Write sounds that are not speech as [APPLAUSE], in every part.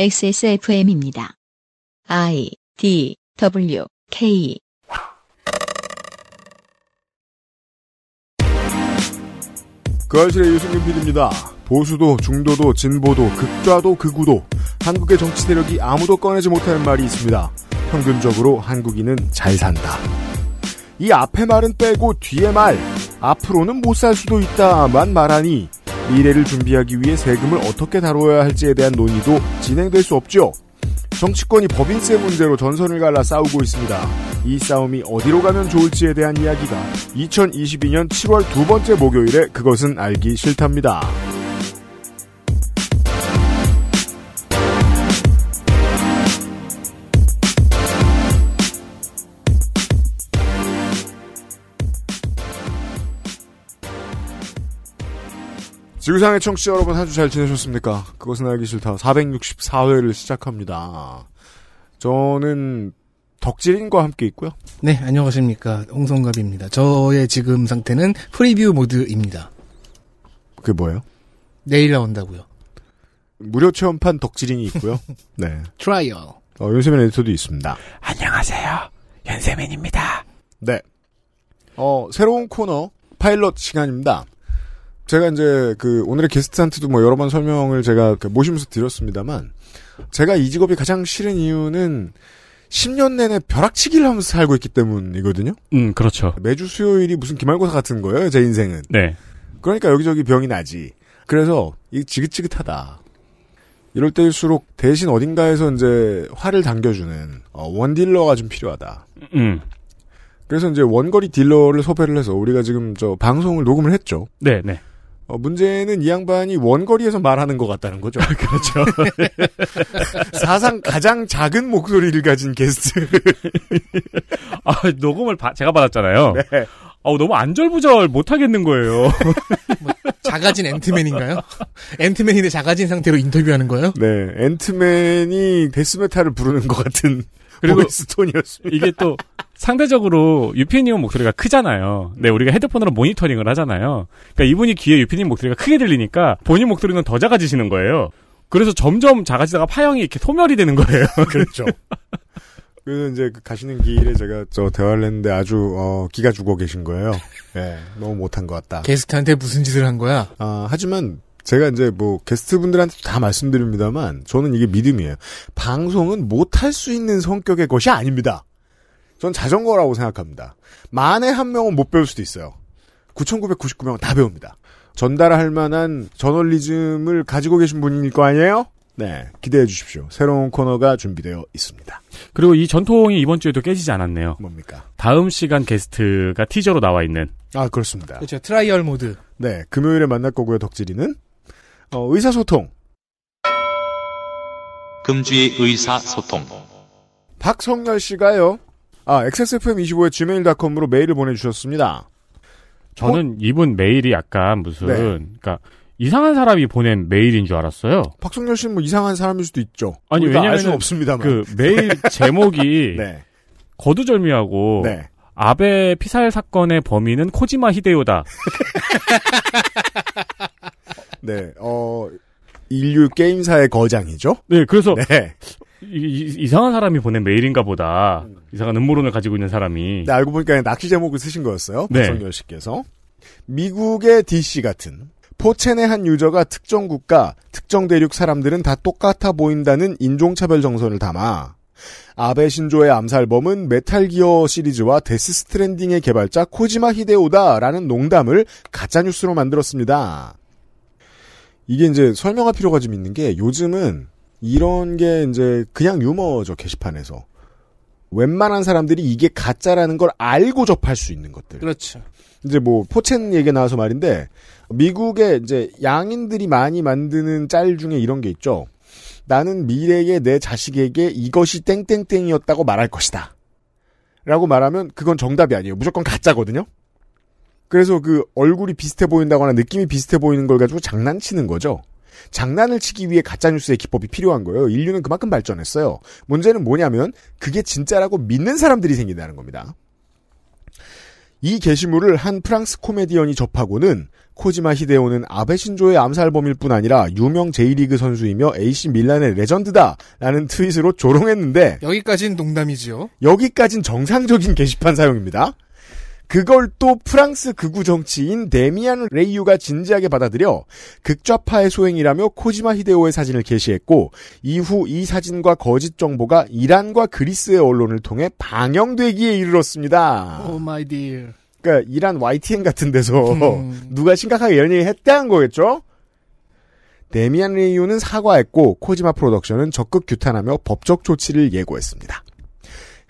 XSFM입니다. I D W K 그 알실의 유승균 PD입니다. 보수도 중도도 진보도 극좌도 극우도 한국의 정치 세력이 아무도 꺼내지 못하는 말이 있습니다. 평균적으로 한국인은 잘 산다. 이 앞에 말은 빼고 뒤에 말 앞으로는 못 살 수도 있다만 말하니 미래를 준비하기 위해 세금을 어떻게 다뤄야 할지에 대한 논의도 진행될 수 없죠. 정치권이 법인세 문제로 전선을 갈라 싸우고 있습니다. 이 싸움이 어디로 가면 좋을지에 대한 이야기가 2022년 7월 두 번째 목요일에 그것은 알기 싫답니다. 지구상의 청취자 여러분 한 주 잘 지내셨습니까? 그것은 알기 싫다. 464회를 시작합니다. 저는 덕질인과 함께 있고요. 네, 안녕하십니까. 홍성갑입니다. 저의 지금 상태는 preview 모드입니다. 그게 뭐예요? 내일 나온다고요. 무료 체험판 덕질인이 있고요. [LAUGHS] 네. trial. 어, 윤세민 에디터도 있습니다. 안녕하세요. 윤세민입니다. 네. 어, 새로운 코너 파일럿 시간입니다. 제가 이제 그 오늘의 게스트한테도 뭐 여러 번 설명을 제가 그 모시면서 드렸습니다만 제가 이 직업이 가장 싫은 이유는 10년 내내 벼락치기를 하면서 살고 있기 때문이거든요. 음, 그렇죠. 매주 수요일이 무슨 기말고사 같은 거예요, 제 인생은. 네. 그러니까 여기저기 병이 나지. 그래서 이 지긋지긋하다. 이럴 때일수록 대신 어딘가에서 이제 활을 당겨주는 어, 원딜러가 좀 필요하다. 음. 그래서 이제 원거리 딜러를 섭외를 해서 우리가 지금 저 방송을 녹음을 했죠. 네, 네. 어, 문제는 이 양반이 원거리에서 말하는 것 같다는 거죠. [LAUGHS] 그렇죠. [LAUGHS] 사상 가장 작은 목소리를 가진 게스트. [LAUGHS] 아, 녹음을 바- 제가 받았잖아요. 네. 아, 너무 안절부절 못 하겠는 거예요. 작아진 앤트맨인가요? 앤트맨인데 작아진 상태로 인터뷰하는 거예요? 네, 앤트맨이 death metal을 부르는 것 같은 그리고 voice 톤이었습니다. 이게 또 상대적으로 유피님 목소리가 크잖아요. 네, 우리가 헤드폰으로 모니터링을 하잖아요. 그러니까 이분이 귀에 유피님 목소리가 크게 들리니까 본인 목소리는 더 작아지시는 거예요. 그래서 점점 작아지다가 파형이 이렇게 소멸이 되는 거예요. [LAUGHS] 그렇죠. 그 이제 그 가시는 길에 제가 저 대화를 했는데 아주 어, 기가 죽어 계신 거예요. 네, 너무 못한 것 같다. 게스트한테 무슨 짓을 한 거야? 아, 하지만 제가 이제 뭐 게스트분들한테 다 말씀드립니다만 저는 이게 믿음이에요. 방송은 못할 수 있는 성격의 것이 아닙니다. 전 자전거라고 생각합니다. 만에 한 명은 못 배울 수도 있어요. 9,999명은 다 배웁니다. 전달할 만한 저널리즘을 가지고 계신 분일 거 아니에요? 네, 기대해 주십시오. 새로운 코너가 준비되어 있습니다. 그리고 이 전통이 이번 주에도 깨지지 않았네요. 뭡니까? 다음 시간 게스트가 티저로 나와 있는 아, 그렇습니다. 그렇죠. trial 모드. 네, 금요일에 만날 거고요, 덕질이는. 어, 의사소통. 금주의 의사소통. 박성열 씨가요. 아, XSFM25의 gmail.com으로 메일을 보내주셨습니다. 저는 이분 메일이 약간 무슨 네. 그러니까 이상한 사람이 보낸 메일인 줄 알았어요. 박성열 씨는 뭐 이상한 사람일 수도 있죠. 아니, 수는 없습니다만. 그 메일 [LAUGHS] 제목이 네. 거두절미하고 네. 아베 피살 사건의 범인은 코지마 히데요다. [LAUGHS] 네. 어, 인류 게임사의 거장이죠. 네, 그래서 네. 이, 상한 사람이 보낸 메일인가 보다. 이상한 음모론을 가지고 있는 사람이. 네, 알고 보니까 낚시 제목을 쓰신 거였어요. 네. 박성열 씨께서. 미국의 DC 같은 포첸의 한 유저가 특정 국가, 특정 대륙 사람들은 다 똑같아 보인다는 인종차별 정선을 담아 아베 신조의 암살범은 메탈 기어 시리즈와 데스 스트랜딩의 개발자 코지마 히데오다라는 농담을 가짜 뉴스로 만들었습니다. 이게 이제 설명할 필요가 좀 있는 게 요즘은 이런 게 이제 그냥 유머죠, 게시판에서. 웬만한 사람들이 이게 가짜라는 걸 알고 접할 수 있는 것들. 그렇죠. 이제 뭐 포챈 얘기 나와서 말인데 미국의 이제 양인들이 많이 만드는 짤 중에 이런 게 있죠. 나는 미래의 내 자식에게 이것이 땡땡땡이었다고 말할 것이다. 라고 말하면 그건 정답이 아니에요. 무조건 가짜거든요. 그래서 그 얼굴이 비슷해 보인다거나 느낌이 비슷해 보이는 걸 가지고 장난치는 거죠. 장난을 치기 위해 가짜뉴스의 기법이 필요한 거예요. 인류는 그만큼 발전했어요. 문제는 뭐냐면 그게 진짜라고 믿는 사람들이 생긴다는 겁니다. 이 게시물을 한 프랑스 코미디언이 접하고는 코지마 히데오는 아베 신조의 암살범일 뿐 아니라 유명 J리그 선수이며 AC 밀란의 레전드다 라는 트윗으로 조롱했는데 여기까지는 농담이지요. 여기까진 정상적인 게시판 사용입니다. 그걸 또 프랑스 극우 정치인 데미안 레이유가 진지하게 받아들여 극좌파의 소행이라며 코지마 히데오의 사진을 게시했고 이후 이 사진과 거짓 정보가 이란과 그리스의 언론을 통해 방영되기에 이르렀습니다. Oh my dear. 그러니까 이란 YTN 같은 데서 음. [LAUGHS] 누가 심각하게 이런 얘기 했다는 거겠죠? 데미안 레이유는 사과했고 코지마 프로덕션은 적극 규탄하며 법적 조치를 예고했습니다.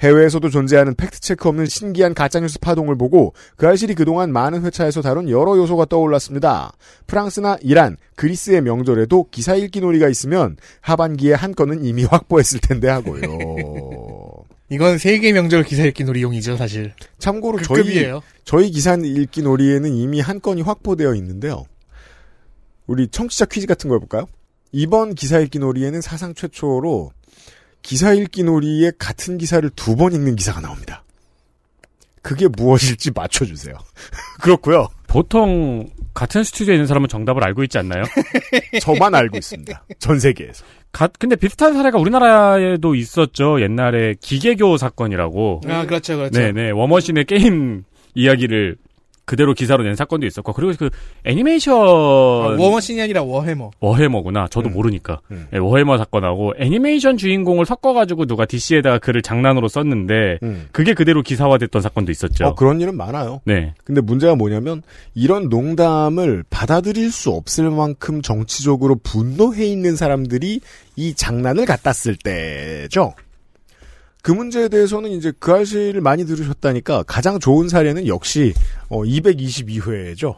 해외에서도 존재하는 팩트체크 없는 신기한 가짜뉴스 파동을 보고 그 알실이 그동안 많은 회차에서 다룬 여러 요소가 떠올랐습니다. 프랑스나 이란, 그리스의 명절에도 기사 읽기 놀이가 있으면 하반기에 한 건은 이미 [LAUGHS] 확보했을 텐데 하고요. [LAUGHS] 이건 세계 명절 기사 읽기 놀이용이죠, 사실. 참고로 그 저희 급이에요. 저희 기사 읽기 놀이에는 이미 한 건이 확보되어 있는데요. 우리 청취자 퀴즈 같은 거 해볼까요? 이번 기사 읽기 놀이에는 사상 최초로 기사 읽기 놀이에 같은 기사를 두 번 읽는 기사가 나옵니다. 그게 무엇일지 맞춰주세요. [LAUGHS] 그렇고요. 보통 같은 스튜디오에 있는 사람은 정답을 알고 있지 않나요? [LAUGHS] 저만 알고 있습니다. 전 세계에서. 가- 근데 비슷한 사례가 우리나라에도 있었죠. 옛날에 기계교 사건이라고. 아, 그렇죠, 그렇죠. 네네. 워머신의 게임 이야기를 그대로 기사로 낸 사건도 있었고. 그리고 그 애니메이션. 아, 워머신이 아니라 워해머. 워해머구나. 저도 음. 모르니까. 음. 예, 워해머 사건하고 애니메이션 주인공을 섞어가지고 누가 DC에다가 글을 장난으로 썼는데 음. 그게 그대로 기사화됐던 사건도 있었죠. 어, 그런 일은 많아요. 네. 근데 문제가 뭐냐면 이런 농담을 받아들일 수 없을 만큼 정치적으로 분노해 있는 사람들이 이 장난을 갖다 쓸 때죠. 그 문제에 대해서는 이제 그 알씨를 많이 들으셨다니까 가장 좋은 사례는 역시 어 222회죠.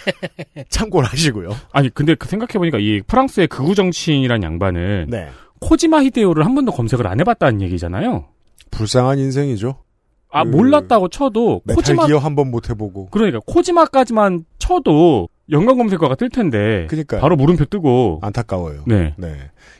[LAUGHS] 참고를 하시고요. 아니 근데 그 생각해보니까 이 프랑스의 극우 정치인이란 양반은 네. 코지마 히데오를 한 번도 검색을 안 해봤다는 얘기잖아요. 불쌍한 인생이죠. 아 그 몰랐다고 쳐도 코지마 기어 한번 못 해보고. 그러니까 코지마까지만 쳐도 연관 검색어가 뜰 텐데 그러니까요. 바로 물음표 뜨고 안타까워요. 네. 네.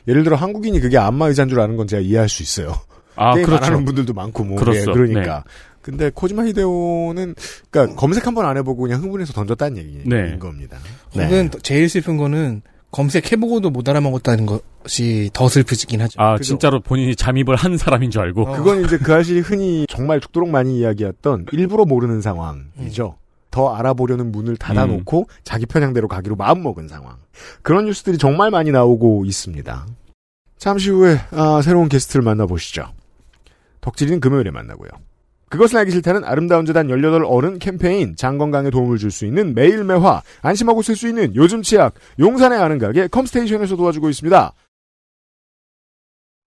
예를 들어 한국인이 그게 안마 의자인 줄 아는 건 제가 이해할 수 있어요. 아 게임 안 그렇죠. 하는 분들도 많고 뭐 그렇소. 예, 그러니까 근데 코지마 히데오는 그러니까 검색 한 번 안 해보고 그냥 흥분해서 던졌다는 얘기인 네. 겁니다. 혹은 더- 제일 슬픈 거는 검색해보고도 못 알아먹었다는 것이 더 슬프지긴 하죠. 아 그죠. 진짜로 본인이 잠입을 한 사람인 줄 알고 어. 그건 이제 그 아실이 흔히 정말 죽도록 많이 이야기했던 일부러 모르는 상황이죠. 더 알아보려는 문을 닫아놓고 자기 편향대로 가기로 마음먹은 상황. 그런 뉴스들이 정말 많이 나오고 있습니다. 잠시 후에 아, 새로운 게스트를 만나보시죠. 덕질인 금요일에 만나고요. 그것은 알기 싫다는 아름다운 재단 18 어른 캠페인 장건강에 도움을 줄 수 있는 매일 매화 안심하고 쓸 수 있는 요즘 치약 용산의 아는 가게 컴스테이션에서 도와주고 있습니다.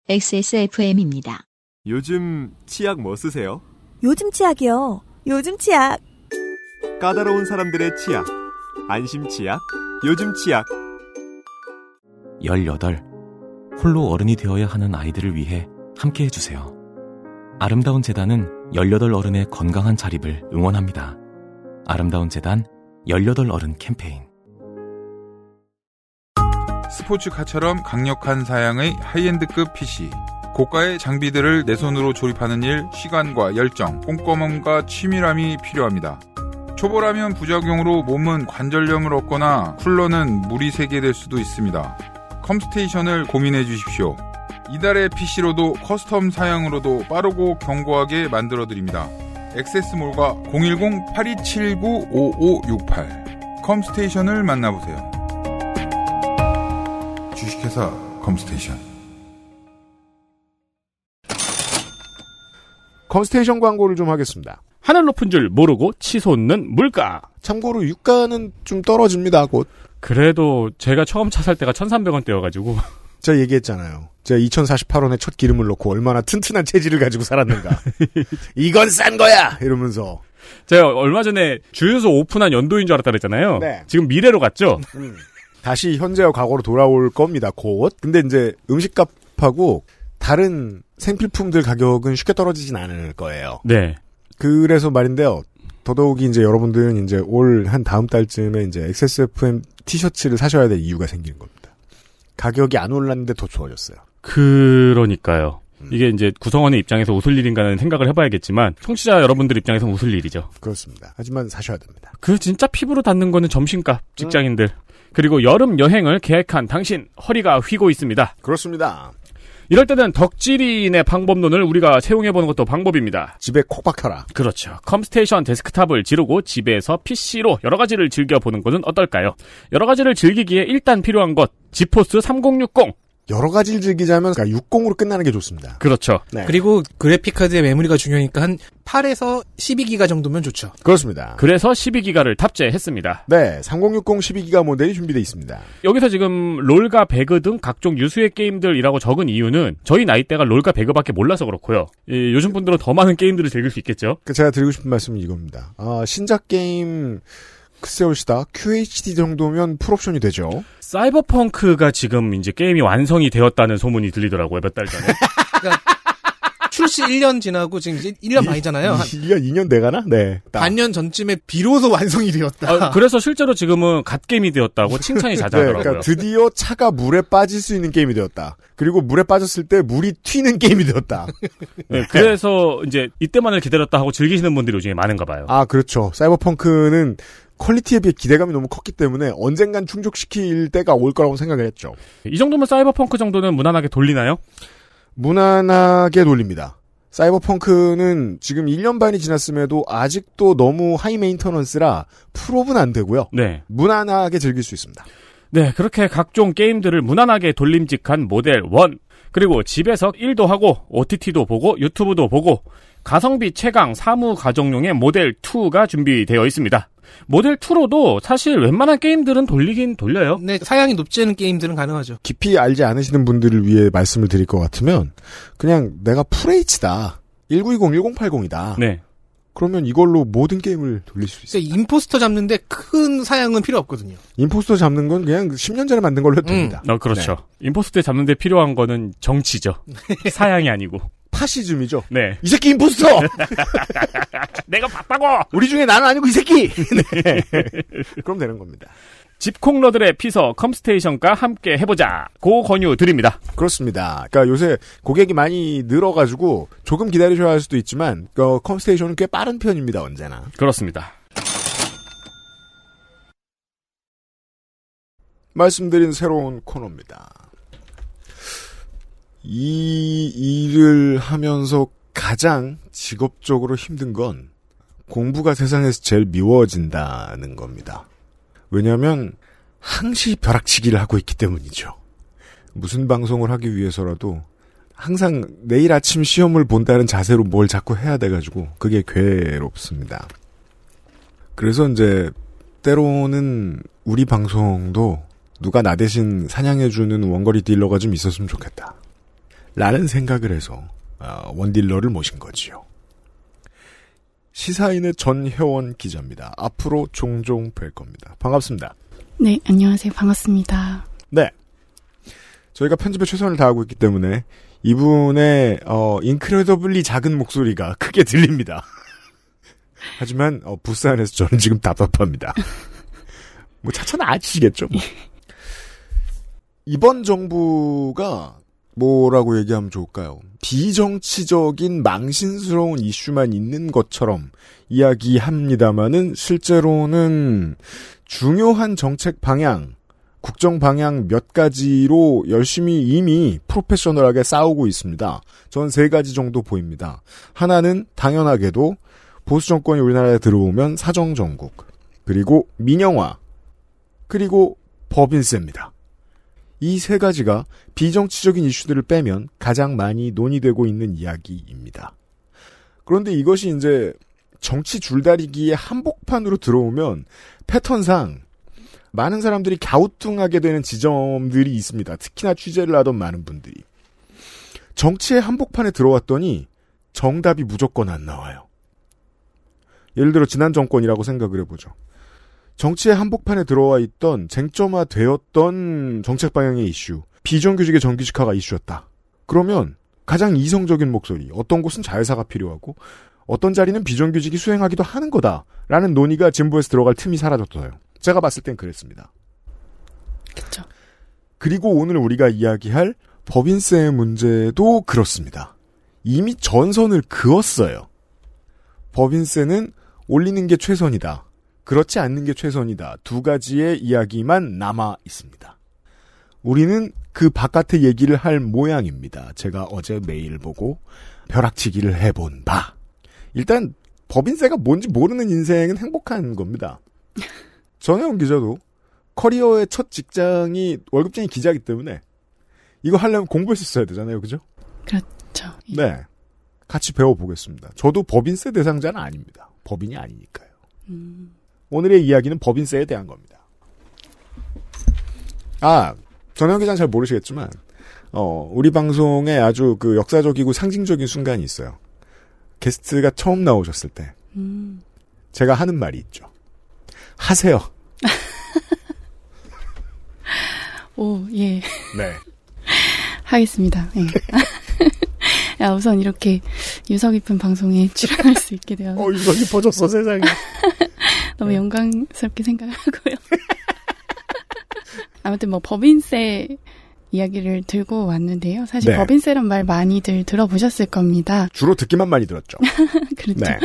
XSFM입니다. 요즘 치약 뭐 쓰세요? 요즘 치약이요. 요즘 치약. 까다로운 사람들의 치약. 안심 치약. 요즘 치약. 18. 홀로 어른이 되어야 하는 아이들을 위해 함께 해주세요. 아름다운 재단은 18 어른의 건강한 자립을 응원합니다. 아름다운 재단 18 어른 캠페인. 스포츠카처럼 강력한 사양의 하이엔드급 PC. 고가의 장비들을 내 손으로 조립하는 일, 시간과 열정, 꼼꼼함과 치밀함이 필요합니다. 초보라면 부작용으로 몸은 관절염을 얻거나 쿨러는 물이 새게 될 수도 있습니다. 컴스테이션을 고민해 주십시오. 이달의 PC로도 custom 사양으로도 빠르고 견고하게 만들어 드립니다. XS몰과 010-8279-5568 컴스테이션을 만나보세요. 주식회사 컴스테이션 컴스테이션 광고를 좀 하겠습니다. 하늘 높은 줄 모르고 치솟는 물가. 참고로 유가는 좀 떨어집니다. 곧 그래도 제가 처음 차 살 때가 1,300원대여가지고 제가 얘기했잖아요. 제가 2048원에 첫 기름을 넣고 얼마나 튼튼한 체질을 가지고 살았는가. [LAUGHS] 이건 싼 거야! 이러면서. 제가 얼마 전에 주유소 오픈한 연도인 줄 알았다 그랬잖아요. 네. 지금 미래로 갔죠. 다시 현재와 과거로 돌아올 겁니다. 곧. 근데 이제 음식값하고 다른 생필품들 가격은 쉽게 떨어지진 않을 거예요. 네. 그래서 말인데요. 더더욱이 이제 여러분들은 이제 올 한 다음 달쯤에 이제 XSFM 티셔츠를 사셔야 될 이유가 생기는 겁니다. 가격이 안 올랐는데 더 좋아졌어요. 그러니까요. 이게 이제 구성원의 입장에서 웃을 일인가는 생각을 해봐야겠지만 청취자 여러분들 입장에서 웃을 일이죠. 그렇습니다. 하지만 사셔야 됩니다. 그 진짜 피부로 닿는 거는 점심값 직장인들. 그리고 여름 여행을 계획한 당신 허리가 휘고 있습니다. 그렇습니다. 이럴 때는 덕질인의 방법론을 우리가 채용해보는 것도 방법입니다. 집에 콕 박혀라. 그렇죠. 컴스테이션 데스크탑을 지르고 집에서 PC로 여러 가지를 즐겨보는 것은 어떨까요? 여러 가지를 즐기기에 일단 필요한 것, 지포스 3060. 여러 가지를 즐기자면 60으로 끝나는 게 좋습니다. 그렇죠. 네. 그리고 그래픽카드의 메모리가 중요하니까 한 8에서 12기가 정도면 좋죠. 그렇습니다. 그래서 12기가를 탑재했습니다. 네, 3060 12기가 모델이 준비되어 있습니다. 여기서 지금 롤과 배그 등 각종 유수의 게임들이라고 적은 이유는 저희 나이대가 롤과 배그밖에 몰라서 그렇고요. 이, 요즘 분들은 더 많은 게임들을 즐길 수 있겠죠. 그 제가 드리고 싶은 말씀은 이겁니다. 아, 신작 게임 글쎄올시다 QHD 정도면 풀옵션이 되죠. 사이버펑크가 지금 이제 게임이 완성이 되었다는 소문이 들리더라고요, 몇 달 전에. [LAUGHS] 출시 1년 지나고 지금 이제 1년 반이잖아요. 한 2년 2년 돼가나? 네. 딱. 반년 전쯤에 비로소 완성이 되었다. 아, 그래서 실제로 지금은 갓게임이 되었다고 칭찬이 [LAUGHS] 네, 자자하더라고요. 그러니까 드디어 차가 물에 빠질 수 있는 게임이 되었다. 그리고 물에 빠졌을 때 물이 튀는 게임이 되었다. [LAUGHS] 네, 그래서 이제 이때만을 기다렸다 하고 즐기시는 분들이 요즘에 많은가 봐요. 아, 그렇죠. 사이버펑크는 퀄리티에 비해 기대감이 너무 컸기 때문에 언젠간 충족시킬 때가 올 거라고 생각을 했죠. 이 정도면 사이버펑크 정도는 무난하게 돌리나요? 무난하게 돌립니다. 사이버펑크는 지금 1년 반이 지났음에도 아직도 너무 high maintenance라 풀업은 안 되고요. 네. 무난하게 즐길 수 있습니다. 네, 그렇게 각종 게임들을 무난하게 돌림직한 모델 1. 그리고 집에서 일도 하고 OTT도 보고 유튜브도 보고 가성비 최강 사무 가정용의 모델 2가 준비되어 있습니다. 모델 2로도 사실 웬만한 게임들은 돌리긴 돌려요. 네, 사양이 높지 않은 게임들은 가능하죠. 깊이 알지 않으시는 분들을 위해 말씀을 드릴 것 같으면 그냥 내가 FH다. 1920, 1080이다. 네. 그러면 이걸로 모든 게임을 돌릴 수 있어요. 그러니까 임포스터 잡는데 큰 사양은 필요 없거든요. 임포스터 잡는 건 그냥 10년 전에 만든 걸로 해도 됩니다. 어, 그렇죠. 임포스터 잡는데 필요한 거는 정치죠. [LAUGHS] 사양이 아니고. 파시즘이죠. 네. 이 새끼 임포스터! [LAUGHS] 내가 봤다고! 우리 중에 나는 아니고 이 새끼! [LAUGHS] 네. 그럼 되는 겁니다. 집콩러들의 피서 컴스테이션과 함께 해보자. 고 권유 드립니다. 그렇습니다. 그러니까 요새 고객이 많이 늘어가지고 조금 기다리셔야 할 수도 있지만 어, 컴스테이션은 꽤 빠른 편입니다. 언제나. 그렇습니다. 말씀드린 새로운 코너입니다. 이 일을 하면서 가장 직업적으로 힘든 건 공부가 세상에서 제일 미워진다는 겁니다. 왜냐하면 항시 벼락치기를 하고 있기 때문이죠. 무슨 방송을 하기 위해서라도 항상 내일 아침 시험을 본다는 자세로 뭘 자꾸 해야 돼가지고 그게 괴롭습니다. 그래서 이제 때로는 우리 방송도 누가 나 대신 사냥해주는 원거리 딜러가 좀 있었으면 좋겠다. 라는 생각을 해서 어, 원딜러를 모신 거지요. 시사인의 전혜원 기자입니다. 앞으로 종종 뵐 겁니다. 반갑습니다. 네, 안녕하세요. 반갑습니다. 네. 저희가 편집에 최선을 다하고 있기 때문에 이분의 어 인크레더블리 작은 목소리가 크게 들립니다. [LAUGHS] 하지만 어, 부스 안에서 저는 지금 답답합니다. [LAUGHS] 뭐 차차 나아지시겠죠. 뭐. [LAUGHS] 이번 정부가 뭐라고 얘기하면 좋을까요? 비정치적인 망신스러운 이슈만 있는 것처럼 이야기합니다마는 실제로는 중요한 정책 방향, 국정 방향 몇 가지로 열심히 이미 프로페셔널하게 싸우고 있습니다. 전 세 가지 정도 보입니다. 하나는 당연하게도 보수 정권이 우리나라에 들어오면 사정 정국, 그리고 민영화, 그리고 법인세입니다. 이 세 가지가 비정치적인 이슈들을 빼면 가장 많이 논의되고 있는 이야기입니다. 그런데 이것이 이제 정치 줄다리기의 한복판으로 들어오면 패턴상 많은 사람들이 갸우뚱하게 되는 지점들이 있습니다. 특히나 취재를 하던 많은 분들이. 정치의 한복판에 들어왔더니 정답이 무조건 안 나와요. 예를 들어 지난 정권이라고 생각을 해보죠. 정치의 한복판에 들어와 있던 쟁점화 되었던 정책 방향의 이슈, 비정규직의 정규직화가 이슈였다. 그러면 가장 이성적인 목소리, 어떤 곳은 자회사가 필요하고 어떤 자리는 비정규직이 수행하기도 하는 거다라는 논의가 진보에서 들어갈 틈이 사라졌어요. 제가 봤을 땐 그랬습니다. 그렇죠. 그리고 오늘 우리가 이야기할 법인세 문제도 그렇습니다. 이미 전선을 그었어요. 법인세는 올리는 게 최선이다. 그렇지 않는 게 최선이다. 두 가지의 이야기만 남아 있습니다. 우리는 그 바깥의 얘기를 할 모양입니다. 제가 어제 메일 보고 벼락치기를 해본 바. 일단 법인세가 뭔지 모르는 인생은 행복한 겁니다. [LAUGHS] 전혜원 기자도 커리어의 첫 직장이 월급쟁이 기자이기 때문에 이거 하려면 공부했었어야 되잖아요. 그죠? 그렇죠. 예. 네. 같이 배워보겠습니다. 저도 법인세 대상자는 아닙니다. 법인이 아니니까요. 음, 오늘의 이야기는 법인세에 대한 겁니다. 아, 전현 기자는 잘 모르시겠지만, 어, 우리 방송에 아주 그 역사적이고 상징적인 순간이 있어요. 게스트가 처음 나오셨을 때, 음. 제가 하는 말이 있죠. 하세요. [LAUGHS] 오, 예. 네. [LAUGHS] 하겠습니다. 예. [LAUGHS] 야, 우선 이렇게 유서 깊은 방송에 출연할 수 있게 되어서 어, 이거 깊어졌어, 세상에. 너무 네. 영광스럽게 생각하고요. [LAUGHS] 아무튼 뭐 법인세 이야기를 들고 왔는데요. 사실 네. 법인세란 말 많이들 들어보셨을 겁니다. [LAUGHS] 주로 듣기만 많이 들었죠. [LAUGHS] 그렇죠. 네.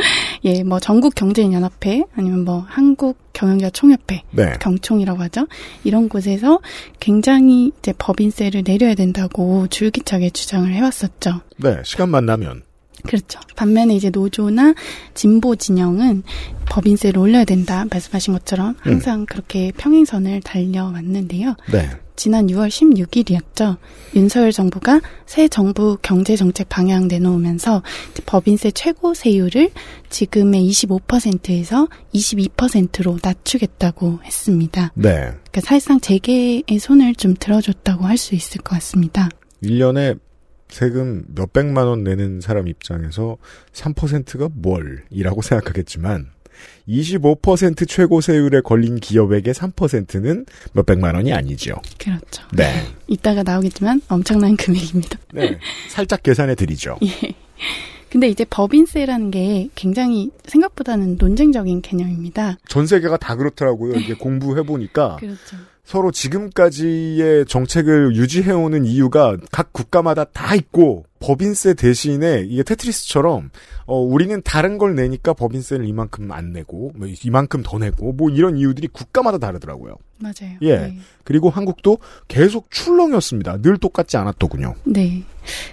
예, 뭐 전국 경제인 연합회 아니면 뭐 한국 경영자 총협회 네. 경총이라고 하죠. 이런 곳에서 굉장히 이제 법인세를 내려야 된다고 줄기차게 주장을 해왔었죠. 네, 시간만 나면. 그렇죠. 반면에 이제 노조나 진보 진영은 법인세를 올려야 된다 말씀하신 것처럼 항상 그렇게 평행선을 달려왔는데요. 네. 지난 6월 16일이었죠. 윤석열 정부가 새 정부 경제 정책 방향 내놓으면서 법인세 최고 세율을 지금의 25%에서 22%로 낮추겠다고 했습니다. 네. 그러니까 사실상 재계의 손을 좀 들어줬다고 할 수 있을 것 같습니다. 1년에 세금 몇백만 원 내는 사람 입장에서 3%가 뭘 이라고 생각하겠지만 25% 최고 세율에 걸린 기업에게 3%는 몇백만 원이 아니죠. 그렇죠. 네. 이따가 나오겠지만 엄청난 금액입니다. [LAUGHS] 네. 살짝 계산해 드리죠. 예. 근데 이제 법인세라는 게 굉장히 생각보다는 논쟁적인 개념입니다. 전 세계가 다 그렇더라고요. 이게 공부해 보니까 그렇죠. 서로 지금까지의 정책을 유지해오는 이유가 각 국가마다 다 있고 법인세 대신에 이게 테트리스처럼 어, 우리는 다른 걸 내니까 법인세를 이만큼 안 내고 뭐 이만큼 더 내고 뭐 이런 이유들이 국가마다 다르더라고요. 맞아요. 예. 네. 그리고 한국도 계속 출렁이었습니다. 늘 똑같지 않았더군요. 네.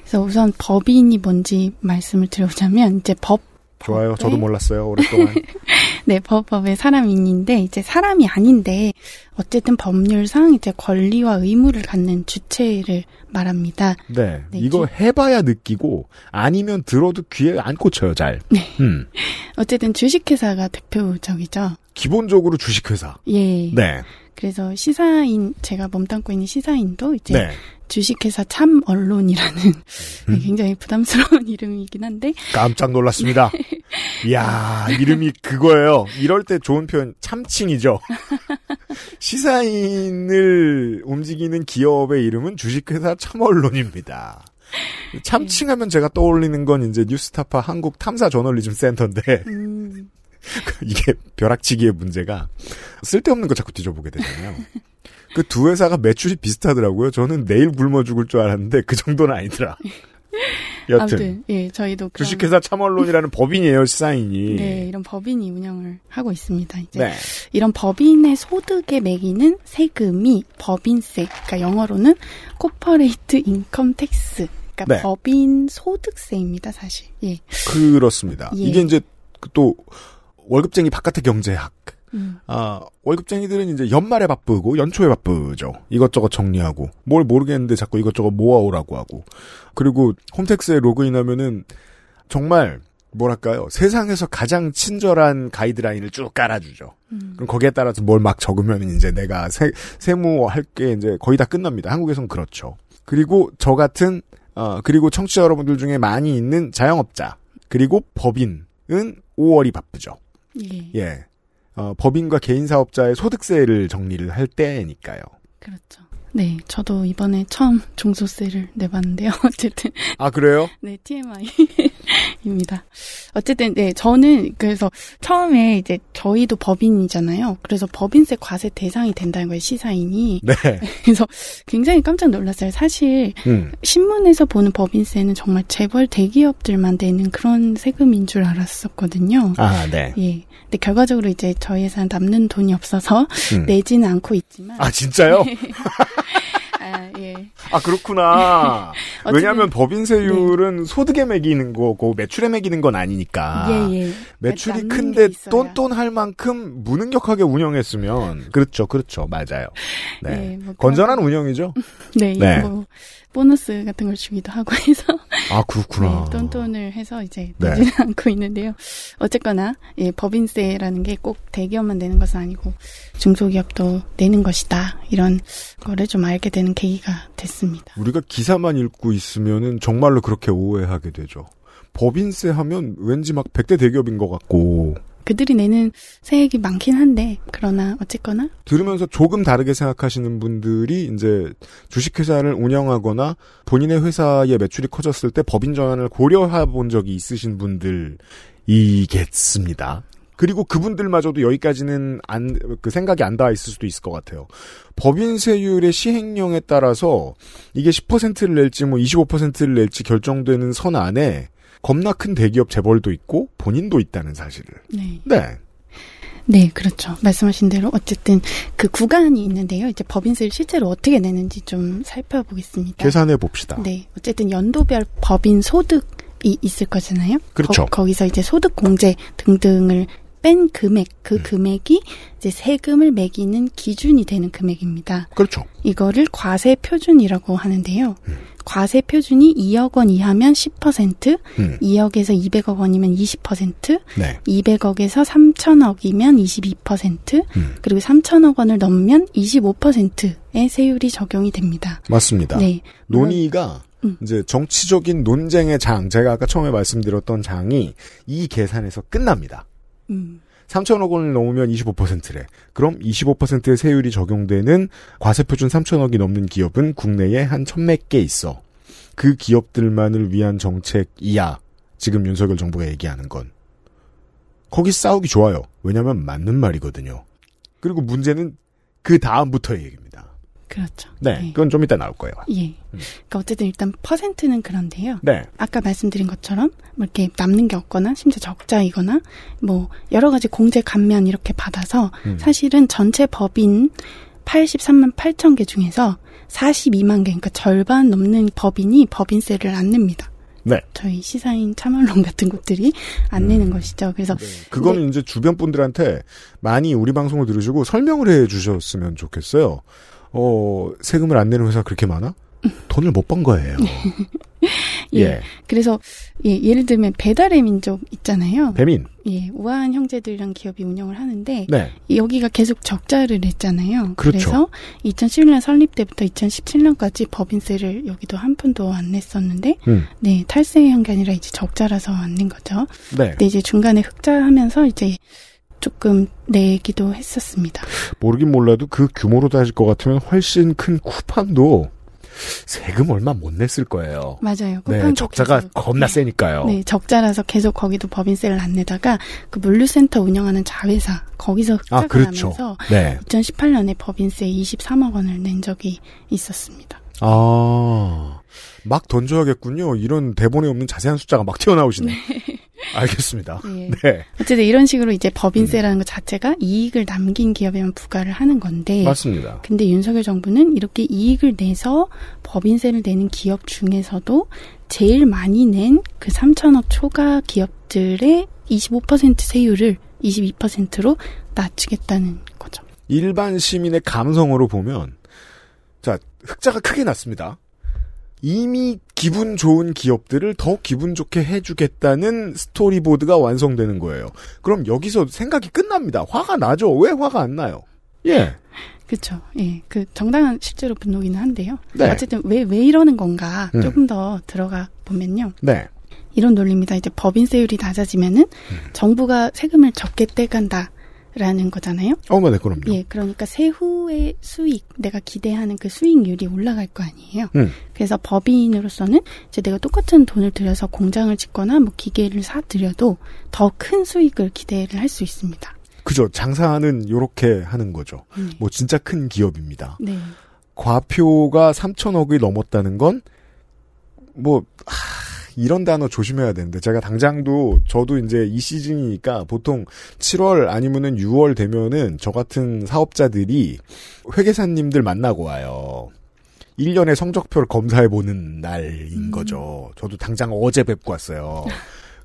그래서 우선 법인이 뭔지 말씀을 드려보자면 이제 법 좋아요. 법에- 저도 몰랐어요. 오랫동안. [LAUGHS] 네, 법 법의 사람인인데 이제 사람이 아닌데 어쨌든 법률상 이제 권리와 의무를 갖는 주체를 말합니다. 네. 네, 이거 해봐야 느끼고 아니면 들어도 귀에 안 꽂혀요. 잘. 네. 음. [LAUGHS] 어쨌든 주식회사가 대표적이죠. 기본적으로 주식회사. 예. 네. 그래서 시사인 제가 몸담고 있는 시사인도 이제 네. 주식회사 참 언론이라는 음. [LAUGHS] 굉장히 부담스러운 [LAUGHS] 이름이긴 한데 깜짝 놀랐습니다. [LAUGHS] 이야, 이름이 그거예요. 이럴 때 좋은 표현, 참칭이죠. 시사인을 움직이는 기업의 이름은 주식회사 참 언론입니다. 참칭하면 제가 떠올리는 건 이제 뉴스타파 한국 탐사 저널리즘 센터인데, 음, 이게 벼락치기의 문제가 쓸데없는 거 자꾸 뒤져보게 되잖아요. 그 두 회사가 매출이 비슷하더라고요. 저는 내일 굶어 죽을 줄 알았는데 그 정도는 아니더라. [LAUGHS] 여튼 아무튼 예 저희도 주식회사 참언론이라는 법인이에요, 시사인이. 네 이런 법인이 운영을 하고 있습니다. 이제 네. 이런 법인의 소득에 매기는 세금이 법인세, 그러니까 영어로는 corporate income tax, 그러니까 네. 법인 소득세입니다, 사실. 예. 그렇습니다. 예. 이게 이제 그또 월급쟁이 바깥의 경제학. 음, 아, 월급쟁이들은 이제 연말에 바쁘고 연초에 바쁘죠. 이것저것 정리하고 뭘 모르겠는데 자꾸 이것저것 모아오라고 하고. 그리고 홈택스에 로그인하면은 정말 뭐랄까요? 세상에서 가장 친절한 가이드라인을 쭉 깔아주죠. 음. 그럼 거기에 따라서 뭘 막 적으면 이제 내가 세, 세무할 게 이제 거의 다 끝납니다. 한국에선 그렇죠. 그리고 저 같은, 어, 그리고 청취자 여러분들 중에 많이 있는 자영업자, 그리고 법인은 5월이 바쁘죠. 예. 예. 어, 법인과 개인 사업자의 소득세를 정리를 할 때니까요. 그렇죠. 네, 저도 이번에 처음 종소세를 내봤는데요. [LAUGHS] 어쨌든 아, 그래요? 네 TMI. 입니다. 어쨌든 네 저는 그래서 처음에 이제 저희도 법인이잖아요. 그래서 법인세 과세 대상이 된다는 거예요 시사인이. 네. [LAUGHS] 그래서 굉장히 깜짝 놀랐어요. 사실 음. 신문에서 보는 법인세는 정말 재벌 대기업들만 내는 그런 세금인 줄 알았었거든요. 아, 네. 예. 근데 결과적으로 이제 저희 회사는 남는 돈이 없어서 음. 내지는 않고 있지만. 아, 진짜요? [LAUGHS] 아, 예. 아, 그렇구나. [LAUGHS] 어쨌든- 왜냐하면 법인세율은 소득에 매기는 거고 매출에 매기는 건 아니니까. 예, 예. 매출이 큰데. 똔똔할 만큼 무능력하게 운영했으면 [LAUGHS] 그렇죠, 그렇죠, 맞아요. 네, 네, 뭐 건전한 운영이죠. [LAUGHS] 네, 네. 뭐 보너스 같은 걸 주기도 하고 해서 아 그렇구나. 네, 똔똔을 해서 이제 네. 내지는 [LAUGHS] 않고 있는데요. 어쨌거나 예, 법인세라는 게 꼭 대기업만 내는 것은 아니고 중소기업도 내는 것이다. 이런 거를 좀 알게 되는 계기가 됐습니다. 우리가 기사만 읽고 있으면은 정말로 그렇게 오해하게 되죠. 법인세 하면 왠지 막 백대 대기업인 것 같고 그들이 내는 세액이 많긴 한데 그러나 어쨌거나 들으면서 조금 다르게 생각하시는 분들이 이제 주식회사를 운영하거나 본인의 회사의 매출이 커졌을 때 법인 전환을 고려해 본 적이 있으신 분들이겠습니다. 그리고 그분들마저도 여기까지는 안, 그 생각이 안 닿아 있을 수도 있을 것 같아요. 법인세율의 시행령에 따라서 이게 10%를 낼지 뭐 25%를 낼지 결정되는 선 안에 겁나 큰 대기업 재벌도 있고 본인도 있다는 사실을. 네. 네. 네, 그렇죠. 말씀하신 대로 어쨌든 그 구간이 있는데요. 이제 법인세를 실제로 어떻게 내는지 좀 살펴보겠습니다. 계산해 봅시다. 네, 어쨌든 연도별 법인 소득 이 있을 거잖아요. 그렇죠. 거, 기서 이제 소득 공제 등등을 뺀 금액, 음. 그 금액이 이제 세금을 매기는 기준이 되는 금액입니다. 그렇죠. 이거를 과세 표준이라고 하는데요. 음. 과세 표준이 2억 원 이하면 10%, 음. 2억에서 200억 원이면 20%, 네. 200억에서 3천억이면 22%, 음. 그리고 3천억 원을 넘으면 25%의 세율이 적용이 됩니다. 맞습니다. 네. 논의가 음. 이제 정치적인 논쟁의 장, 제가 아까 처음에 말씀드렸던 장이 이 계산에서 끝납니다. 음. 3천억 원을 넘으면 25%래. 그럼 25%의 세율이 적용되는 과세표준 3천억이 넘는 기업은 국내에 한 천몇 개 있어. 그 기업들만을 위한 정책이야. 지금 윤석열 정부가 얘기하는 건. 거기 싸우기 좋아요. 왜냐면 맞는 말이거든요. 그리고 문제는 그 다음부터의 얘기입니다. 그렇죠. 네, 그건 좀 이따 나올 거예요. 예. 그러니까 어쨌든 일단 퍼센트는 그런데요. 네. 아까 말씀드린 것처럼 뭐 이렇게 남는 게 없거나 심지어 적자이거나 뭐 여러 가지 공제 감면 이렇게 받아서 음. 사실은 전체 법인 83만 8천 개 중에서 42만 개, 그러니까 절반 넘는 법인이 법인세를 안 냅니다. 네. 저희 시사인 참언론 같은 곳들이 안 음. 내는 것이죠. 그래서 그거는 이제 주변 분들한테 많이 우리 방송을 들으시고 설명을 해 주셨으면 좋겠어요. 어, 세금을 안 내는 회사 그렇게 많아? 돈을 못 번 거예요. [LAUGHS] 예. 예. 그래서 예, 예를 들면 배달의 민족 있잖아요. 배민. 예, 우아한 형제들이랑 기업이 운영을 하는데 네. 여기가 계속 적자를 냈잖아요. 그렇죠. 래서 2011년 설립 때부터 2017년까지 법인세를 여기도 한 푼도 안 냈었는데 음. 네, 탈세한 게 아니라 이제 적자라서 안 낸 거죠. 네. 근데 이제 중간에 흑자하면서 이제 조금 내기도 했었습니다. 모르긴 몰라도 그 규모로 따질 것 같으면 훨씬 큰 쿠팡도 세금 얼마 못 냈을 거예요. 맞아요. 네, 적자가 계속- 겁나 세니까요. 네, 적자라서 계속 거기도 법인세를 안 내다가 그 물류센터 운영하는 자회사 거기서 흑자가 아, 그렇죠. 나면서 네. 2018년에 법인세 23억 원을 낸 적이 있었습니다. 아, 막 던져야겠군요. 이런 대본에 없는 자세한 숫자가 막 튀어나오시네. 알겠습니다. 네. 네. 어쨌든 이런 식으로 이제 법인세라는 것 자체가 이익을 남긴 기업에만 부과를 하는 건데 맞습니다. 근데 윤석열 정부는 이렇게 이익을 내서 법인세를 내는 기업 중에서도 제일 많이 낸 그 3천억 초과 기업들의 25% 세율을 22%로 낮추겠다는 거죠. 일반 시민의 감성으로 보면, 자, 흑자가 크게 났습니다. 이미 기분 좋은 기업들을 더 기분 좋게 해주겠다는 스토리보드가 완성되는 거예요. 그럼 여기서 생각이 끝납니다. 화가 나죠? 왜 화가 안 나요? 예. 그렇죠. 예, 그 정당한 실제로 분노기는 한데요. 네. 어쨌든 왜왜 이러는 건가 음. 조금 더 들어가 보면요. 네. 이런 논리입니다. 이제 법인세율이 낮아지면은 음. 정부가 세금을 적게 떼간다. 라는 거잖아요. 어머, 네, 그럼요. 예, 그러니까 세후의 수익, 내가 기대하는 그 수익률이 올라갈 거 아니에요. 음. 그래서 법인으로서는 이제 내가 똑같은 돈을 들여서 공장을 짓거나 뭐 기계를 사들여도 더 큰 수익을 기대를 할 수 있습니다. 그죠. 장사는 요렇게 하는 거죠. 음. 뭐 진짜 큰 기업입니다. 네. 과표가 3천억이 넘었다는 건, 뭐, 하, 이런 단어 조심해야 되는데, 제가 당장도, 저도 이제 이 시즌이니까 보통 7월 아니면은 6월 되면은 저 같은 사업자들이 회계사님들 만나고 와요. 1년의 성적표를 검사해보는 날인 거죠. 저도 당장 어제 뵙고 왔어요.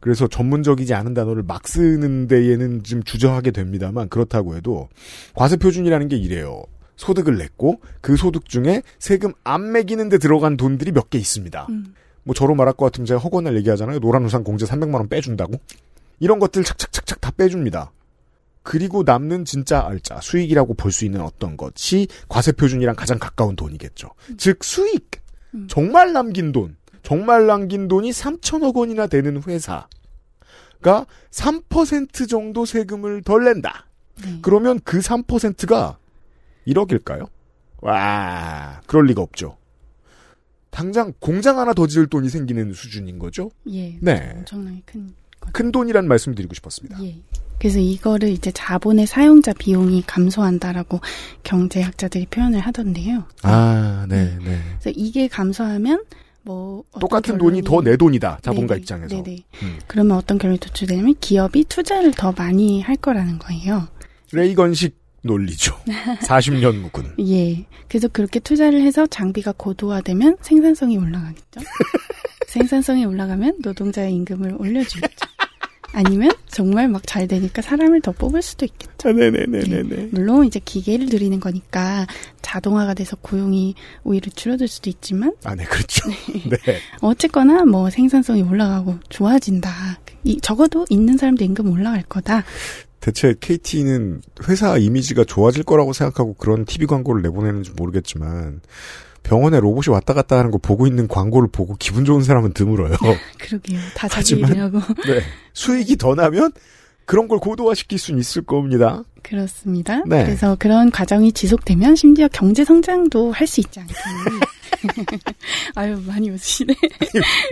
그래서 전문적이지 않은 단어를 막 쓰는 데에는 좀 주저하게 됩니다만, 그렇다고 해도, 과세표준이라는 게 이래요. 소득을 냈고 그 소득 중에 세금 안 매기는 데 들어간 돈들이 몇 개 있습니다. 음. 뭐 저로 말할 것 같으면 제가 허구날 얘기하잖아요. 노란 우산 공제 300만 원 빼준다고. 이런 것들 착착착착 다 빼줍니다. 그리고 남는 진짜 알짜 수익이라고 볼 수 있는 어떤 것이 과세 표준이랑 가장 가까운 돈이겠죠. 즉 수익 음. 정말 남긴 돈 정말 남긴 돈이 3천억 원이나 되는 회사가 3% 정도 세금을 덜 낸다. 네. 그러면 그 3%가 1억일까요? 와, 그럴 리가 없죠. 당장 공장 하나 더 지을 돈이 생기는 수준인 거죠? 예. 네. 엄청나게 큰. 큰 돈이란 말씀 드리고 싶었습니다. 예. 그래서 이거를 이제 자본의 사용자 비용이 감소한다라고 경제학자들이 표현을 하던데요. 아, 네, 네. 그래서 이게 감소하면 뭐 똑같은 돈이 더 내 돈이다. 자본가 네네, 입장에서. 네네. 음. 그러면 어떤 결론이 도출되냐면 기업이 투자를 더 많이 할 거라는 거예요. 레이건식 논리죠. 40년 [LAUGHS] 묵은. 예. 그래서 그렇게 투자를 해서 장비가 고도화되면 생산성이 올라가겠죠. [LAUGHS] 생산성이 올라가면 노동자의 임금을 올려주겠죠. 아니면 정말 막 잘 되니까 사람을 더 뽑을 수도 있겠죠. 네네네네 네. 물론 이제 기계를 들이는 거니까 자동화가 돼서 고용이 오히려 줄어들 수도 있지만 아, 네, 그렇죠. 네. 어쨌거나 뭐 생산성이 올라가고 좋아진다. 이, 적어도 있는 사람도 임금 올라갈 거다. 대체 KT는 회사 이미지가 좋아질 거라고 생각하고 그런 TV 광고를 내보내는지 모르겠지만 병원에 로봇이 왔다 갔다 하는 거 보고 있는 광고를 보고 기분 좋은 사람은 드물어요. [LAUGHS] 그러게요. 다 자기 하지만- 얘기하고. [LAUGHS] 네. 수익이 더 나면 그런 걸 고도화시킬 수는 있을 겁니다. 그렇습니다. 네. 그래서 그런 과정이 지속되면 심지어 경제 성장도 할 수 있지 않겠니? [LAUGHS] 아유 많이 웃으시네.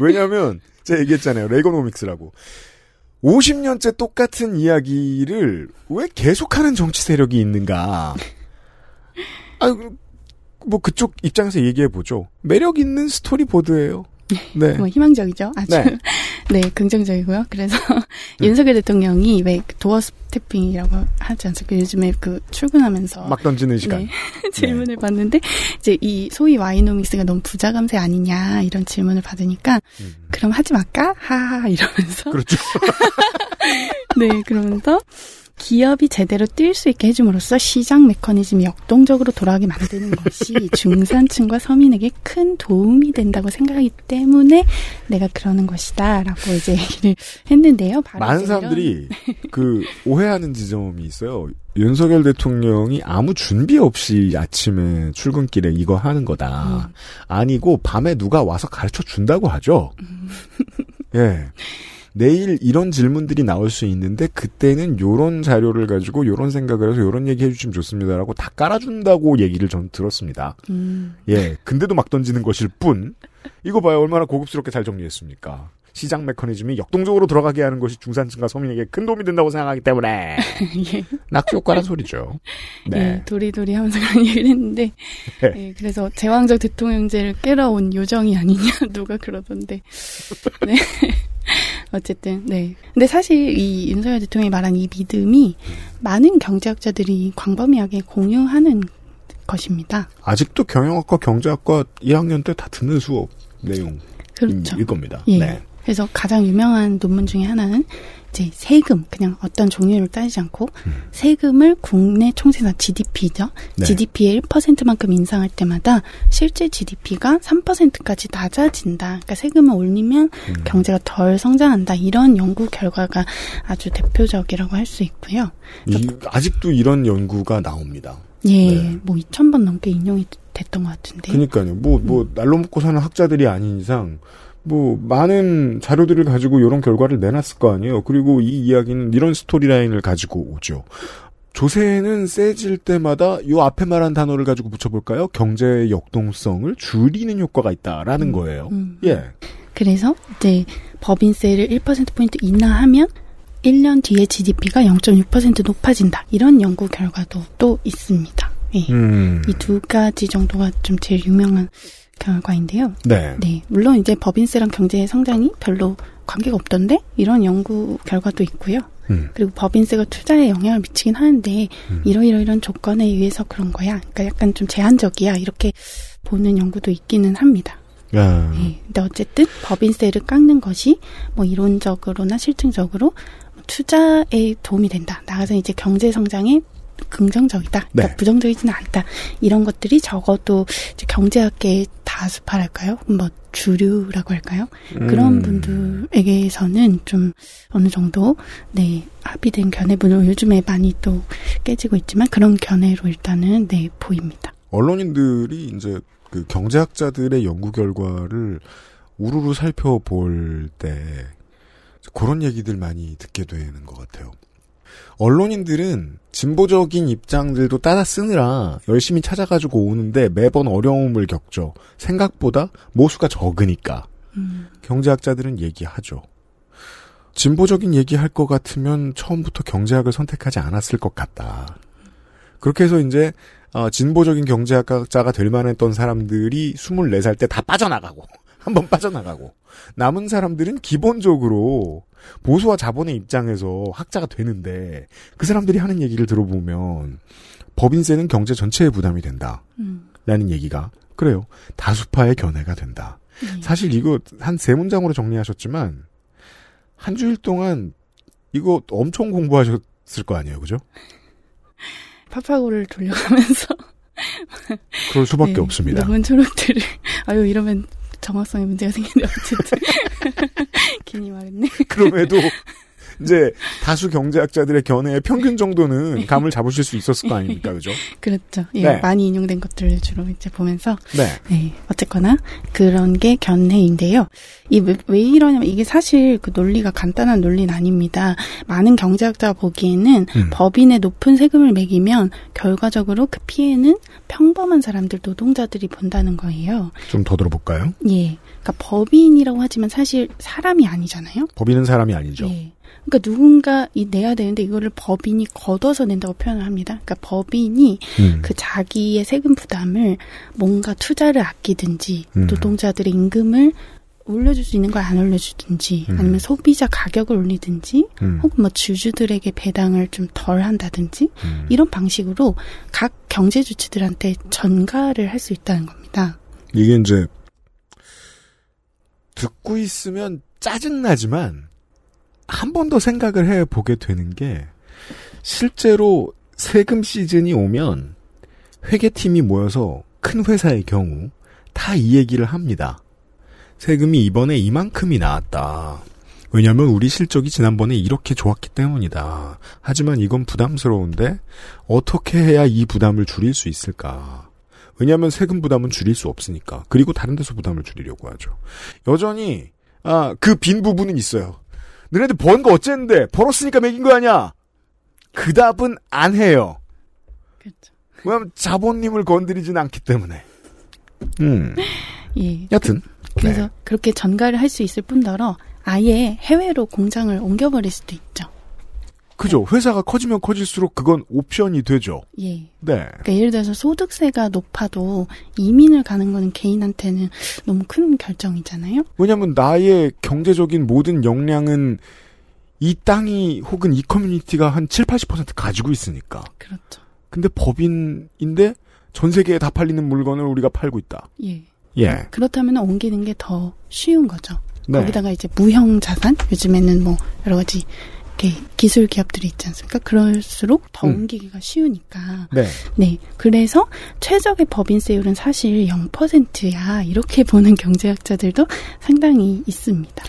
왜냐하면 제가 얘기했잖아요. 레이거노믹스라고. 50년째 똑같은 이야기를 왜 계속하는 정치 세력이 있는가? [LAUGHS] 아, 뭐 그쪽 입장에서 얘기해 보죠. 매력 있는 스토리보드예요. 네. 뭐 희망적이죠. 아주 네. [LAUGHS] 네, 긍정적이고요. 그래서 [LAUGHS] 윤석열 대통령이 왜 도어 스태핑이라고 하지 않습니까? 요즘에 그 출근하면서 막 던지는 시간. [LAUGHS] 네. 질문을 받는데 이제 이 소위 와이노믹스가 너무 부자 감세 아니냐 이런 질문을 받으니까 그럼 하지 말까? 하하 이러면서 음. 그렇죠. 네 그러면서 기업이 제대로 뛸 수 있게 해줌으로써 시장 메커니즘이 역동적으로 돌아가게 만드는 것이 [LAUGHS] 중산층과 서민에게 큰 도움이 된다고 생각하기 때문에 내가 그러는 것이다라고 이제 얘기를 했는데요. 많은 사람들이 [LAUGHS] 그 오해하는 지점이 있어요. 윤석열 대통령이 아무 준비 없이 아침에 출근길에 이거 하는 거다. 아니고 밤에 누가 와서 가르쳐 준다고 하죠. 예. [LAUGHS] 내일 이런 질문들이 나올 수 있는데 그때는 요런 자료를 가지고 요런 생각을 해서 요런 얘기 해주시면 좋습니다라고 다 깔아준다고 얘기를 전 들었습니다. 음, 예. 근데도 막 던지는 것일 뿐. 이거 봐요. 얼마나 고급스럽게 잘 정리했습니까. 시장 메커니즘이 역동적으로 돌아가게 하는 것이 중산층과 서민에게 큰 도움이 된다고 생각하기 때문에 [LAUGHS] 예. 낙수 효과란 소리죠. 네. 예, 도리도리 하면서 그런 얘기를 했는데, 네. 예, 그래서 제왕적 대통령제를 깨러온 요정이 아니냐, [LAUGHS] 누가 그러던데. 네. [LAUGHS] 어쨌든, 네. 근데 사실 이 윤석열 대통령이 말한 이 믿음이 많은 경제학자들이 광범위하게 공유하는 것입니다. 아직도 경영학과 경제학과 2학년 때 다 듣는 수업 내용일 그렇죠. 겁니다. 예. 네. 그래서 가장 유명한 논문 중에 하나는 이제 세금, 그냥 어떤 종류를 따지지 않고 세금을 국내 총생산 GDP죠. 네. GDP의 1%만큼 인상할 때마다 실제 GDP가 3%까지 낮아진다. 그러니까 세금을 올리면 음. 경제가 덜 성장한다. 이런 연구 결과가 아주 대표적이라고 할 수 있고요. 이- 아직도 이런 연구가 나옵니다. 예, 네. 뭐 2,000번 넘게 인용이 됐던 것 같은데. 그러니까요. 뭐, 뭐, 날로 먹고 사는 학자들이 아닌 이상, 뭐, 많은 자료들을 가지고 이런 결과를 내놨을 거 아니에요. 그리고 이 이야기는 이런 스토리라인을 가지고 오죠. 조세는 세질 때마다 요 앞에 말한 단어를 가지고 붙여볼까요? 경제의 역동성을 줄이는 효과가 있다라는 거예요. 음. 예. 그래서 이제 법인세를 1%포인트 인하하면 1년 뒤에 GDP가 0.6% 높아진다. 이런 연구 결과도 또 있습니다. 예. 음. 이두 가지 정도가 좀 제일 유명한 결과인데요. 네. 네. 물론 이제 법인세랑 경제 성장이 별로 관계가 없던데 이런 연구 결과도 있고요. 음. 그리고 법인세가 투자에 영향을 미치긴 하는데 이러이러이런 조건에 의해서 그런 거야. 그러니까 약간 좀 제한적이야. 이렇게 보는 연구도 있기는 합니다. 야. 네. 근데 어쨌든 법인세를 깎는 것이 뭐 이론적으로나 실증적으로 투자에 도움이 된다. 나가서 이제 경제 성장에 긍정적이다. 그러니까 네. 부정적이지는 않다. 이런 것들이 적어도 경제학계의 다수파랄까요? 뭐 주류라고 할까요? 그런 음. 분들에게서는 좀 어느 정도 네 합의된 견해 물론 요즘에 많이 또 깨지고 있지만 그런 견해로 일단은 네 보입니다. 언론인들이 이제 그 경제학자들의 연구 결과를 우르르 살펴볼 때 그런 얘기들 많이 듣게 되는 것 같아요. 언론인들은 진보적인 입장들도 따라 쓰느라 열심히 찾아가지고 오는데 매번 어려움을 겪죠. 생각보다 모수가 적으니까. 경제학자들은 얘기하죠. 진보적인 얘기할 것 같으면 처음부터 경제학을 선택하지 않았을 것 같다. 그렇게 해서 이제 어, 진보적인 경제학자가 될 만했던 사람들이 24살 때 다 빠져나가고 [LAUGHS] 한 번 빠져나가고 남은 사람들은 기본적으로 보수와 자본의 입장에서 학자가 되는데 그 사람들이 하는 얘기를 들어보면 법인세는 경제 전체에 부담이 된다. 음. 라는 얘기가 그래요. 다수파의 견해가 된다. 사실 이거 한 세 문장으로 정리하셨지만 한 주일 동안 이거 엄청 공부하셨을 거 아니에요, 그죠? [LAUGHS] 파파고를 돌려가면서 그럴 수밖에 네, 없습니다. 논문 초록들을 아유 이러면 정확성에 문제가 생기네 어쨌든 [LAUGHS] 괜히 말했네. 그럼에도 [LAUGHS] 이제 다수 경제학자들의 견해의 평균 정도는 감을 잡으실 수 있었을 거 아닙니까, 그죠? [LAUGHS] 그렇죠. 예, 네. 많이 인용된 것들을 주로 이제 보면서 네. 네, 어쨌거나 그런 게 견해인데요. 이 왜 이러냐면 이게 사실 그 논리가 간단한 논리는 아닙니다. 많은 경제학자가 보기에는 음. 법인에 높은 세금을 매기면 결과적으로 그 피해는 평범한 사람들 노동자들이 본다는 거예요. 좀 더 들어볼까요? 예. 그러니까 법인이라고 하지만 사실 사람이 아니잖아요. 법인은 사람이 아니죠. 예. 그러니까 누군가 이 내야 되는데 이거를 법인이 걷어서 낸다고 표현을 합니다. 그러니까 법인이 음. 그 자기의 세금 부담을 뭔가 투자를 아끼든지 음. 노동자들의 임금을 올려줄 수 있는 걸 안 올려주든지 음. 아니면 소비자 가격을 올리든지 음. 혹은 뭐 주주들에게 배당을 좀 덜 한다든지 음. 이런 방식으로 각 경제 주체들한테 전가를 할 수 있다는 겁니다. 이게 이제 듣고 있으면 짜증나지만 한 번 더 생각을 해 보게 되는 게 실제로 세금 시즌이 오면 회계팀이 모여서 큰 회사의 경우 다 이 얘기를 합니다. 세금이 이번에 이만큼이 나왔다. 왜냐하면 우리 실적이 지난번에 이렇게 좋았기 때문이다. 하지만 이건 부담스러운데 어떻게 해야 이 부담을 줄일 수 있을까? 왜냐하면 세금 부담은 줄일 수 없으니까. 그리고 다른 데서 부담을 줄이려고 하죠. 여전히 아 그 빈 부분은 있어요. 너네들 번 거 어쨌는데 벌었으니까 매긴 거 아니야? 그 답은 안 해요. 그렇죠. 왜냐면 자본님을 건드리진 않기 때문에. 음. 예. 여튼 그 래서 네. 그렇게 전가를 할 수 있을 뿐더러 아예 해외로 공장을 옮겨버릴 수도 있죠. 그죠. 회사가 커지면 커질수록 그건 옵션이 되죠. 예. 네. 그러니까 예를 들어서 소득세가 높아도 이민을 가는 거는 개인한테는 너무 큰 결정이잖아요. 왜냐면 나의 경제적인 모든 역량은 이 땅이 혹은 이 커뮤니티가 한 7, 80% 가지고 있으니까. 그렇죠. 근데 법인인데 전 세계에 다 팔리는 물건을 우리가 팔고 있다. 예. 예. 그렇다면 옮기는 게 더 쉬운 거죠. 네. 거기다가 이제 무형 자산 요즘에는 뭐 여러 가지 이렇게 기술 기업들이 있지 않습니까? 그럴수록 더 음. 옮기기가 쉬우니까. 네. 네. 그래서 최적의 법인세율은 사실 0%야. 이렇게 보는 경제학자들도 상당히 있습니다.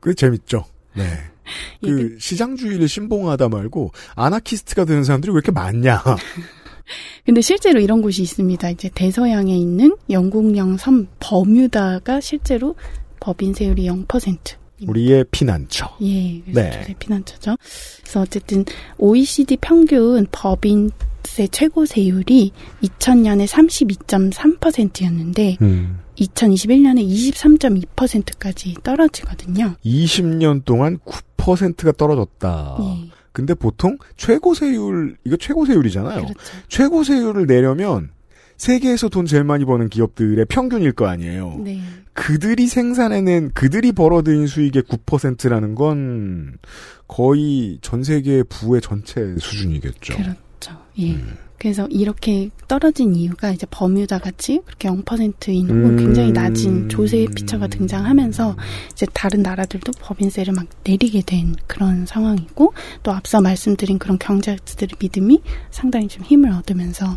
그 재밌죠. 네. [LAUGHS] 예, 그 시장주의를 신봉하다 말고 아나키스트가 되는 사람들이 왜 이렇게 많냐. [LAUGHS] 근데 실제로 이런 곳이 있습니다. 이제 대서양에 있는 영국령 섬 버뮤다가 실제로 법인세율이 0%. 우리의 피난처. 예, 네. 피난처죠. 그래서 어쨌든 OECD 평균 법인 세 최고 세율이 2000년에 32.3%였는데 음. 2021년에 23.2%까지 떨어지거든요. 20년 동안 9%가 떨어졌다. 예, 근데 보통 최고 세율 이거 최고 세율이잖아요. 그렇죠. 최고 세율을 내려면 세계에서 돈 제일 많이 버는 기업들의 평균일 거 아니에요. 네, 그들이 생산해낸 그들이 벌어들인 수익의 9%라는 건 거의 전 세계 부의 전체 수준이겠죠. 그렇죠. 예. 음. 그래서 이렇게 떨어진 이유가 이제 버뮤다 같이 그렇게 0%인 혹은 음. 굉장히 낮은 조세 피처가 등장하면서 이제 다른 나라들도 법인세를 막 내리게 된 그런 상황이고 또 앞서 말씀드린 그런 경제학자들의 믿음이 상당히 좀 힘을 얻으면서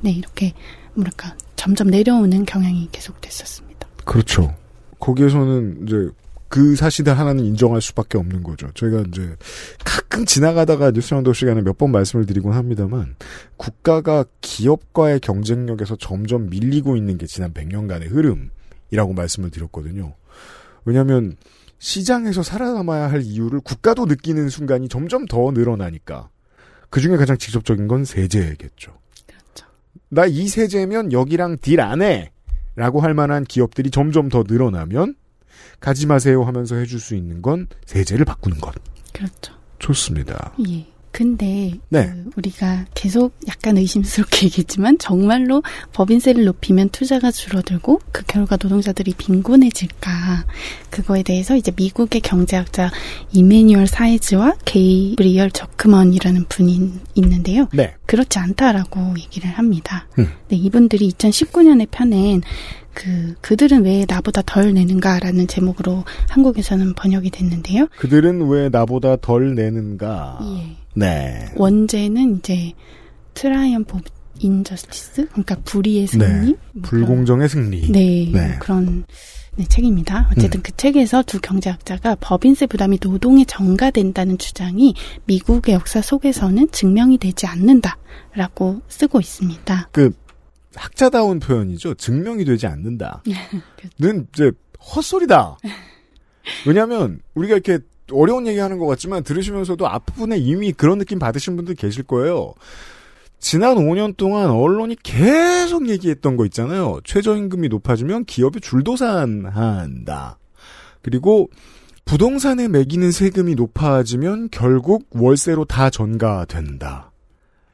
네 이렇게 뭐랄까 점점 내려오는 경향이 계속됐었습니다. 그렇죠. 거기에서는 이제 그 사실을 하나는 인정할 수밖에 없는 거죠. 저희가 이제 가끔 지나가다가 뉴스 라운드 시간에 몇 번 말씀을 드리곤 합니다만 국가가 기업과의 경쟁력에서 점점 밀리고 있는 게 지난 100년간의 흐름이라고 말씀을 드렸거든요. 왜냐하면 시장에서 살아남아야 할 이유를 국가도 느끼는 순간이 점점 더 늘어나니까 그 중에 가장 직접적인 건 세제겠죠. 나 이 세제면 여기랑 딜 안 해. 라고 할 만한 기업들이 점점 더 늘어나면 가지 마세요 하면서 해줄 수 있는 건 세제를 바꾸는 것. 그렇죠. 좋습니다. 예. 근데 네. 그 우리가 계속 약간 의심스럽게 [LAUGHS] 얘기했지만 정말로 법인세를 높이면 투자가 줄어들고 그 결과 노동자들이 빈곤해질까 그거에 대해서 이제 미국의 경제학자 이매뉴얼 사에즈와 게이브리얼 저크먼이라는 분이 있는데요. 네. 그렇지 않다라고 얘기를 합니다. 음. 네, 이분들이 2019년에 펴낸 그 그들은 왜 나보다 덜 내는가라는 제목으로 한국에서는 번역이 됐는데요. 그들은 왜 나보다 덜 내는가? 예. 네. 원제는 이제 Triumph of Injustice 그러니까 불의의 승리 네. 뭐 불공정의 승리. 네, 네. 그런 네, 책입니다. 어쨌든 음. 그 책에서 두 경제학자가 법인세 부담이 노동에 전가된다는 주장이 미국의 역사 속에서는 증명이 되지 않는다라고 쓰고 있습니다. 그 학자다운 표현이죠. 증명이 되지 않는다. [LAUGHS] 는 이제 헛소리다. 왜냐하면 우리가 이렇게 어려운 얘기하는 것 같지만 들으시면서도 앞부분에 이미 그런 느낌 받으신 분들 계실 거예요. 지난 5년 동안 언론이 계속 얘기했던 거 있잖아요. 최저임금이 높아지면 기업이 줄도산한다. 그리고 부동산에 매기는 세금이 높아지면 결국 월세로 다 전가된다.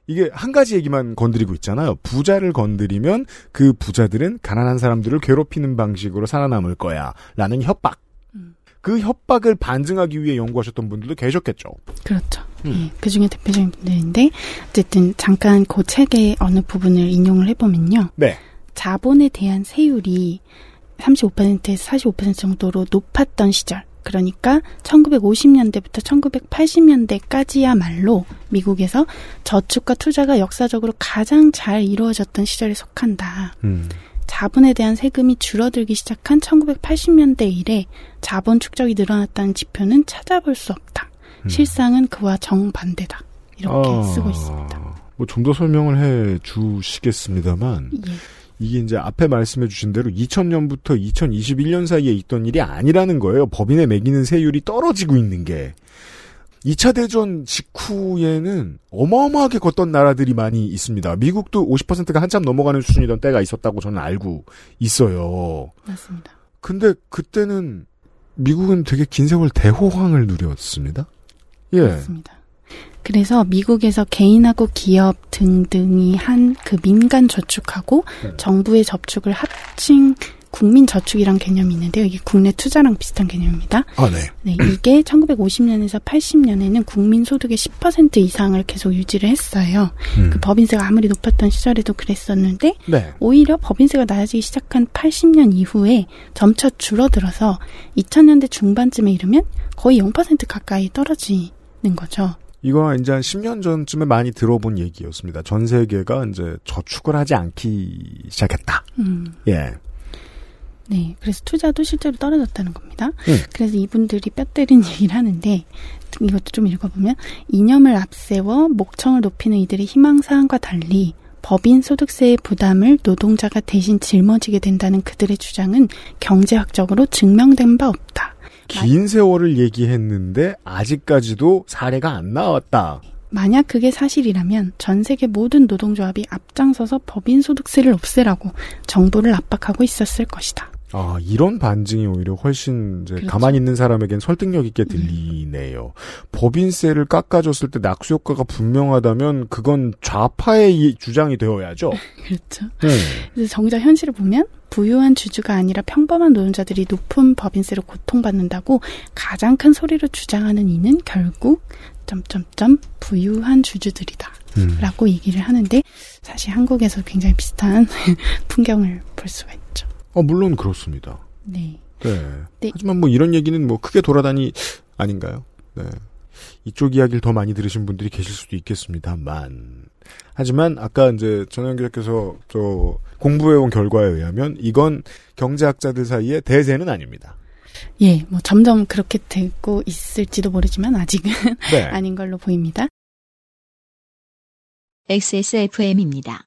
이게 한 가지 얘기만 건드리고 있잖아요. 부자를 건드리면 그 부자들은 가난한 사람들을 괴롭히는 방식으로 살아남을 거야. 라는 협박. 음. 그 협박을 반증하기 위해 연구하셨던 분들도 계셨겠죠. 그렇죠. 음. 예, 그 중에 대표적인 분들인데 어쨌든 잠깐 그 책의 어느 부분을 인용을 해보면요. 네. 자본에 대한 세율이 35%에서 45% 정도로 높았던 시절. 그러니까 1950년대부터 1980년대까지야말로 미국에서 저축과 투자가 역사적으로 가장 잘 이루어졌던 시절에 속한다. 음. 자본에 대한 세금이 줄어들기 시작한 1980년대 이래 자본 축적이 늘어났다는 지표는 찾아볼 수 없다. 음. 실상은 그와 정반대다. 이렇게 아, 쓰고 있습니다. 뭐 좀 더 설명을 해 주시겠습니다만 예. 이게 이제 앞에 말씀해 주신 대로 2000년부터 2021년 사이에 있던 일이 아니라는 거예요. 법인에 매기는 세율이 떨어지고 있는 게. 2차 대전 직후에는 어마어마하게 걷던 나라들이 많이 있습니다. 미국도 50%가 한참 넘어가는 수준이던 때가 있었다고 저는 알고 있어요. 맞습니다. 근데 그때는 미국은 되게 긴 세월 대호황을 누렸습니다. 예. 맞습니다. 그래서 미국에서 개인하고 기업 등등이 한 그 민간 저축하고 네. 정부의 저축을 합친 국민 저축이란 개념이 있는데요. 이게 국내 투자랑 비슷한 개념입니다. 아, 네. 네, 이게 1950년에서 80년에는 국민 소득의 10% 이상을 계속 유지를 했어요. 음. 그 법인세가 아무리 높았던 시절에도 그랬었는데 네. 오히려 법인세가 낮아지기 시작한 80년 이후에 점차 줄어들어서 2000년대 중반쯤에 이르면 거의 0% 가까이 떨어지는 거죠. 이거 이제 한 10년 전쯤에 많이 들어본 얘기였습니다. 전 세계가 이제 저축을 하지 않기 시작했다. 음. 예. 네, 그래서 투자도 실제로 떨어졌다는 겁니다. 음. 그래서 이분들이 뼈 때린 [LAUGHS] 얘기를 하는데 이것도 좀 읽어보면 이념을 앞세워 목청을 높이는 이들의 희망사항과 달리 법인 소득세의 부담을 노동자가 대신 짊어지게 된다는 그들의 주장은 경제학적으로 증명된 바 없다. 긴 세월을 얘기했는데 아직까지도 사례가 안 나왔다. 만약 그게 사실이라면 전 세계 모든 노동조합이 앞장서서 법인 소득세를 없애라고 정부를 압박하고 있었을 것이다. 아, 이런 반증이 오히려 훨씬 이제 그렇죠. 가만히 있는 사람에겐 설득력 있게 들리네요. 법인세를 깎아줬을 때 낙수 효과가 분명하다면 그건 좌파의 이 주장이 되어야죠. [LAUGHS] 그렇죠. 네. 그래서 정작 현실을 보면 부유한 주주가 아니라 평범한 노동자들이 높은 법인세로 고통받는다고 가장 큰 소리로 주장하는 이는 결국 점점점 부유한 주주들이다. 음. 라고 얘기를 하는데 사실 한국에서 굉장히 비슷한 [LAUGHS] 풍경을 볼 수가 있죠. 어, 물론 그렇습니다. 네. 네. 네. 하지만 뭐 이런 얘기는 뭐 크게 돌아다니 아닌가요? 네. 이쪽 이야기를 더 많이 들으신 분들이 계실 수도 있겠습니다만. 하지만 아까 이제 전현 기자께서 저 공부해온 결과에 의하면 이건 경제학자들 사이의 대세는 아닙니다. 예, 뭐 점점 그렇게 되고 있을지도 모르지만 아직은 네. [LAUGHS] 아닌 걸로 보입니다. XSFM입니다.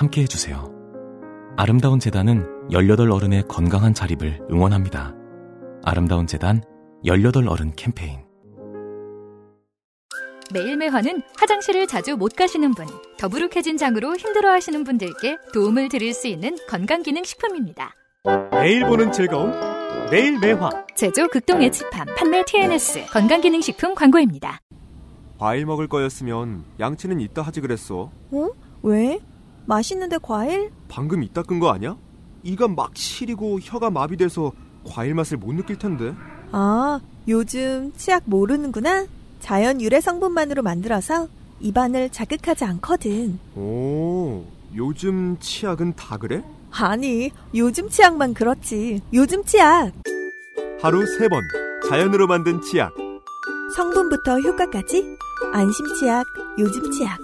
함께 해주세요. 아름다운 재단은 18 어른의 건강한 자립을 응원합니다. 아름다운 재단 18 어른 캠페인. 매일매화는 화장실을 자주 못 가시는 분, 더부룩해진 장으로 힘들어하시는 분들께 도움을 드릴 수 있는 건강기능 식품입니다. 매일 보는 즐거움 매일 매화 제조 극동 에치팜 판매 TNS 건강기능식품 광고입니다. 과일 먹을 거였으면 양치는 이따 하지 그랬어. 어? 왜? 맛있는데 과일? 방금 이따 끈 거 아니야? 이가 막 시리고 혀가 마비돼서 과일 맛을 못 느낄 텐데. 아, 요즘 치약 모르는구나? 자연 유래 성분만으로 만들어서 입안을 자극하지 않거든. 오, 요즘 치약은 다 그래? 아니, 요즘 치약만 그렇지. 요즘 치약. 하루 세 번 자연으로 만든 치약. 성분부터 효과까지 안심 치약, 요즘 치약.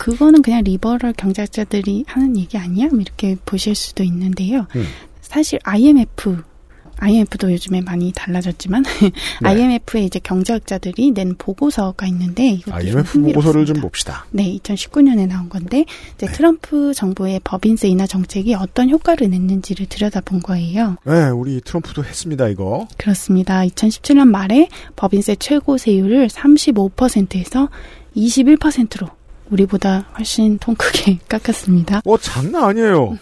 그거는 그냥 리버럴 경제학자들이 하는 얘기 아니야? 뭐 이렇게 보실 수도 있는데요. 음. 사실 IMF IMF도 요즘에 많이 달라졌지만 IMF의 이제 경제학자들이 낸 보고서가 있는데 이것도 좀 IMF 보고서를 좀. 봅시다. 네, 2019년에 나온 건데 이제 네. 트럼프 정부의 법인세 인하 정책이 어떤 효과를 냈는지를 들여다본 거예요. 네, 우리 트럼프도 했습니다, 이거. 그렇습니다. 2017년 말에 법인세 최고 세율을 35%에서 21%로 우리보다 훨씬 통 크게 [LAUGHS] 깎았습니다. 어, 장난 아니에요.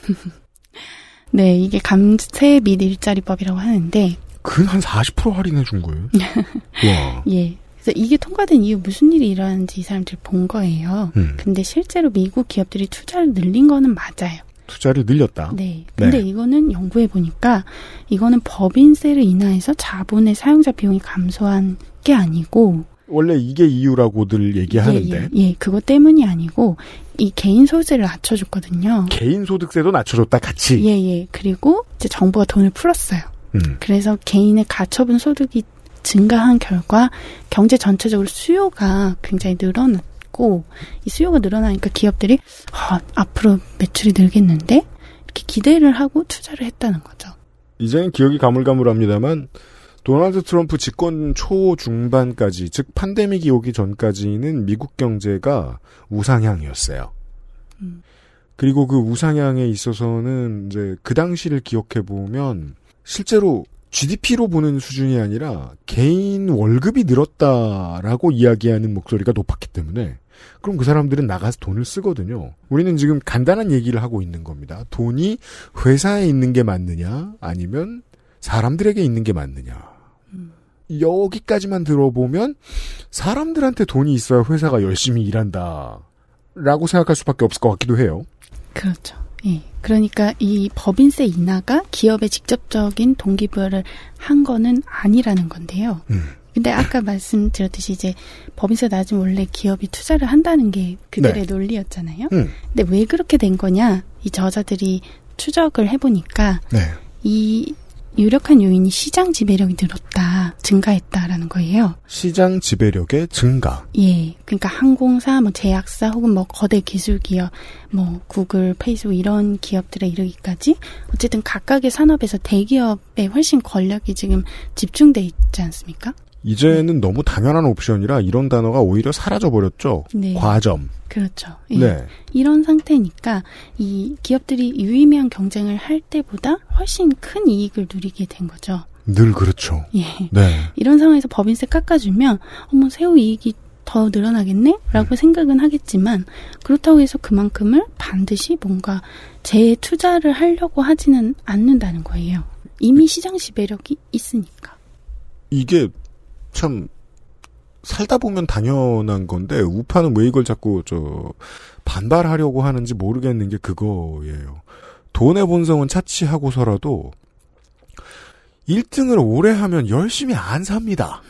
[LAUGHS] 네, 이게 감세 및 일자리법이라고 하는데, 근 한 40% 할인해 준 거예요. [LAUGHS] 와. 예. 그래서 이게 통과된 이후 무슨 일이 일어나는지 이 사람들이 본 거예요. 음. 근데 실제로 미국 기업들이 투자를 늘린 거는 맞아요. 투자를 늘렸다. 네. 근데 네. 이거는 연구해 보니까 이거는 법인세를 인하해서 자본의 사용자 비용이 감소한 게 아니고 원래 이게 이유라고들 얘기하는데 예, 예, 예, 그것 때문이 아니고 이 개인 소득세를 낮춰줬거든요. 개인 소득세도 낮춰줬다 같이. 예, 예. 그리고 이제 정부가 돈을 풀었어요. 음. 그래서 개인의 가처분 소득이 증가한 결과 경제 전체적으로 수요가 굉장히 늘어났고 이 수요가 늘어나니까 기업들이 아, 앞으로 매출이 늘겠는데 이렇게 기대를 하고 투자를 했다는 거죠. 이제는 기억이 가물가물합니다만 도널드 트럼프 집권 초 중반까지 즉 팬데믹이 오기 전까지는 미국 경제가 우상향이었어요. 음. 그리고 그 우상향에 있어서는 이제 그 당시를 기억해 보면 실제로 GDP로 보는 수준이 아니라 개인 월급이 늘었다라고 이야기하는 목소리가 높았기 때문에 그럼 그 사람들은 나가서 돈을 쓰거든요. 우리는 지금 간단한 얘기를 하고 있는 겁니다. 돈이 회사에 있는 게 맞느냐 아니면 사람들에게 있는 게 맞느냐. 여기까지만 들어보면 사람들한테 돈이 있어야 회사가 열심히 일한다. 라고 생각할 수밖에 없을 것 같기도 해요. 그렇죠. 예. 그러니까 이 법인세 인하가 기업에 직접적인 동기부여를 한 거는 아니라는 건데요. 음. 근데 아까 말씀드렸듯이 이제 법인세 낮으면 원래 기업이 투자를 한다는 게 그들의 네. 논리였잖아요. 음. 근데 왜 그렇게 된 거냐? 이 저자들이 추적을 해보니까 네. 이 유력한 요인이 시장 지배력이 늘었다, 증가했다라는 거예요. 시장 지배력의 증가. 예. 그러니까 항공사, 뭐 제약사 혹은 뭐 거대 기술 기업, 뭐 구글, 페이스북 이런 기업들에 이르기까지 어쨌든 각각의 산업에서 대기업에 훨씬 권력이 지금 집중돼 있지 않습니까? 이제는 너무 당연한 옵션이라 이런 단어가 오히려 사라져 버렸죠. 네. 과점. 그렇죠. 예. 네. 이런 상태니까 이 기업들이 유의미한 경쟁을 할 때보다 훨씬 큰 이익을 누리게 된 거죠. 늘 그렇죠. 예. 네. 이런 상황에서 법인세 깎아주면 어머 세후 이익이 더 늘어나겠네? 라고 생각은 하겠지만 그렇다고 해서 그만큼을 반드시 뭔가 재투자를 하려고 하지는 않는다는 거예요. 이미 시장 지배력이 있으니까. 이게 참 살다 보면 당연한 건데 우파는 왜 이걸 자꾸 저 반발하려고 하는지 모르겠는 게 그거예요. 돈의 본성은 차치하고서라도 1등을 오래 하면 열심히 안 삽니다.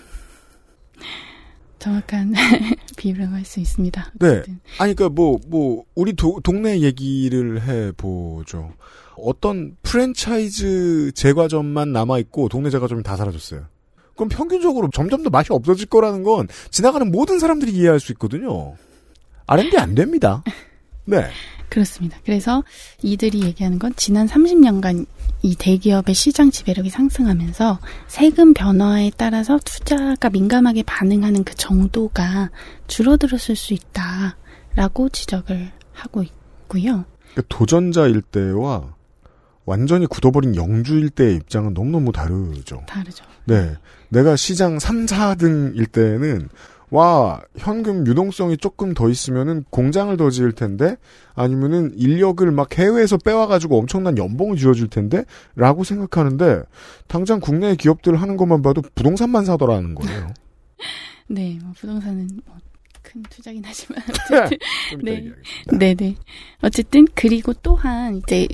정확한 [LAUGHS] 비유를 할수 있습니다. 네. 아니, 그니까 뭐, 뭐, 우리 도- 동네 얘기를 해보죠. 어떤 프랜차이즈 제과점만 남아있고 동네 제과점이 다 사라졌어요. 그럼 평균적으로 점점 더 맛이 없어질 거라는 건 지나가는 모든 사람들이 이해할 수 있거든요. R&D 안 됩니다. 네. [LAUGHS] 그렇습니다. 그래서 이들이 얘기하는 건 지난 30년간 이 대기업의 시장 지배력이 상승하면서 세금 변화에 따라서 투자가 민감하게 반응하는 그 정도가 줄어들었을 수 있다라고 지적을 하고 있고요. 그러니까 도전자일 때와 완전히 굳어버린 영주일 때의 입장은 너무너무 다르죠. 다르죠. 네. 내가 시장 3, 4등일 때는 와, 현금 유동성이 조금 더 있으면은 공장을 더 지을 텐데 아니면은 인력을 막 해외에서 빼와 가지고 엄청난 연봉을 지어줄 텐데 라고 생각하는데 당장 국내 기업들 하는 것만 봐도 부동산만 사더라는 거예요. [LAUGHS] 네, 뭐 부동산은 뭐 큰 투자긴 하지만 [LAUGHS] 좀 어쨌든 네. 네, 네. 어쨌든 그리고 또한 이제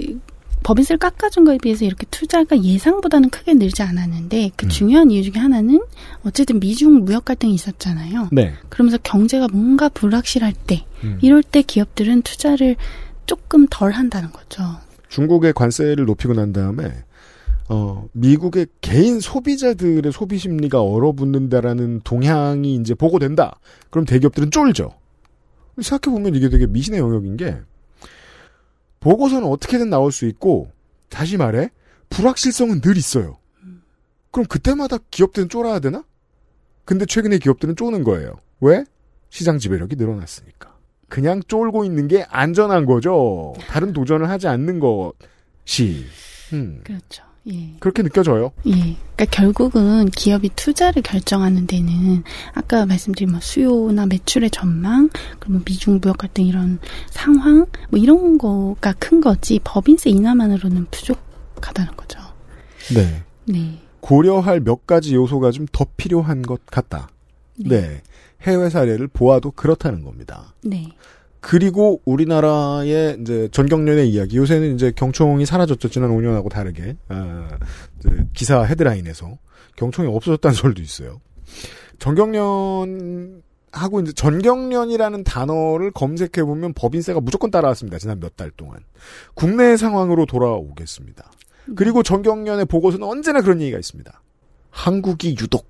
법인세를 깎아준 거에 비해서 이렇게 투자가 예상보다는 크게 늘지 않았는데 음. 그 중요한 이유 중에 하나는 어쨌든 미중 무역 갈등이 있었잖아요. 네. 그러면서 경제가 뭔가 불확실할 때 음. 이럴 때 기업들은 투자를 조금 덜 한다는 거죠. 중국의 관세를 높이고 난 다음에 어, 미국의 개인 소비자들의 소비 심리가 얼어붙는다라는 동향이 이제 보고된다. 그럼 대기업들은 쫄죠. 생각해보면 이게 되게 미신의 영역인 게, 보고서는 어떻게든 나올 수 있고, 다시 말해, 불확실성은 늘 있어요. 그럼 그때마다 기업들은 쫄아야 되나? 근데 최근에 기업들은 쪼는 거예요. 왜? 시장 지배력이 늘어났으니까. 그냥 쫄고 있는 게 안전한 거죠. 다른 도전을 하지 않는 것이. 음, 그렇죠. 예. 그렇게 느껴져요. 예. 그러니까 결국은 기업이 투자를 결정하는 데는 아까 말씀드린 뭐 수요나 매출의 전망, 그리고 미중 무역 갈등 이런 상황, 뭐 이런 거가 큰 거지 법인세 인하만으로는 부족하다는 거죠. 네. 네. 고려할 몇 가지 요소가 좀 더 필요한 것 같다. 네. 해외 사례를 보아도 그렇다는 겁니다. 네. 그리고 우리나라의 이제 전경련의 이야기. 요새는 이제 경총이 사라졌죠. 지난 5년하고 다르게. 아, 기사 헤드라인에서. 경총이 없어졌다는 [LAUGHS] 소리도 있어요. 전경련, 하고 이제 전경련이라는 단어를 검색해 보면 법인세가 무조건 따라왔습니다. 지난 몇 달 동안. 국내 상황으로 돌아오겠습니다. 그리고 전경련의 보고서는 언제나 그런 얘기가 있습니다. 한국이 유독.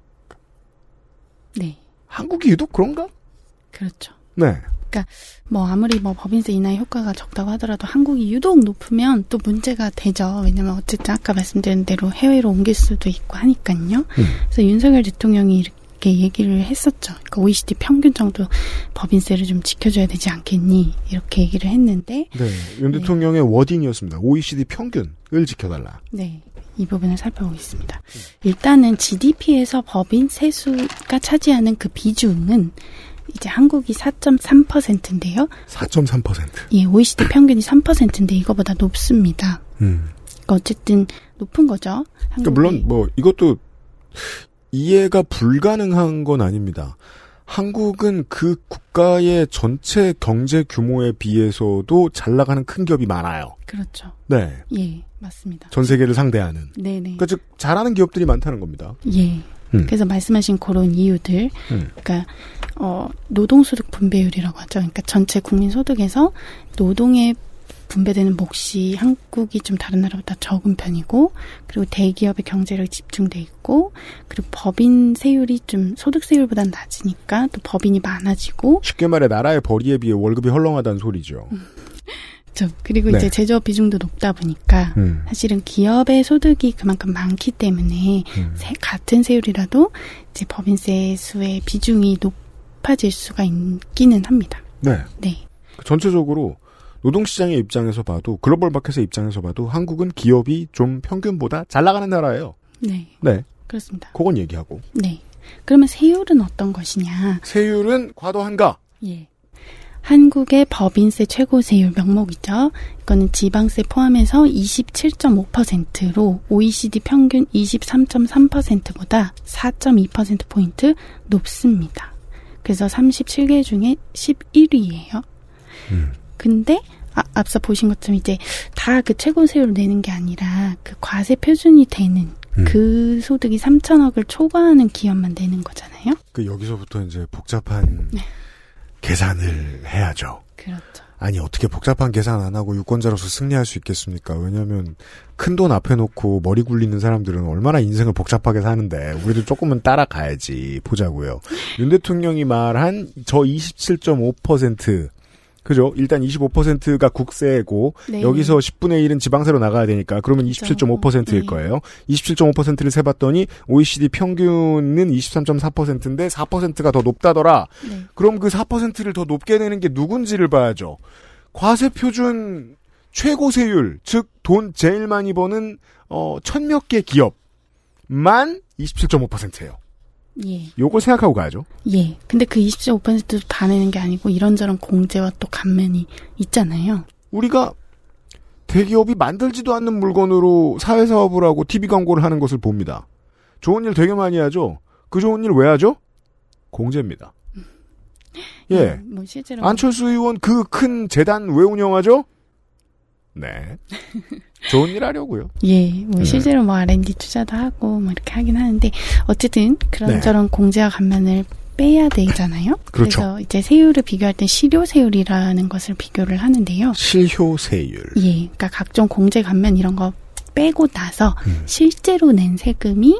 네. 한국이 유독 그런가? 그렇죠. 네. 그러니까 뭐 아무리 뭐 법인세 인하의 효과가 적다고 하더라도 한국이 유독 높으면 또 문제가 되죠. 왜냐면 어쨌든 아까 말씀드린 대로 해외로 옮길 수도 있고 하니까요. 그래서 윤석열 대통령이 이렇게 얘기를 했었죠. 그러니까 OECD 평균 정도 법인세를 좀 지켜줘야 되지 않겠니? 이렇게 얘기를 했는데 네. 윤 대통령의 워딩이었습니다. OECD 평균을 지켜달라. 네. 이 부분을 살펴보겠습니다. 일단은 GDP에서 법인 세수가 차지하는 그 비중은 이제 한국이 4.3%인데요. 4.3%. 예, OECD 평균이 3%인데 이거보다 높습니다. 음. 그러니까 어쨌든 높은 거죠. 그러니까 물론 뭐 이것도 이해가 불가능한 건 아닙니다. 한국은 그 국가의 전체 경제 규모에 비해서도 잘 나가는 큰 기업이 많아요. 그렇죠. 네. 예, 맞습니다. 전 세계를 상대하는. 네네. 그러니까 즉 잘하는 기업들이 많다는 겁니다. 예. 음. 그래서 말씀하신 그런 이유들, 음. 그러니까 어, 노동소득 분배율이라고 하죠. 그러니까 전체 국민 소득에서 노동에 분배되는 몫이 한국이 좀 다른 나라보다 적은 편이고, 그리고 대기업의 경제력이 집중돼 있고, 그리고 법인 세율이 좀 소득세율보다 낮으니까 또 법인이 많아지고, 쉽게 말해 나라의 벌이에 비해 월급이 헐렁하다는 소리죠. 저 그리고 네. 이제 제조업 비중도 높다 보니까 음. 사실은 기업의 소득이 그만큼 많기 때문에 음. 세- 같은 세율이라도 이제 법인세 수의 비중이 높아질 수가 있기는 합니다. 네. 네. 전체적으로 노동시장의 입장에서 봐도 글로벌 마켓의 입장에서 봐도 한국은 기업이 좀 평균보다 잘 나가는 나라예요. 네. 네. 그렇습니다. 그건 얘기하고. 네. 그러면 세율은 어떤 것이냐? 세율은 과도한가? 예. 한국의 법인세 최고 세율 명목이죠. 이거는 지방세 포함해서 27.5%로 OECD 평균 23.3%보다 4.2%포인트 높습니다. 그래서 37개 중에 11위예요. 근데 아, 앞서 보신 것처럼 이제 다 그 최고 세율을 내는 게 아니라 그 과세 표준이 되는 그 소득이 3천억을 초과하는 기업만 내는 거잖아요. 그 여기서부터 이제 복잡한 계산을 해야죠. 그렇죠. 아니 어떻게 복잡한 계산 안 하고 유권자로서 승리할 수 있겠습니까? 왜냐하면 큰 돈 앞에 놓고 머리 굴리는 사람들은 얼마나 인생을 복잡하게 사는데 우리도 조금은 따라가야지 보자고요. 윤 대통령이 말한 저 27.5% 그죠? 일단 25%가 국세고 네. 여기서 10분의 1은 지방세로 나가야 되니까 그러면 27.5%일 거예요. 27.5%를 세봤더니 OECD 평균은 23.4%인데 4%가 더 높다더라. 그럼 그 4%를 더 높게 내는 게 누군지를 봐야죠. 과세 표준 최고 세율, 즉 돈 제일 많이 버는 어, 천몇 개 기업만 27.5%예요. 예. 요걸 생각하고 가야죠. 예. 근데 그 27.5%도 다 내는 게 아니고 이런저런 공제와 또 감면이 있잖아요. 우리가 대기업이 만들지도 않는 물건으로 사회사업을 하고 TV 광고를 하는 것을 봅니다. 좋은 일 되게 많이 하죠. 그 좋은 일 왜 하죠? 공제입니다. 예. 뭐 실제로 안철수 의원 그 큰 재단 왜 운영하죠? 네. [LAUGHS] 좋은 일 하려고요. 예, 뭐 네. 실제로 뭐 R&D 투자도 하고 뭐 이렇게 하긴 하는데 어쨌든 그런저런 공제와 감면을 빼야 되잖아요. 그렇죠. 래서 이제 세율을 비교할 때 실효 세율이라는 것을 비교를 하는데요. 실효 세율. 예, 그러니까 각종 공제 감면 이런 거 빼고 나서 음. 실제로 낸 세금이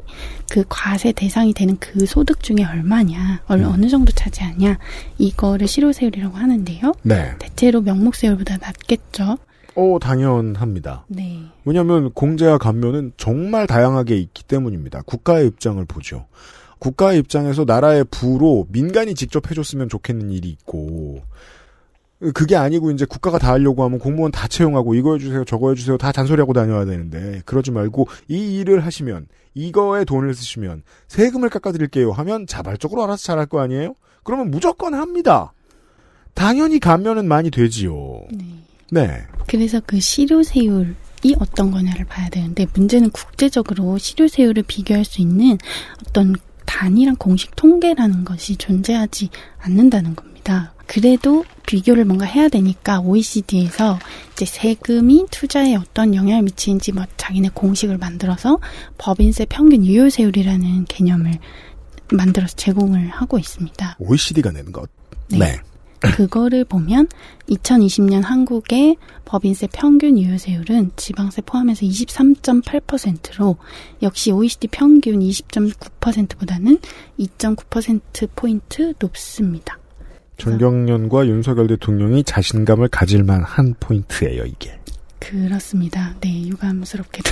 그 과세 대상이 되는 그 소득 중에 얼마냐, 얼- 음. 어느 정도 차지하냐 이거를 실효세율이라고 하는데요. 네. 대체로 명목세율보다 낮겠죠. 어, 당연합니다. 네. 왜냐하면 공제와 감면은 정말 다양하게 있기 때문입니다. 국가의 입장을 보죠. 국가의 입장에서 나라의 부로 민간이 직접 해줬으면 좋겠는 일이 있고 그게 아니고 이제 국가가 다 하려고 하면 공무원 다 채용하고 이거 해주세요 저거 해주세요 다 잔소리하고 다녀야 되는데 그러지 말고 이 일을 하시면 이거에 돈을 쓰시면 세금을 깎아드릴게요 하면 자발적으로 알아서 잘할 거 아니에요? 그러면 무조건 합니다. 당연히 감면은 많이 되지요. 네. 그래서 그 실효세율 이 어떤 거냐를 봐야 되는데 문제는 국제적으로 실효세율을 비교할 수 있는 어떤 단일한 공식 통계라는 것이 존재하지 않는다는 겁니다. 그래도 비교를 뭔가 해야 되니까 OECD에서 이제 세금이 투자에 어떤 영향을 미치는지 뭐 자기네 공식을 만들어서 법인세 평균 유효세율이라는 개념을 만들어서 제공을 하고 있습니다. OECD가 내는 것. 네. 그거를 보면 2020년 한국의 법인세 평균 유효세율은 지방세 포함해서 23.8%로 역시 OECD 평균 20.9%보다는 2.9%포인트 높습니다. 전경련과 윤석열 대통령이 자신감을 가질 만 한 포인트예요, 이게. 그렇습니다. 네, 유감스럽게도.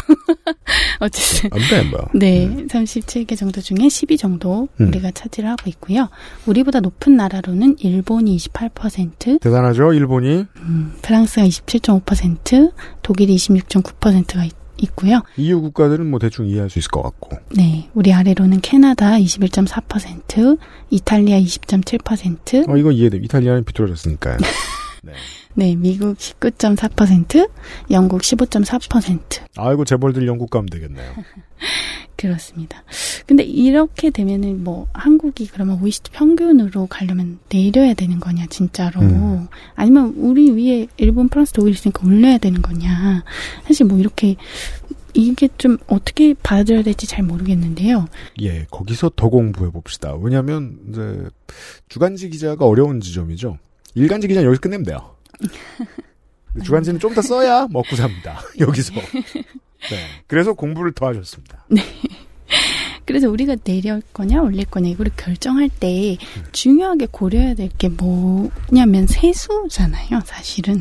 [LAUGHS] 어쨌든. 안 돼, 뭐. 네, 37개 정도 중에 10위 정도 음. 우리가 차지를 하고 있고요. 우리보다 높은 나라로는 일본이 28%, 대단하죠, 일본이. 음, 프랑스가 27.5%, 독일이 26.9%가 있고요. EU 국가들은 뭐 대충 이해할 수 있을 것 같고. 네, 우리 아래로는 캐나다 21.4%, 이탈리아 20.7%, 어, 이거 이해돼. 이탈리아는 비뚤어졌으니까요. [LAUGHS] 네, 미국 19.4%, 영국 15.4%. 아이고, 재벌들 영국 가면 되겠네요. [LAUGHS] 그렇습니다. 근데 이렇게 되면은 뭐 한국이 그러면 OECD 평균으로 가려면 내려야 되는 거냐 진짜로 음. 아니면 우리 위에 일본 프랑스 독일 있으니까 올려야 되는 거냐 사실 뭐 이렇게 이게 좀 어떻게 받아들여야 될지 잘 모르겠는데요. 예, 거기서 더 공부해 봅시다. 왜냐하면 이제 주간지 기자가 어려운 지점이죠. 일간지 기자는 여기서 끝내면 돼요. 주간지는 좀 더 써야 먹고 삽니다. [LAUGHS] 여기서. 네. 그래서 공부를 더 하셨습니다. 그래서 우리가 내릴 거냐 올릴 거냐 이거를 결정할 때 중요하게 고려해야 될 게 뭐냐면 세수잖아요, 사실은.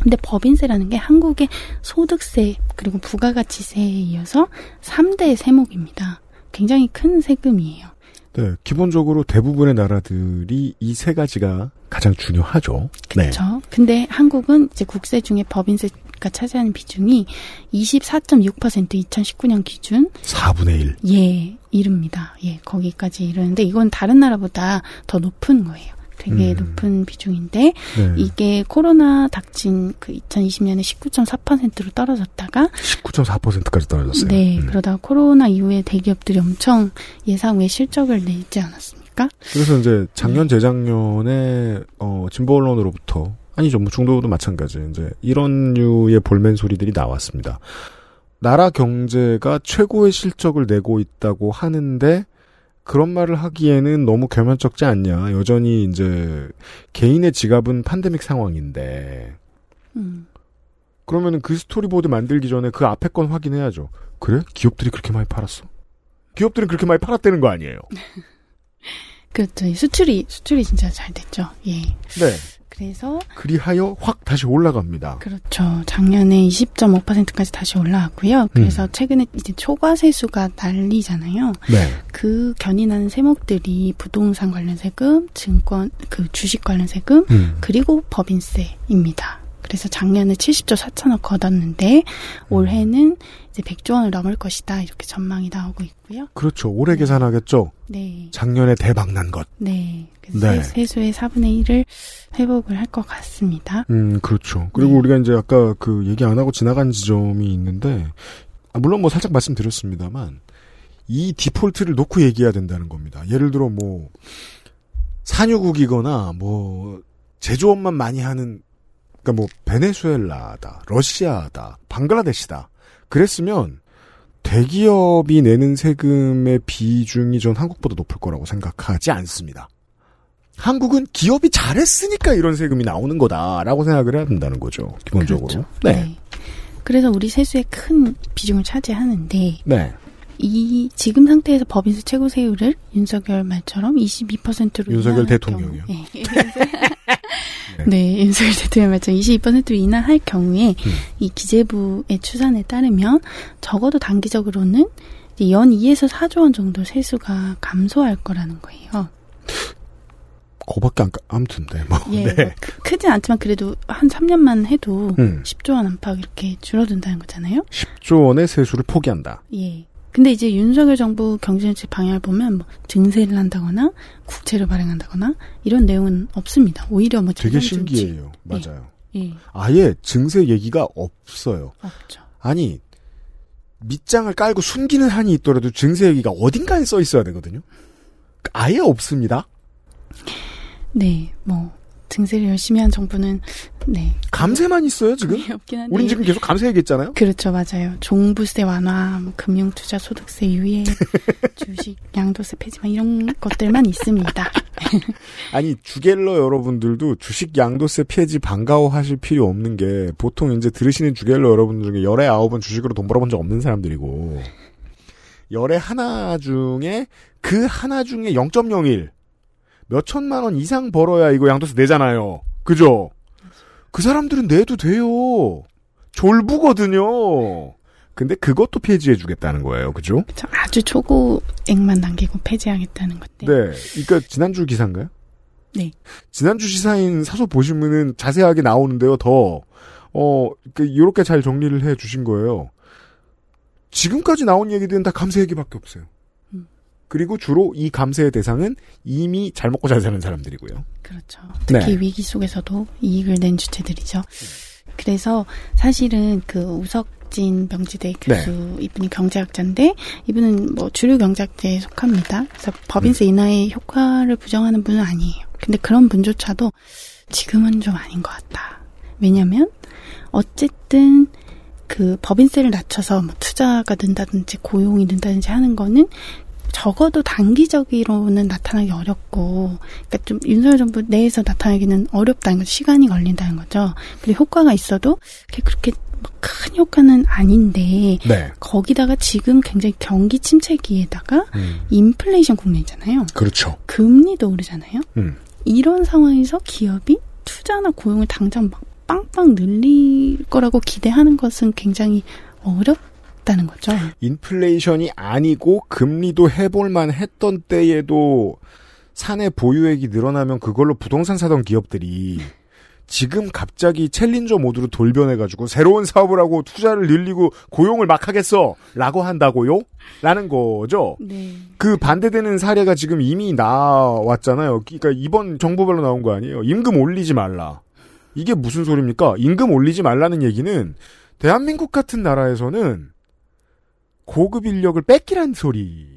근데 법인세라는 게 한국의 소득세 그리고 부가가치세에 이어서 3대 세목입니다. 굉장히 큰 세금이에요. 네, 기본적으로 대부분의 나라들이 이 세 가지가 가장 중요하죠. 네. 그렇죠. 근데 한국은 이제 국세 중에 법인세가 차지하는 비중이 24.6% 2019년 기준 4분의 1. 예, 이릅니다. 예, 거기까지 이르는데 이건 다른 나라보다 더 높은 거예요. 되게 음. 높은 비중인데 네. 이게 코로나 닥친 그 2020년에 19.4%로 떨어졌다가 19.4%까지 떨어졌어요. 네, 음. 그러다가 코로나 이후에 대기업들이 엄청 예상 외 실적을 내지 않았습니까? 그래서 이제 작년 재작년에 어 진보 언론으로부터 아니죠 뭐 중도도 마찬가지 이제 이런 류의 볼멘 소리들이 나왔습니다. 나라 경제가 최고의 실적을 내고 있다고 하는데 그런 말을 하기에는 너무 겸연쩍지 않냐. 여전히 이제 개인의 지갑은 팬데믹 상황인데 음. 그러면은 그 스토리보드 만들기 전에 그 앞에 건 확인해야죠. 그래? 기업들이 그렇게 많이 팔았어? 기업들은 그렇게 많이 팔았다는 거 아니에요? [LAUGHS] 그렇죠. 이 수출이 수출이 진짜 잘 됐죠. 예. 네. 그래서 그리하여 확 다시 올라갑니다. 그렇죠. 작년에 20.5%까지 다시 올라왔고요. 그래서 음. 최근에 이제 초과세수가 난리잖아요. 네. 그 견인하는 세목들이 부동산 관련 세금, 증권, 그 주식 관련 세금, 음. 그리고 법인세입니다. 그래서 작년에 70조 4천억 걷었는데 올해는 이제 100조 원을 넘을 것이다 이렇게 전망이 나오고 있고요. 그렇죠. 올해 계산하겠죠. 네, 작년에 대박 난 것. 네. 그래서 네. 세- 세수의 4분의 1을 회복을 할 것 같습니다. 음, 그렇죠. 그리고 우리가 이제 아까 그 얘기 안 하고 지나간 지점이 있는데, 아, 물론 뭐 살짝 말씀드렸습니다만, 이 디폴트를 놓고 얘기해야 된다는 겁니다. 예를 들어 뭐, 산유국이거나 뭐, 제조업만 많이 하는, 그니까 뭐, 베네수엘라다, 러시아다, 방글라데시다. 그랬으면, 대기업이 내는 세금의 비중이 전 한국보다 높을 거라고 생각하지 않습니다. 한국은 기업이 잘했으니까 이런 세금이 나오는 거다라고 생각을 해야 된다는 거죠. 기본적으로. 네. 그래서 우리 세수의 큰 비중을 차지하는데 네. 이 지금 상태에서 법인세 최고 세율을 윤석열 말처럼 22%로 윤석열 대통령이요. 네. [LAUGHS] 네, 윤석열 대통령 말처럼 22%로 인하할 경우에 음. 이 기재부의 추산에 따르면 적어도 단기적으로는 연 2에서 4조 원 정도 세수가 감소할 거라는 거예요. 그거밖에 안, 까- 아무튼, 네. 뭐. 예, 네. 뭐 크, 크진 않지만 그래도 한 3년만 해도 음. 10조 원 안팎 이렇게 줄어든다는 거잖아요. 10조 원의 세수를 포기한다. 예. 근데 이제 윤석열 정부 경제정책 방향을 보면 뭐 증세를 한다거나 국채를 발행한다거나 이런 내용은 없습니다. 오히려 뭐 되게 재정 정치. 신기해요. 맞아요. 예. 아예 증세 얘기가 없어요. 없죠. 아니, 밑장을 깔고 숨기는 한이 있더라도 증세 얘기가 어딘가에 써 있어야 되거든요. 아예 없습니다. 네, 뭐 증세를 열심히 한 정부는 네 감세만 있어요, 지금? 없긴 한데. 우린 지금 계속 감세 얘기했잖아요. 그렇죠, 맞아요. 종부세 완화, 뭐 금융투자 소득세 유예, [LAUGHS] 주식 양도세 폐지, 막 이런 것들만 있습니다. [LAUGHS] 아니 주갤러 여러분들도 주식 양도세 폐지 반가워하실 필요 없는 게 보통 이제 들으시는 주갤러 여러분들 중에 열에 아홉은 주식으로 돈 벌어본 적 없는 사람들이고 열에 하나 중에 그 하나 중에 0.01 몇 천만 원 이상 벌어야 이거 양도세 내잖아요. 그죠? 그 사람들은 내도 돼요. 졸부거든요. 근데 그것도 폐지해 주겠다는 거예요. 그죠? 저 아주 초고액만 남기고 폐지하겠다는 것. 네. 그러니까 지난주 기사인가요? 네. 지난주 시사인 사소 보시면은 자세하게 나오는데요. 더 어, 그 이렇게 잘 정리를 해 주신 거예요. 지금까지 나온 얘기들은 다 감세 얘기밖에 없어요. 그리고 주로 이 감세의 대상은 이미 잘 먹고 잘 사는 사람들이고요. 그렇죠. 특히 네. 위기 속에서도 이익을 낸 주체들이죠. 그래서 사실은 그 우석 박진 명지대 교수 이분이 경제학자인데 이분은 뭐 주류 경제학자에 속합니다. 그래서 법인세 인하의 효과를 부정하는 분은 아니에요. 근데 그런 분조차도 지금은 좀 아닌 것 같다. 왜냐면 어쨌든 그 법인세를 낮춰서 뭐 투자가 는다든지 고용이 는다든지 하는 거는 적어도 단기적으로는 나타나기 어렵고, 그러니까 좀 윤석열 정부 내에서 나타나기는 어렵다는 거죠. 시간이 걸린다는 거죠. 그리고 효과가 있어도 그렇게 뭐큰 효과는 아닌데 네. 거기다가 지금 굉장히 경기 침체기에다가 음. 인플레이션 국면이잖아요. 그렇죠. 금리도 오르잖아요. 음. 이런 상황에서 기업이 투자나 고용을 당장 막 빵빵 늘릴 거라고 기대하는 것은 굉장히 어렵 다는 거죠. 인플레이션이 아니고 금리도 해볼만 했던 때에도 사내 보유액이 늘어나면 그걸로 부동산 사던 기업들이 지금 갑자기 챌린저 모드로 돌변해가지고 새로운 사업을 하고 투자를 늘리고 고용을 막 하겠어 라고 한다고요? 라는 거죠. 네. 그 반대되는 사례가 지금 이미 나왔잖아요. 그러니까 이번 정부별로 나온 거 아니에요. 임금 올리지 말라. 이게 무슨 소리입니까? 임금 올리지 말라는 얘기는 대한민국 같은 나라에서는 고급 인력을 뺏기란 소리예요.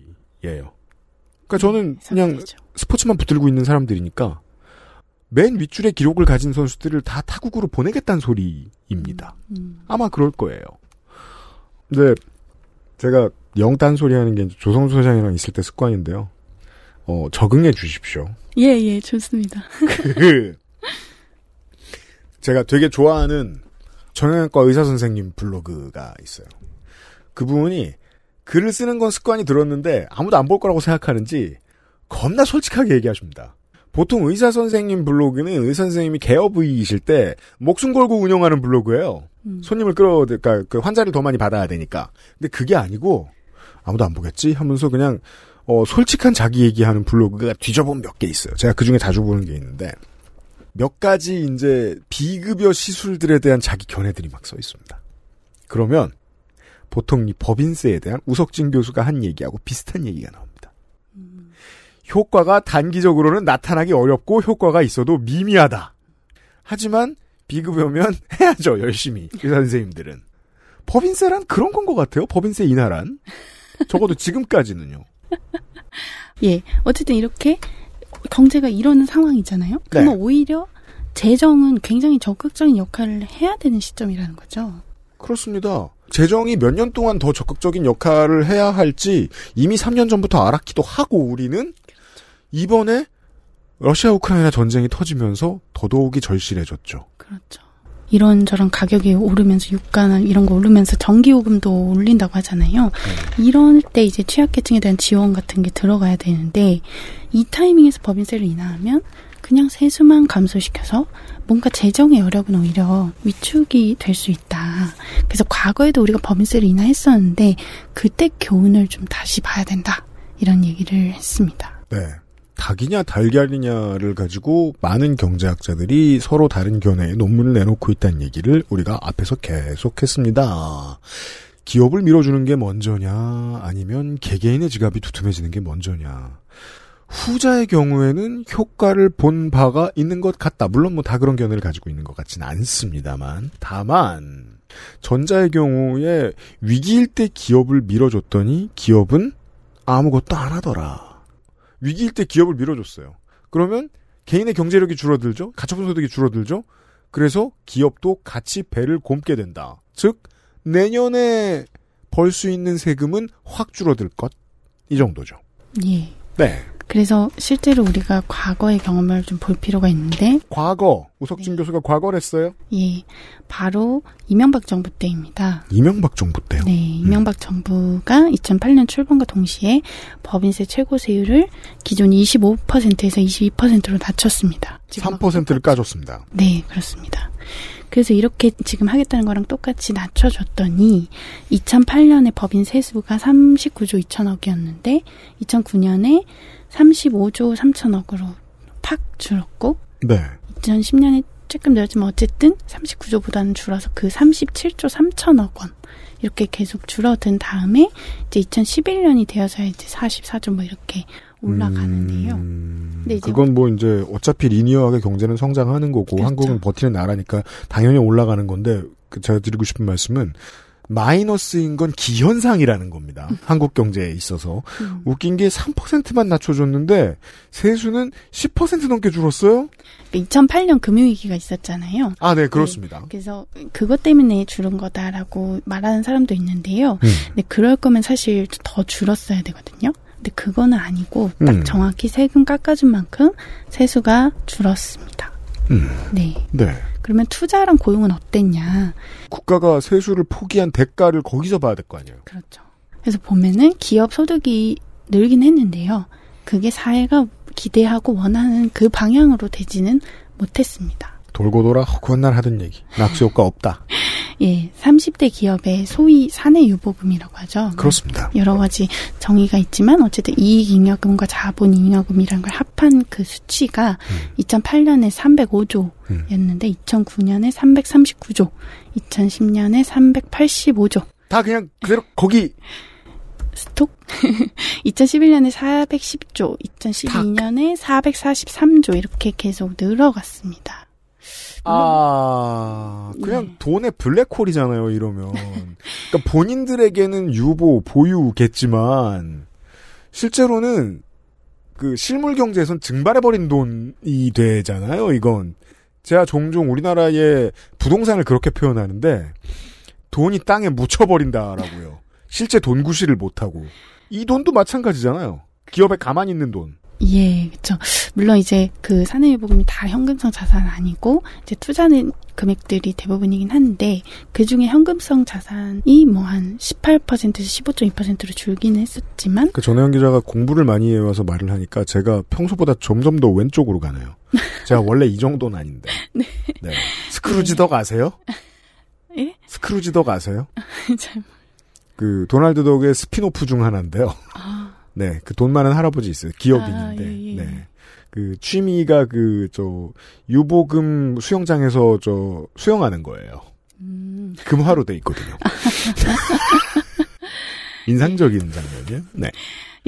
그러니까 저는 그냥 스포츠만 붙들고 있는 사람들이니까 맨 윗줄에 기록을 가진 선수들을 다 타국으로 보내겠다는 소리입니다. 아마 그럴 거예요. 근데 제가 영단 소리 하는 게 조성수 회장이랑 있을 때 습관인데요. 어, 적응해 주십시오. 예, 예, 좋습니다. 그 [LAUGHS] 제가 되게 좋아하는 정형외과 의사 선생님 블로그가 있어요. 그분이 글을 쓰는 건 습관이 들었는데 아무도 안 볼 거라고 생각하는지 겁나 솔직하게 얘기하십니다. 보통 의사 선생님 블로그는 의사 선생님이 개업의이실 때 목숨 걸고 운영하는 블로그예요. 손님을 끌어, 그러니까 그 환자를 더 많이 받아야 되니까. 근데 그게 아니고 아무도 안 보겠지 하면서 그냥 어, 솔직한 자기 얘기하는 블로그가 뒤져보면 몇개 있어요. 제가 그 중에 자주 보는 게 있는데 몇 가지 이제 비급여 시술들에 대한 자기 견해들이 막 써 있습니다. 그러면 보통 이 법인세에 대한 우석진 교수가 한 얘기하고 비슷한 얘기가 나옵니다. 효과가 단기적으로는 나타나기 어렵고 효과가 있어도 미미하다. 하지만 비급여면 [LAUGHS] 해야죠 열심히 의사 선생님들은 법인세란 그런 건 것 같아요. 법인세 인하란 적어도 지금까지는요. [LAUGHS] 예, 어쨌든 이렇게 경제가 이러는 상황이잖아요. 그러면 네. 오히려 재정은 굉장히 적극적인 역할을 해야 되는 시점이라는 거죠. 그렇습니다. 재정이 몇 년 동안 더 적극적인 역할을 해야 할지 이미 3년 전부터 알았기도 하고 우리는 이번에 러시아 우크라이나 전쟁이 터지면서 더더욱이 절실해졌죠. 그렇죠. 이런저런 가격이 오르면서 유가나 이런 거 오르면서 전기요금도 올린다고 하잖아요. 이럴 때 이제 취약계층에 대한 지원 같은 게 들어가야 되는데 이 타이밍에서 법인세를 인하하면 그냥 세수만 감소시켜서 뭔가 재정의 여력은 오히려 위축이 될 수 있다. 그래서 과거에도 우리가 법인세를 인하했었는데 그때 교훈을 좀 다시 봐야 된다. 이런 얘기를 했습니다. 네. 닭이냐 달걀이냐를 가지고 많은 경제학자들이 서로 다른 견해의 논문을 내놓고 있다는 얘기를 우리가 앞에서 계속했습니다. 기업을 밀어주는 게 먼저냐 아니면 개개인의 지갑이 두툼해지는 게 먼저냐. 후자의 경우에는 효과를 본 바가 있는 것 같다. 물론 뭐 다 그런 견해를 가지고 있는 것 같지는 않습니다만. 다만 전자의 경우에 위기일 때 기업을 밀어줬더니 기업은 아무것도 안 하더라. 위기일 때 기업을 밀어줬어요. 그러면 개인의 경제력이 줄어들죠? 가처분 소득이 줄어들죠? 그래서 기업도 같이 배를 곰게 된다. 즉, 내년에 벌 수 있는 세금은 확 줄어들 것. 이 정도죠. 예. 네. 그래서 실제로 우리가 과거의 경험을 좀 볼 필요가 있는데 과거. 우석진 교수가 과거를 했어요? 예, 바로 이명박 정부 때입니다. 이명박 정부 때요? 네, 이명박 정부가 2008년 출범과 동시에 법인세 최고 세율을 기존 25%에서 22%로 낮췄습니다. 3%를 까줬습니다. 네, 그렇습니다. 그래서 이렇게 지금 하겠다는 거랑 똑같이 낮춰줬더니 2008년에 법인 세수가 39조 2천억이었는데 2009년에 35조 3천억으로 팍 줄었고 네. 2010년에 조금 늘었지만 어쨌든 39조보다는 줄어서 그 37조 3천억 원 이렇게 계속 줄어든 다음에 이제 2011년이 되어서 이제 44조 뭐 이렇게 올라가는데요. 근데 이제 그건 뭐 이제 어차피 리니어하게 경제는 성장하는 거고 한국은 버티는 나라니까 당연히 올라가는 건데 그 제가 드리고 싶은 말씀은 마이너스인 건 기현상이라는 겁니다. 한국 경제에 있어서. 웃긴 게 3%만 낮춰줬는데 세수는 10% 넘게 줄었어요? 2008년 금융위기가 있었잖아요. 아, 네, 그렇습니다. 그래서 그것 때문에 줄은 거다라고 말하는 사람도 있는데요. 음. 근데 그럴 거면 사실 더 줄었어야 되거든요. 근데 그거는 아니고 딱 음. 정확히 세금 깎아준 만큼 세수가 줄었습니다. 음. 네. 네. 그러면 투자랑 고용은 어땠냐? 국가가 세수를 포기한 대가를 거기서 봐야 될 거 아니에요. 그렇죠. 그래서 보면은 기업 소득이 늘긴 했는데요. 그게 사회가 기대하고 원하는 그 방향으로 되지는 못했습니다. 돌고 돌아 헛날 하던 얘기. 낙수 효과 없다. [LAUGHS] 예, 30대 기업의 소위 사내 유보금이라고 하죠. 그렇습니다. 여러 가지 정의가 있지만 어쨌든 이익잉여금과 자본잉여금이라는 걸 합한 그 수치가 2008년에 305조였는데 2009년에 339조, 2010년에 385조. 다 그냥 그대로 거기 스톡? 2011년에 410조, 2012년에 443조 이렇게 계속 늘어갔습니다. 아, 그냥 네. 돈의 블랙홀이잖아요, 이러면. 그러니까 본인들에게는 유보, 보유겠지만, 실제로는 그 실물 경제에선 증발해버린 돈이 되잖아요, 이건. 제가 종종 우리나라의 부동산을 그렇게 표현하는데, 돈이 땅에 묻혀버린다라고요. 실제 돈 구실을 못하고. 이 돈도 마찬가지잖아요. 기업에 가만히 있는 돈. 예, 그렇죠. 물론 이제 그 사내유보금이 다 현금성 자산은 아니고 이제 투자는 금액들이 대부분이긴 한데 그 중에 현금성 자산이 뭐 한 18%에서 15.2%로 줄기는 했었지만 그 전혜원 기자가 공부를 많이 해와서 말을 하니까 제가 평소보다 점점 더 왼쪽으로 가네요. [LAUGHS] 제가 원래 이 정도는 아닌데. 네. 네. 스크루지 덕 아세요? [LAUGHS] 예? 스크루지 덕 아세요? [LAUGHS] 잘 그 도널드 덕의 스피노프 중 하나인데요. 네, 그 돈 많은 할아버지 있어요. 기업인인데. 아, 예, 예. 네. 그 취미가 그 저 유보금 수영장에서 저 수영하는 거예요. 음. 금화로 돼 있거든요. [LAUGHS] 인상적인 장면이에요. 네.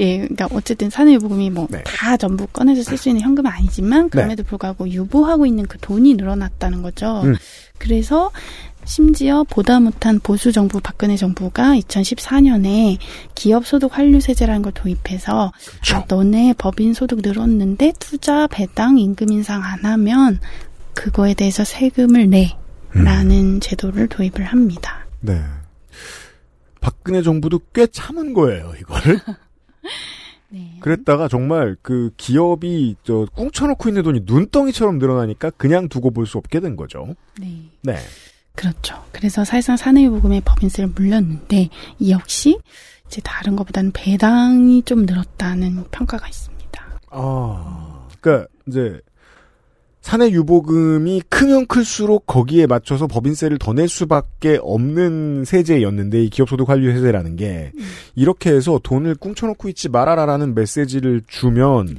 예, 그러니까 어쨌든 사내유보금이 뭐다 전부 꺼내서 쓸 수 있는 현금은 아니지만 그럼에도 불구하고 유보하고 있는 그 돈이 늘어났다는 거죠. 음. 그래서 심지어 보다 못한 보수 정부 박근혜 정부가 2014년에 기업 소득 환류 세제라는 걸 도입해서 아, 너네 법인 소득 늘었는데 투자 배당 임금 인상 안 하면 그거에 대해서 세금을 내라는 제도를 도입을 합니다. 네. 박근혜 정부도 꽤 참은 거예요, 이걸. [LAUGHS] [LAUGHS] 그랬다가 정말 그 기업이 저 꿍쳐놓고 있는 돈이 눈덩이처럼 늘어나니까 그냥 두고 볼 수 없게 된 거죠. 네. 네. 그렇죠. 그래서 사실상 사내유보금에 법인세를 물렸는데 이 역시 이제 다른 것보다는 배당이 좀 늘었다는 평가가 있습니다. 아, 그러니까 이제 사내 유보금이 크면 클수록 거기에 맞춰서 법인세를 더 낼 수밖에 없는 세제였는데 이 기업소득 환류 세제라는 게 이렇게 해서 돈을 꿍쳐놓고 있지 말아라라는 메시지를 주면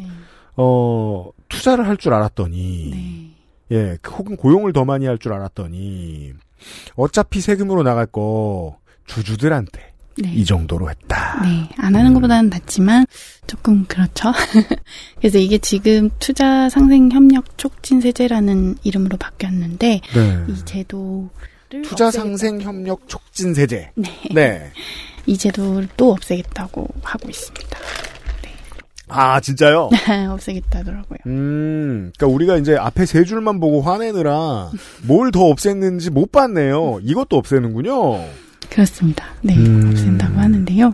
어 투자를 할 줄 알았더니 예그 혹은 고용을 더 많이 할 줄 알았더니 어차피 세금으로 나갈 거 주주들한테 네. 이 정도로 했다. 네, 안 하는 것보다는 낫지만 조금 그렇죠. [LAUGHS] 그래서 이게 지금 투자 상생 협력 촉진 세제라는 이름으로 바뀌었는데 네. 이 제도를 투자 상생 협력 촉진 세제. 네. 네. [LAUGHS] 이 제도를 또 없애겠다고 하고 있습니다. 아 진짜요? [LAUGHS] 없애겠다더라고요. 음, 그러니까 우리가 이제 앞에 세 줄만 보고 화내느라 뭘 더 없앴는지 못 봤네요. 이것도 없애는군요. 그렇습니다. 네, 음. 없앤다고 하는데요.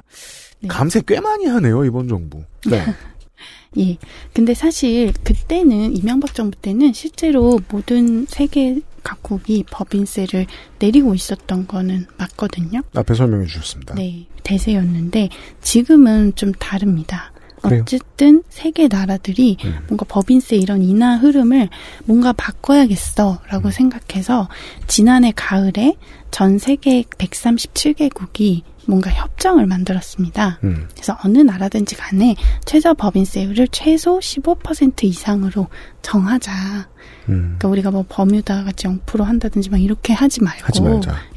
네. 감세 꽤 많이 하네요 이번 정부. 네. [LAUGHS] 예. 근데 사실 그때는 이명박 정부 때는 실제로 모든 세계 각국이 법인세를 내리고 있었던 거는 맞거든요. 앞에 설명해 주셨습니다. 네, 대세였는데 지금은 좀 다릅니다. 그래요? 어쨌든 세계 나라들이 뭔가 법인세 이런 인하 흐름을 뭔가 바꿔야겠어라고 생각해서 지난해 가을에 전 세계 137개국이 뭔가 협정을 만들었습니다. 음. 그래서 어느 나라든지 간에 최저 법인세율을 최소 15% 이상으로 정하자. 음. 그러니까 우리가 뭐 버뮤다 같이 0% 한다든지 막 이렇게 하지 말고 하지.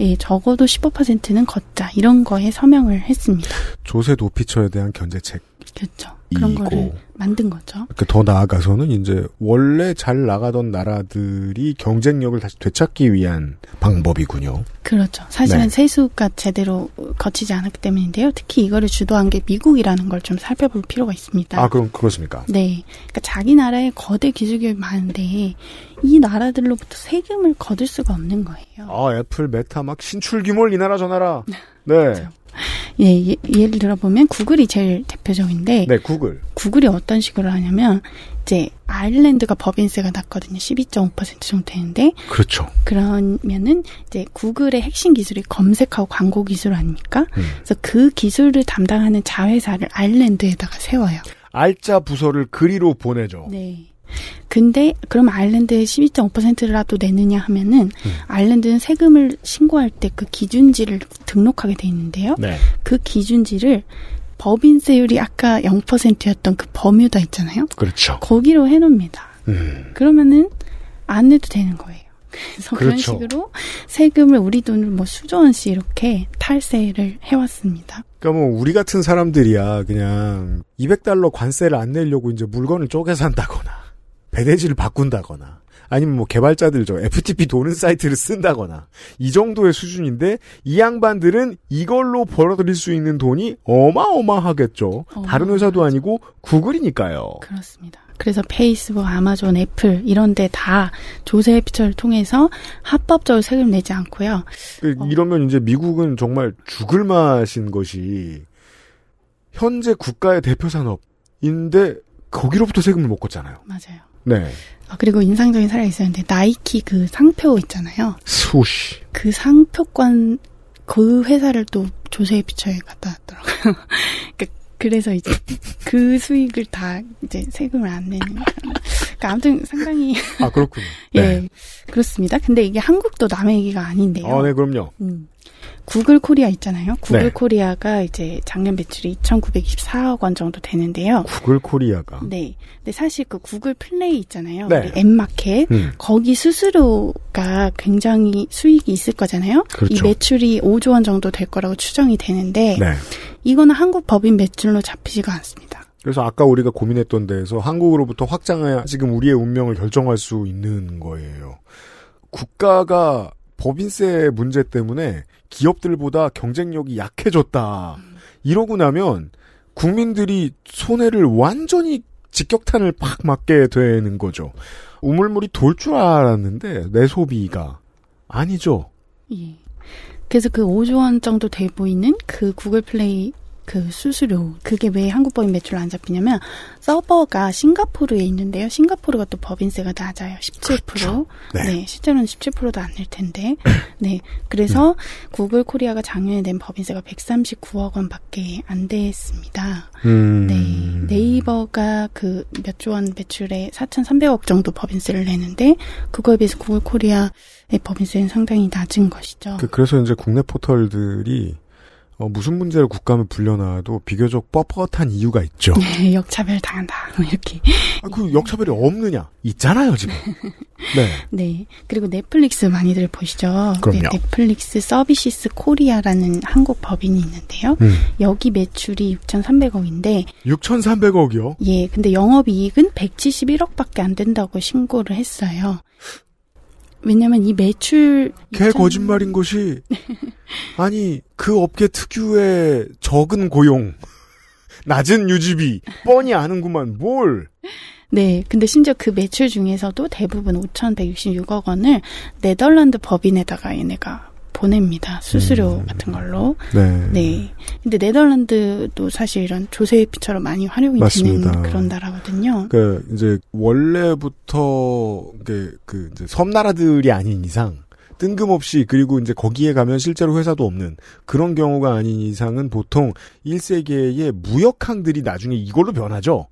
예, 적어도 15%는 걷자. 이런 거에 서명을 했습니다. 조세 도피처에 대한 견제책. 그렇죠. 그런 거를 만든 거죠. 그더 나아가서는 이제 원래 잘 나가던 나라들이 경쟁력을 다시 되찾기 위한 방법이군요. 그렇죠. 사실은 네. 세수가 제대로 거치지 않았기 때문인데요. 특히 이거를 주도한 게 미국이라는 걸 좀 살펴볼 필요가 있습니다. 아, 그럼 그렇습니까? 네. 그러니까 자기 나라에 거대 기술 기업이 많은데 이 나라들로부터 세금을 거둘 수가 없는 거예요. 아, 애플, 메타 막 신출 규모를 이 나라 저 나라. 네. [LAUGHS] 예, 예, 예를 들어보면 구글이 제일 대표적인데 네, 구글. 구글이 어떤 식으로 하냐면 이제 아일랜드가 법인세가 낮거든요. 12.5% 정도 되는데 그렇죠. 그러면은 이제 구글의 핵심 기술이 검색하고 광고 기술 아닙니까? 음. 그래서 그 기술을 담당하는 자회사를 아일랜드에다가 세워요. 알짜 부서를 그리로 보내죠. 네. 근데 그럼 아일랜드에 12.5%라도 내느냐 하면은 음. 아일랜드는 세금을 신고할 때 그 기준지를 등록하게 돼 있는데요. 네. 그 기준지를 법인세율이 아까 0%였던 그 버뮤다 있잖아요. 그렇죠. 거기로 해놓습니다. 음. 그러면은 안 내도 되는 거예요. 그래서 그런 그렇죠. 식으로 세금을 우리 돈으로 뭐 수조 원씩 이렇게 탈세를 해왔습니다. 그러니까 뭐 우리 같은 사람들이야 그냥 200달러 관세를 안 내려고 이제 물건을 쪼개 산다거나 배대지를 바꾼다거나 아니면 뭐 개발자들 저 FTP 도는 사이트를 쓴다거나 이 정도의 수준인데 이 양반들은 이걸로 벌어들일 수 있는 돈이 어마어마하겠죠. 다른 회사도 아니고 구글이니까요. 그렇습니다. 그래서 페이스북, 아마존, 애플 이런 데 다 조세 피처를 통해서 합법적으로 세금 내지 않고요. 그 이러면 이제 미국은 정말 죽을 맛인 것이 현재 국가의 대표 산업인데 거기로부터 세금을 못 걷잖아요. 맞아요. 네. 아, 그리고 인상적인 사례가 있었는데 나이키 그 상표 있잖아요. 수시. 그 상표권 그 회사를 또 조세 피처에 갖다 놨더라고요. [LAUGHS] 그러니까 그래서 이제 그 수익을 다 이제 세금을 안 내는. 그러니까 아무튼 상당히 아 그렇군요. [LAUGHS] 예 그렇습니다. 근데 이게 한국도 남의 얘기가 아닌데요. 아, 네, 그럼요. 음. 구글 코리아 있잖아요. 구글 네. 코리아가 이제 작년 매출이 2,924억 원 정도 되는데요. 구글 코리아가. 네. 근데 사실 그 구글 플레이 있잖아요. 네. 우리 앱 마켓. 음. 거기 수수료가 굉장히 수익이 있을 거잖아요. 그렇죠. 이 매출이 5조 원 정도 될 거라고 추정이 되는데 네. 이거는 한국 법인 매출로 잡히지가 않습니다. 그래서 아까 우리가 고민했던 데에서 한국으로부터 확장해야 지금 우리의 운명을 결정할 수 있는 거예요. 국가가 법인세 문제 때문에 기업들보다 경쟁력이 약해졌다. 이러고 나면 국민들이 손해를 완전히 직격탄을 팍 맞게 되는 거죠. 우물물이 돌 줄 알았는데 내 소비가 아니죠. 예. 그래서 그 5조 원 정도 돼 보이는 그 구글 플레이 그 수수료 그게 왜 한국 법인 매출로 안 잡히냐면 서버가 싱가포르에 있는데요. 싱가포르가 또 법인세가 낮아요. 17%. 네. 실제로는 17%도 안 낼 텐데. [CLEARS THROAT] 네. 그래서 구글 코리아가 작년에 낸 법인세가 139억 원밖에 안 됐습니다. 음. 네. 네이버가 그 몇 조 원 매출에 4,300억 정도 법인세를 내는데 그거에 비해서 구글 코리아의 법인세는 상당히 낮은 것이죠. 그, 그래서 이제 국내 포털들이 어, 무슨 문제를 국감에 불려나와도 비교적 뻣뻣한 이유가 있죠. [LAUGHS] 네, 역차별 당한다. [LAUGHS] 뭐 이렇게. 아, 그 역차별이 없느냐? 있잖아요, 지금. [LAUGHS] 네. 네. 그리고 넷플릭스 많이들 보시죠. 그럼요. 네, 넷플릭스 서비시스 코리아라는 한국 법인이 있는데요. 음. 여기 매출이 6,300억인데 6,300억이요? 예, 근데 영업 이익은 171억밖에 안 된다고 신고를 했어요. 왜냐면 이 매출 개 거짓말인 것이 아니 그 업계 특유의 적은 고용, [LAUGHS] 낮은 유지비 뻔히 아는구만 뭘? 네, 근데 심지어 그 매출 중에서도 대부분 5,166억 원을 네덜란드 법인에다가 얘네가 보냅니다. 수수료 음. 같은 걸로. 네. 네. 근데 네덜란드도 사실 이런 조세피처럼 많이 활용이 맞습니다. 되는 그런 나라거든요. 그 이제 원래부터 그, 그 이제 섬나라들이 아닌 이상 뜬금없이 그리고 이제 거기에 가면 실제로 회사도 없는 그런 경우가 아닌 이상은 보통 1세계의 무역항들이 나중에 이걸로 변하죠.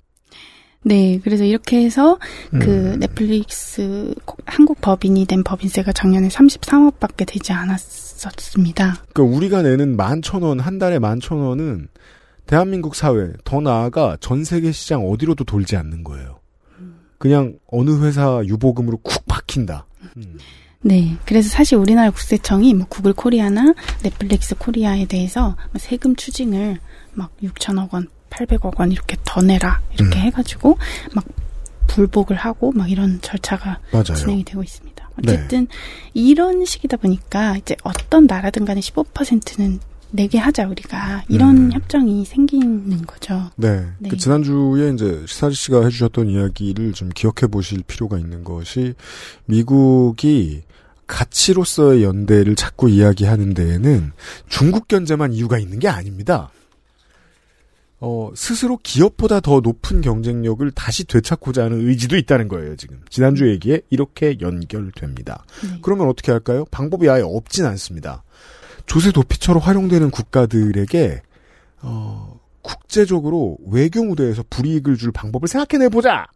네, 그래서 이렇게 해서 그 음. 넷플릭스 고- 한국 법인이 낸 법인세가 작년에 33억밖에 되지 않았었습니다. 그러니까 우리가 내는 만천 원, 한 달에 만천 원은 대한민국 사회, 더 나아가 전 세계 시장 어디로도 돌지 않는 거예요. 그냥 어느 회사 유보금으로 쿡 박힌다. 네, 그래서 사실 우리나라 국세청이 뭐 구글 코리아나 넷플릭스 코리아에 대해서 뭐 세금 추징을 막 6천억 원, 800억 원 이렇게 더 내라 이렇게 음. 해가지고 막 불복을 하고 막 이런 절차가 맞아요. 진행이 되고 있습니다. 네. 어쨌든 이런 식이다 보니까 이제 어떤 나라든 간에 15%는 내게 하자 우리가 이런 음. 협정이 생기는 거죠. 네. 네. 그 지난주에 이제 시사지 씨가 해주셨던 이야기를 좀 기억해 보실 필요가 있는 것이 미국이 가치로서의 연대를 자꾸 이야기하는 데에는 중국 견제만 이유가 있는 게 아닙니다. 어, 스스로 기업보다 더 높은 경쟁력을 다시 되찾고자 하는 의지도 있다는 거예요, 지금. 지난주 얘기에 이렇게 연결됩니다. 그러면 어떻게 할까요? 방법이 아예 없진 않습니다. 조세 도피처로 활용되는 국가들에게 어, 국제적으로 외교 무대에서 불이익을 줄 방법을 생각해내보자.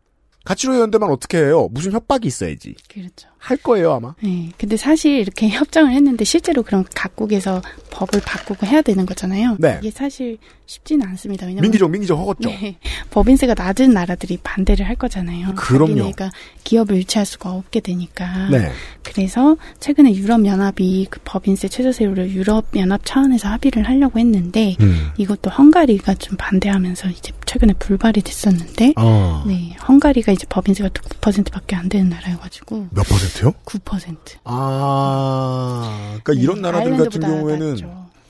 가치로 연대만 어떻게 해요? 무슨 협박이 있어야지. 그렇죠. 할 거예요 아마. 네, 근데 사실 이렇게 [LAUGHS] 협정을 했는데 실제로 그럼 각국에서 법을 바꾸고 해야 되는 거잖아요. 네. 이게 사실 쉽지는 않습니다. 왜냐면 민기적 민기적 허겄죠. 네, [LAUGHS] 법인세가 낮은 나라들이 반대를 할 거잖아요. 그럼요. 자기네가 기업을 유치할 수가 없게 되니까. 네. 그래서 최근에 유럽 연합이 그 법인세 최저세율을 유럽 연합 차원에서 합의를 하려고 했는데 음. 이것도 헝가리가 좀 반대하면서 이제 최근에 불발이 됐었는데 아. 네, 헝가리가 이제 법인세가 9%밖에 안 되는 나라여 가지고 몇 퍼센트 요? 9%. 아, 그러니까 이런 나라들 같은 경우에는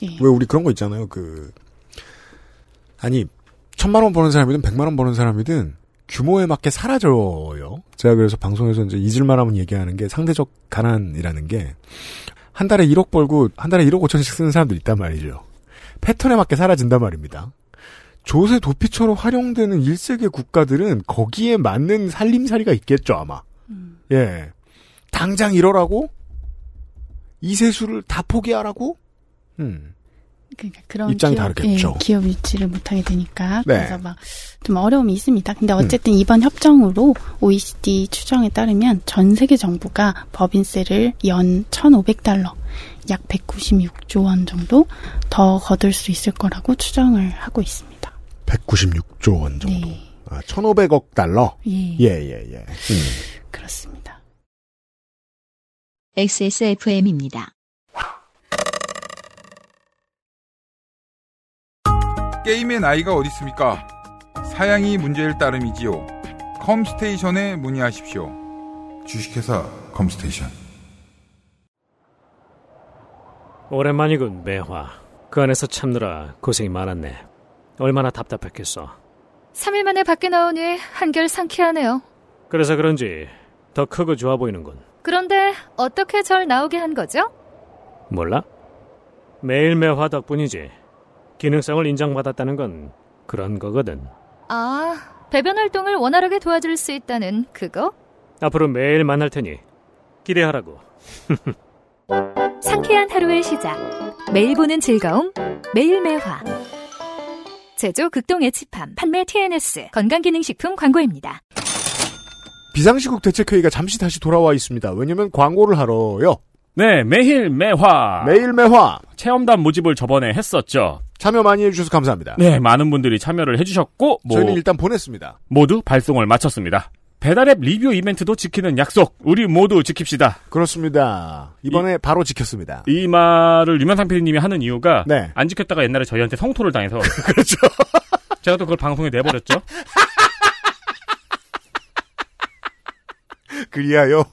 예. 왜 우리 그런 거 있잖아요. 그 아니 천만 원 버는 사람이든 백만 원 버는 사람이든 규모에 맞게 사라져요. 제가 그래서 방송에서 이제 잊을만하면 얘기하는 게 상대적 가난이라는 게 한 달에 1억 벌고 한 달에 1억 5천씩 쓰는 사람들 있단 말이죠. 패턴에 맞게 사라진단 말입니다. 조세 도피처로 활용되는 1세계 국가들은 거기에 맞는 살림살이가 있겠죠, 아마. 예. 당장 이러라고? 이 세수를 다 포기하라고? 음. 그러니까 그런 입장이 기업, 다르겠죠. 예, 기업 유치를 못하게 되니까 네. 그래서 막 좀 어려움이 있습니다. 근데 음. 어쨌든 이번 협정으로 OECD 추정에 따르면 전 세계 정부가 법인세를 연 1,500달러, 약 196조 원 정도 더 거둘 수 있을 거라고 추정을 하고 있습니다. 196조 원 정도. 네. 아, 1,500억 달러? 예. 예, 예, 예. 음. 그렇습니다. XSFM입니다. 게임의 나이가 어디 있습니까? 사양이 문제일 따름이지요. 컴스테이션에 문의하십시오. 주식회사 컴스테이션. 오랜만이군, 매화. 그 안에서 참느라 고생이 많았네. 얼마나 답답했겠어. 3일 만에 밖에 나오니 한결 상쾌하네요. 그래서 그런지 더 크고 좋아 보이는군. 그런데 어떻게 절 나오게 한 거죠? 몰라? 매일 매화 덕분이지. 기능성을 인정받았다는 건 그런 거거든. 아, 배변 활동을 원활하게 도와줄 수 있다는 그거? 앞으로 매일 만날 테니 기대하라고. [LAUGHS] 상쾌한 하루의 시작. 매일 보는 즐거움. 매일 매화. 제조 극동 에치팜 판매 TNS 건강기능식품 광고입니다. 비상시국 대책회의가 잠시 다시 돌아와 있습니다. 왜냐면 광고를 하러요. 네, 매일 매화. 매일 매화. 체험단 모집을 저번에 했었죠. 참여 많이 해주셔서 감사합니다. 네, 많은 분들이 참여를 해주셨고, 뭐 저희는 일단 보냈습니다. 모두 발송을 마쳤습니다. 배달앱 리뷰 이벤트도 지키는 약속, 우리 모두 지킵시다. 그렇습니다. 이번에 바로 지켰습니다. 이 말을 유명상 PD님이 하는 이유가 네. 안 지켰다가 옛날에 저희한테 성토를 당해서 [LAUGHS] 그렇죠. 제가 또 그걸 방송에 내버렸죠. [LAUGHS] [LAUGHS] 그리하여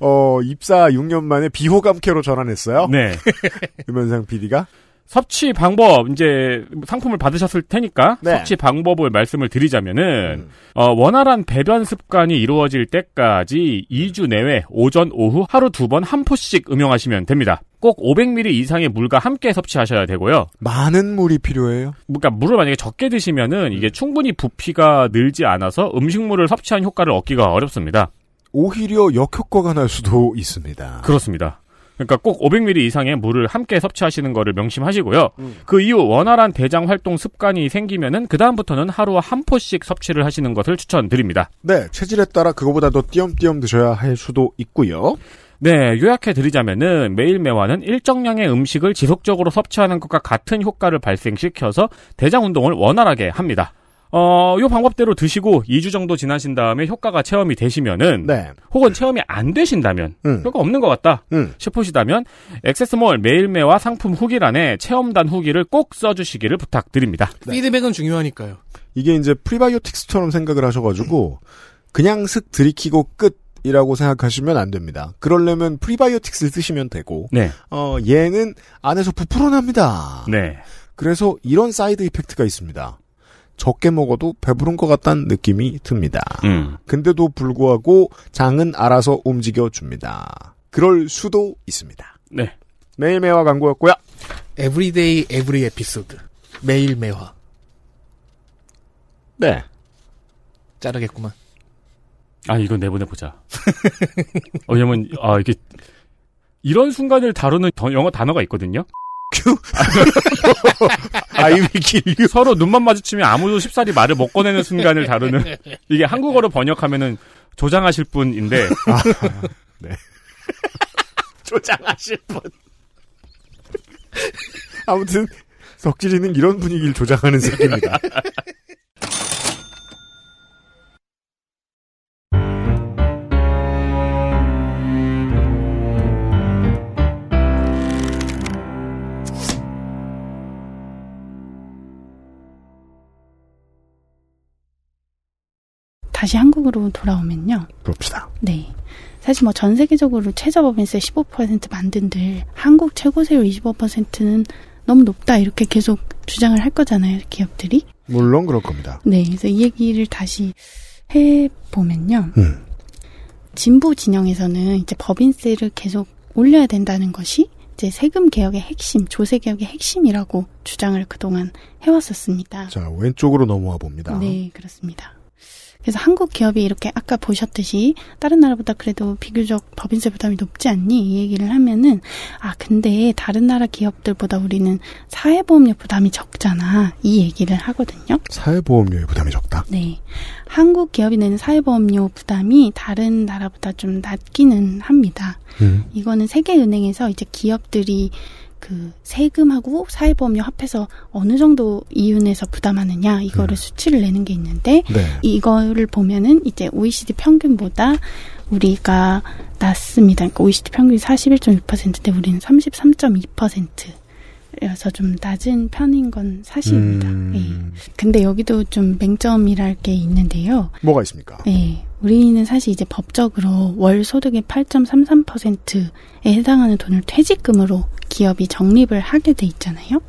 어, 입사 6년 만에 비호감캐로 전환했어요. 네. [LAUGHS] 유면상 PD가 섭취 방법 이제 상품을 받으셨을 테니까 네. 음. 섭취 방법을 말씀을 드리자면은 어, 원활한 배변 습관이 이루어질 때까지 2주 내외 오전 오후 하루 두 번 한 포씩 음용하시면 됩니다. 꼭 500ml 이상의 물과 함께 섭취하셔야 되고요. 많은 물이 필요해요. 그러니까 물을 만약에 적게 드시면은 이게 충분히 부피가 늘지 않아서 음식물을 섭취한 효과를 얻기가 어렵습니다. 오히려 역효과가 날 수도 있습니다. 그렇습니다. 그러니까 꼭 500ml 이상의 물을 함께 섭취하시는 거를 명심하시고요. 음. 그 이후 원활한 대장 활동 습관이 생기면은 그 다음부터는 하루 한 포씩 섭취를 하시는 것을 추천드립니다. 네, 체질에 따라 그거보다 더 띄엄띄엄 드셔야 할 수도 있고요. 네, 요약해 드리자면은 매일 매화는 일정량의 음식을 지속적으로 섭취하는 것과 같은 효과를 발생시켜서 대장 운동을 원활하게 합니다. 어, 요 방법대로 드시고 2주 정도 지나신 다음에 효과가 체험이 되시면은 네. 혹은 체험이 안 되신다면 음. 효과 없는 것 같다 음. 싶으시다면 액세스몰 메일매와 상품 후기란에 체험단 후기를 꼭 써주시기를 부탁드립니다. 피드백은 중요하니까요. 이게 이제 프리바이오틱스처럼 생각을 하셔가지고 그냥 슥 들이키고 끝 이라고 생각하시면 안 됩니다. 그러려면 프리바이오틱스를 쓰시면 되고 네. 어, 얘는 안에서 부풀어 납니다. 네. 그래서 이런 side effect가 있습니다. 적게 먹어도 배부른 것 같다는 느낌이 듭니다. 음. 근데도 불구하고 장은 알아서 움직여 줍니다. 그럴 수도 있습니다. 네. 매일 매화 광고였고요. everyday every 에피소드. 매일 매화. 네. 자르겠구만. 아, 이건 내보내보자. 어, [LAUGHS] 왜냐면, 아, 이게, 이런 순간을 다루는 더- 영어 단어가 있거든요? Kill you. 서로 눈만 마주치면 아무도 쉽사리 말을 못 꺼내는 순간을 다루는, 이게 한국어로 번역하면은 조장하실 분인데, 네. 조장하실 분. 아무튼 석질이는 이런 분위기를 조장하는 새끼입니다. [LAUGHS] 다시 한국으로 돌아오면요. 봅시다. 네. 사실 뭐 전 세계적으로 최저 법인세 15% 만든들 한국 최고 세율 25%는 너무 높다 이렇게 계속 주장을 할 거잖아요 기업들이. 물론 그럴 겁니다. 네, 그래서 이 얘기를 다시 해 보면요. 음. 진보 진영에서는 이제 법인세를 계속 올려야 된다는 것이 이제 세금 개혁의 핵심, 조세 개혁의 핵심이라고 주장을 그동안 해왔었습니다. 자 왼쪽으로 넘어와 봅니다. 네, 그렇습니다. 그래서 한국 기업이 이렇게 아까 보셨듯이 다른 나라보다 그래도 비교적 법인세 부담이 높지 않니? 이 얘기를 하면은 아 근데 다른 나라 기업들보다 우리는 사회보험료 부담이 적잖아. 이 얘기를 하거든요. 사회보험료의 부담이 적다. 네. 한국 기업이 내는 사회보험료 부담이 다른 나라보다 좀 낮기는 합니다. 음. 이거는 세계은행에서 이제 기업들이 그 세금하고 사회보험료 합해서 어느 정도 이윤에서 부담하느냐 이거를 수치를 내는 게 있는데 네. 이거를 보면은 이제 OECD 평균보다 우리가 낮습니다. 그러니까 OECD 평균이 41.6%인데 우리는 33.2%여서 좀 낮은 편인 건 사실입니다. 음. 예. 근데 여기도 좀 맹점이랄 게 있는데요. 뭐가 있습니까? 네. 우리는 사실 이제 법적으로 월 소득의 8.33%에 해당하는 돈을 퇴직금으로 기업이 적립을 하게 돼 있잖아요.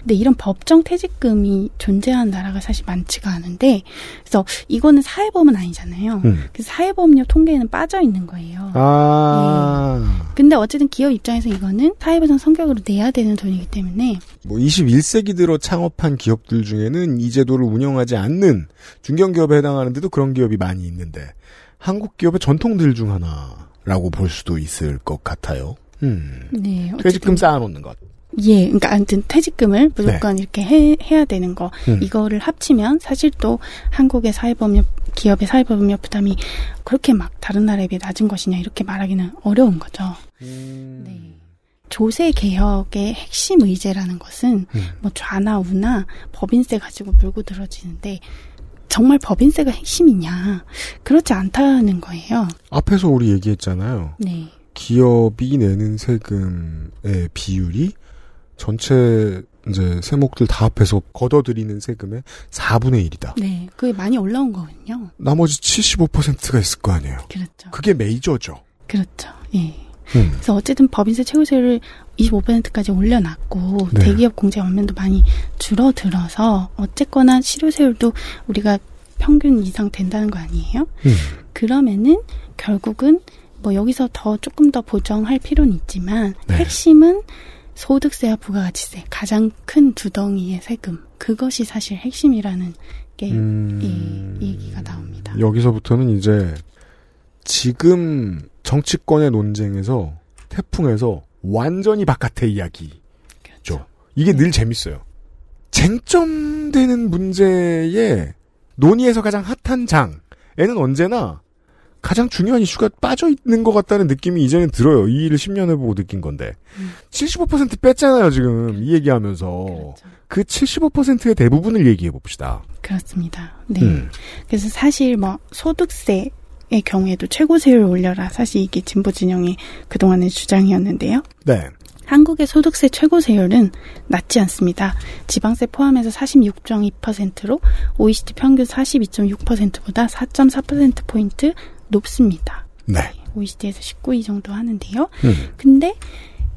근데 이런 법정 퇴직금이 존재하는 나라가 사실 많지가 않은데, 그래서 이거는 사회보험은 아니잖아요. 음. 그래서 사회보험료 통계에는 빠져 있는 거예요. 아, 근데 어쨌든 기업 입장에서 이거는 사회보장 성격으로 내야 되는 돈이기 때문에 뭐 21세기 들어 창업한 기업들 중에는 이 제도를 운영하지 않는 중견기업에 해당하는데도 그런 기업이 많이 있는데 한국 기업의 전통들 중 하나라고 볼 수도 있을 것 같아요. 음. 네, 퇴직금 쌓아놓는 것. 예, 그러니까 아무튼 퇴직금을 무조건 이렇게 해, 해야 되는 거 네. 음. 이거를 합치면 사실 또 한국의 사회보험료 기업의 사회보험료 부담이 그렇게 막 다른 나라에 비해 낮은 것이냐 이렇게 말하기는 어려운 거죠. 음. 네. 조세 개혁의 핵심 의제라는 것은 음. 뭐 좌나 우나 법인세 가지고 물고 들어지는데 정말 법인세가 핵심이냐 그렇지 않다는 거예요. 앞에서 우리 얘기했잖아요. 네. 기업이 내는 세금의 비율이 전체 이제 세목들 다 합해서 걷어들이는 세금의 4분의 1이다. 네, 그게 많이 올라온 거거든요. 나머지 75%가 있을 거 아니에요. 그렇죠. 그게 메이저죠. 그렇죠. 예. 음. 그래서 어쨌든 법인세 최고세율을 25%까지 올려놨고 네. 대기업 공제 완면도 많이 줄어들어서 어쨌거나 실효세율도 우리가 평균 이상 된다는 거 아니에요? 음. 그러면은 결국은 뭐 여기서 더 조금 더 보정할 필요는 있지만 네. 핵심은 소득세와 부가가치세 가장 큰 두 덩이의 세금 그것이 사실 핵심이라는 게 음. 예, 얘기가 나옵니다. 여기서부터는 이제 지금 정치권의 논쟁에서 태풍에서 완전히 바깥의 이야기죠. 그렇죠. 이게 늘 재밌어요. 쟁점되는 문제에 논의에서 가장 핫한 장에는 언제나 가장 중요한 이슈가 빠져 있는 것 같다는 느낌이 이제는 들어요. 이 일을 10년 해보고 느낀 건데. 75% 뺐잖아요, 지금. 이 얘기하면서. 그 75%의 대부분을 얘기해 봅시다. 그렇습니다. 네. 음. 그래서 사실 뭐 소득세 의 경우에도 최고세율 올려라. 사실 이게 진보 진영의 그동안의 주장이었는데요. 네. 한국의 소득세 최고세율은 낮지 않습니다. 지방세 포함해서 46.2%로 OECD 평균 42.6%보다 4.4%포인트 높습니다. 네. OECD에서 19위 정도 하는데요. 음. 근데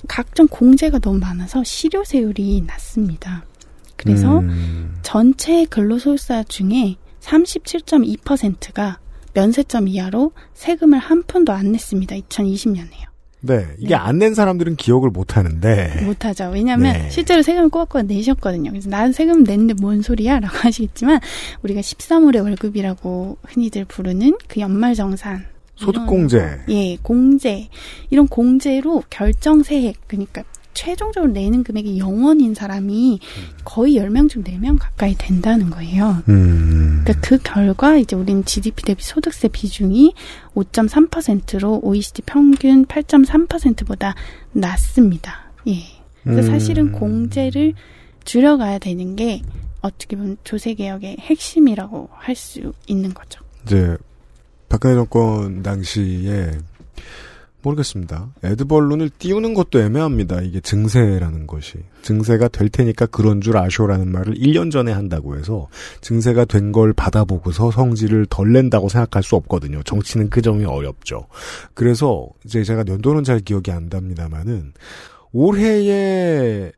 각종 공제가 너무 많아서 실효세율이 낮습니다. 그래서 음. 전체 근로소득자 중에 37.2%가 면세점 이하로 세금을 한 푼도 안 냈습니다. 2020년에요. 네. 이게 안낸 사람들은 기억을 못 하는데. 못 하죠. 왜냐하면 네. 실제로 세금을 꼬박꼬박 내셨거든요. 그래서 난 세금 냈는데 뭔 소리야? 라고 [LAUGHS] 하시겠지만 우리가 13월의 월급이라고 흔히들 부르는 그 연말 정산 소득공제. 예, 공제. 이런 공제로 결정세액, 그러니까 최종적으로 내는 금액이 0원인 사람이 거의 10명 중 4명 가까이 된다는 거예요. 음. 그러니까 그 결과 이제 우리는 GDP 대비 소득세 비중이 5.3%로 OECD 평균 8.3%보다 낮습니다. 예. 그래서 음. 사실은 공제를 줄여가야 되는 게 어떻게 보면 조세 개혁의 핵심이라고 할 수 있는 거죠. 이제 박근혜 정권 당시에 모르겠습니다. 에드벌룬을 띄우는 것도 애매합니다. 이게 증세라는 것이. 증세가 될 테니까 그런 줄 아쇼라는 말을 1년 전에 한다고 해서 증세가 된 걸 받아보고서 성질을 덜 낸다고 생각할 수 없거든요. 정치는 그 점이 어렵죠. 그래서 이제 제가 연도는 잘 기억이 안 납니다만은 올해에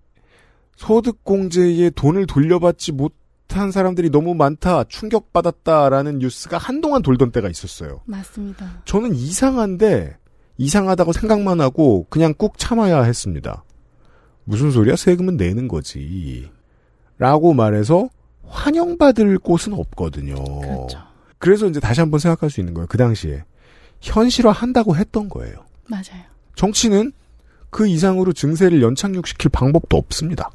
소득공제에 돈을 돌려받지 못한 사람들이 너무 많다, 충격받았다라는 뉴스가 한동안 돌던 때가 있었어요. 맞습니다. 저는 이상한데 이상하다고 생각만 하고 그냥 꾹 참아야 했습니다. 무슨 소리야? 세금은 내는 거지. 라고 말해서 환영받을 곳은 없거든요. 그래서 이제 다시 한번 생각할 수 있는 거예요. 그 당시에. 현실화 한다고 했던 거예요. 맞아요. 정치는 그 이상으로 증세를 연착륙시킬 방법도 없습니다.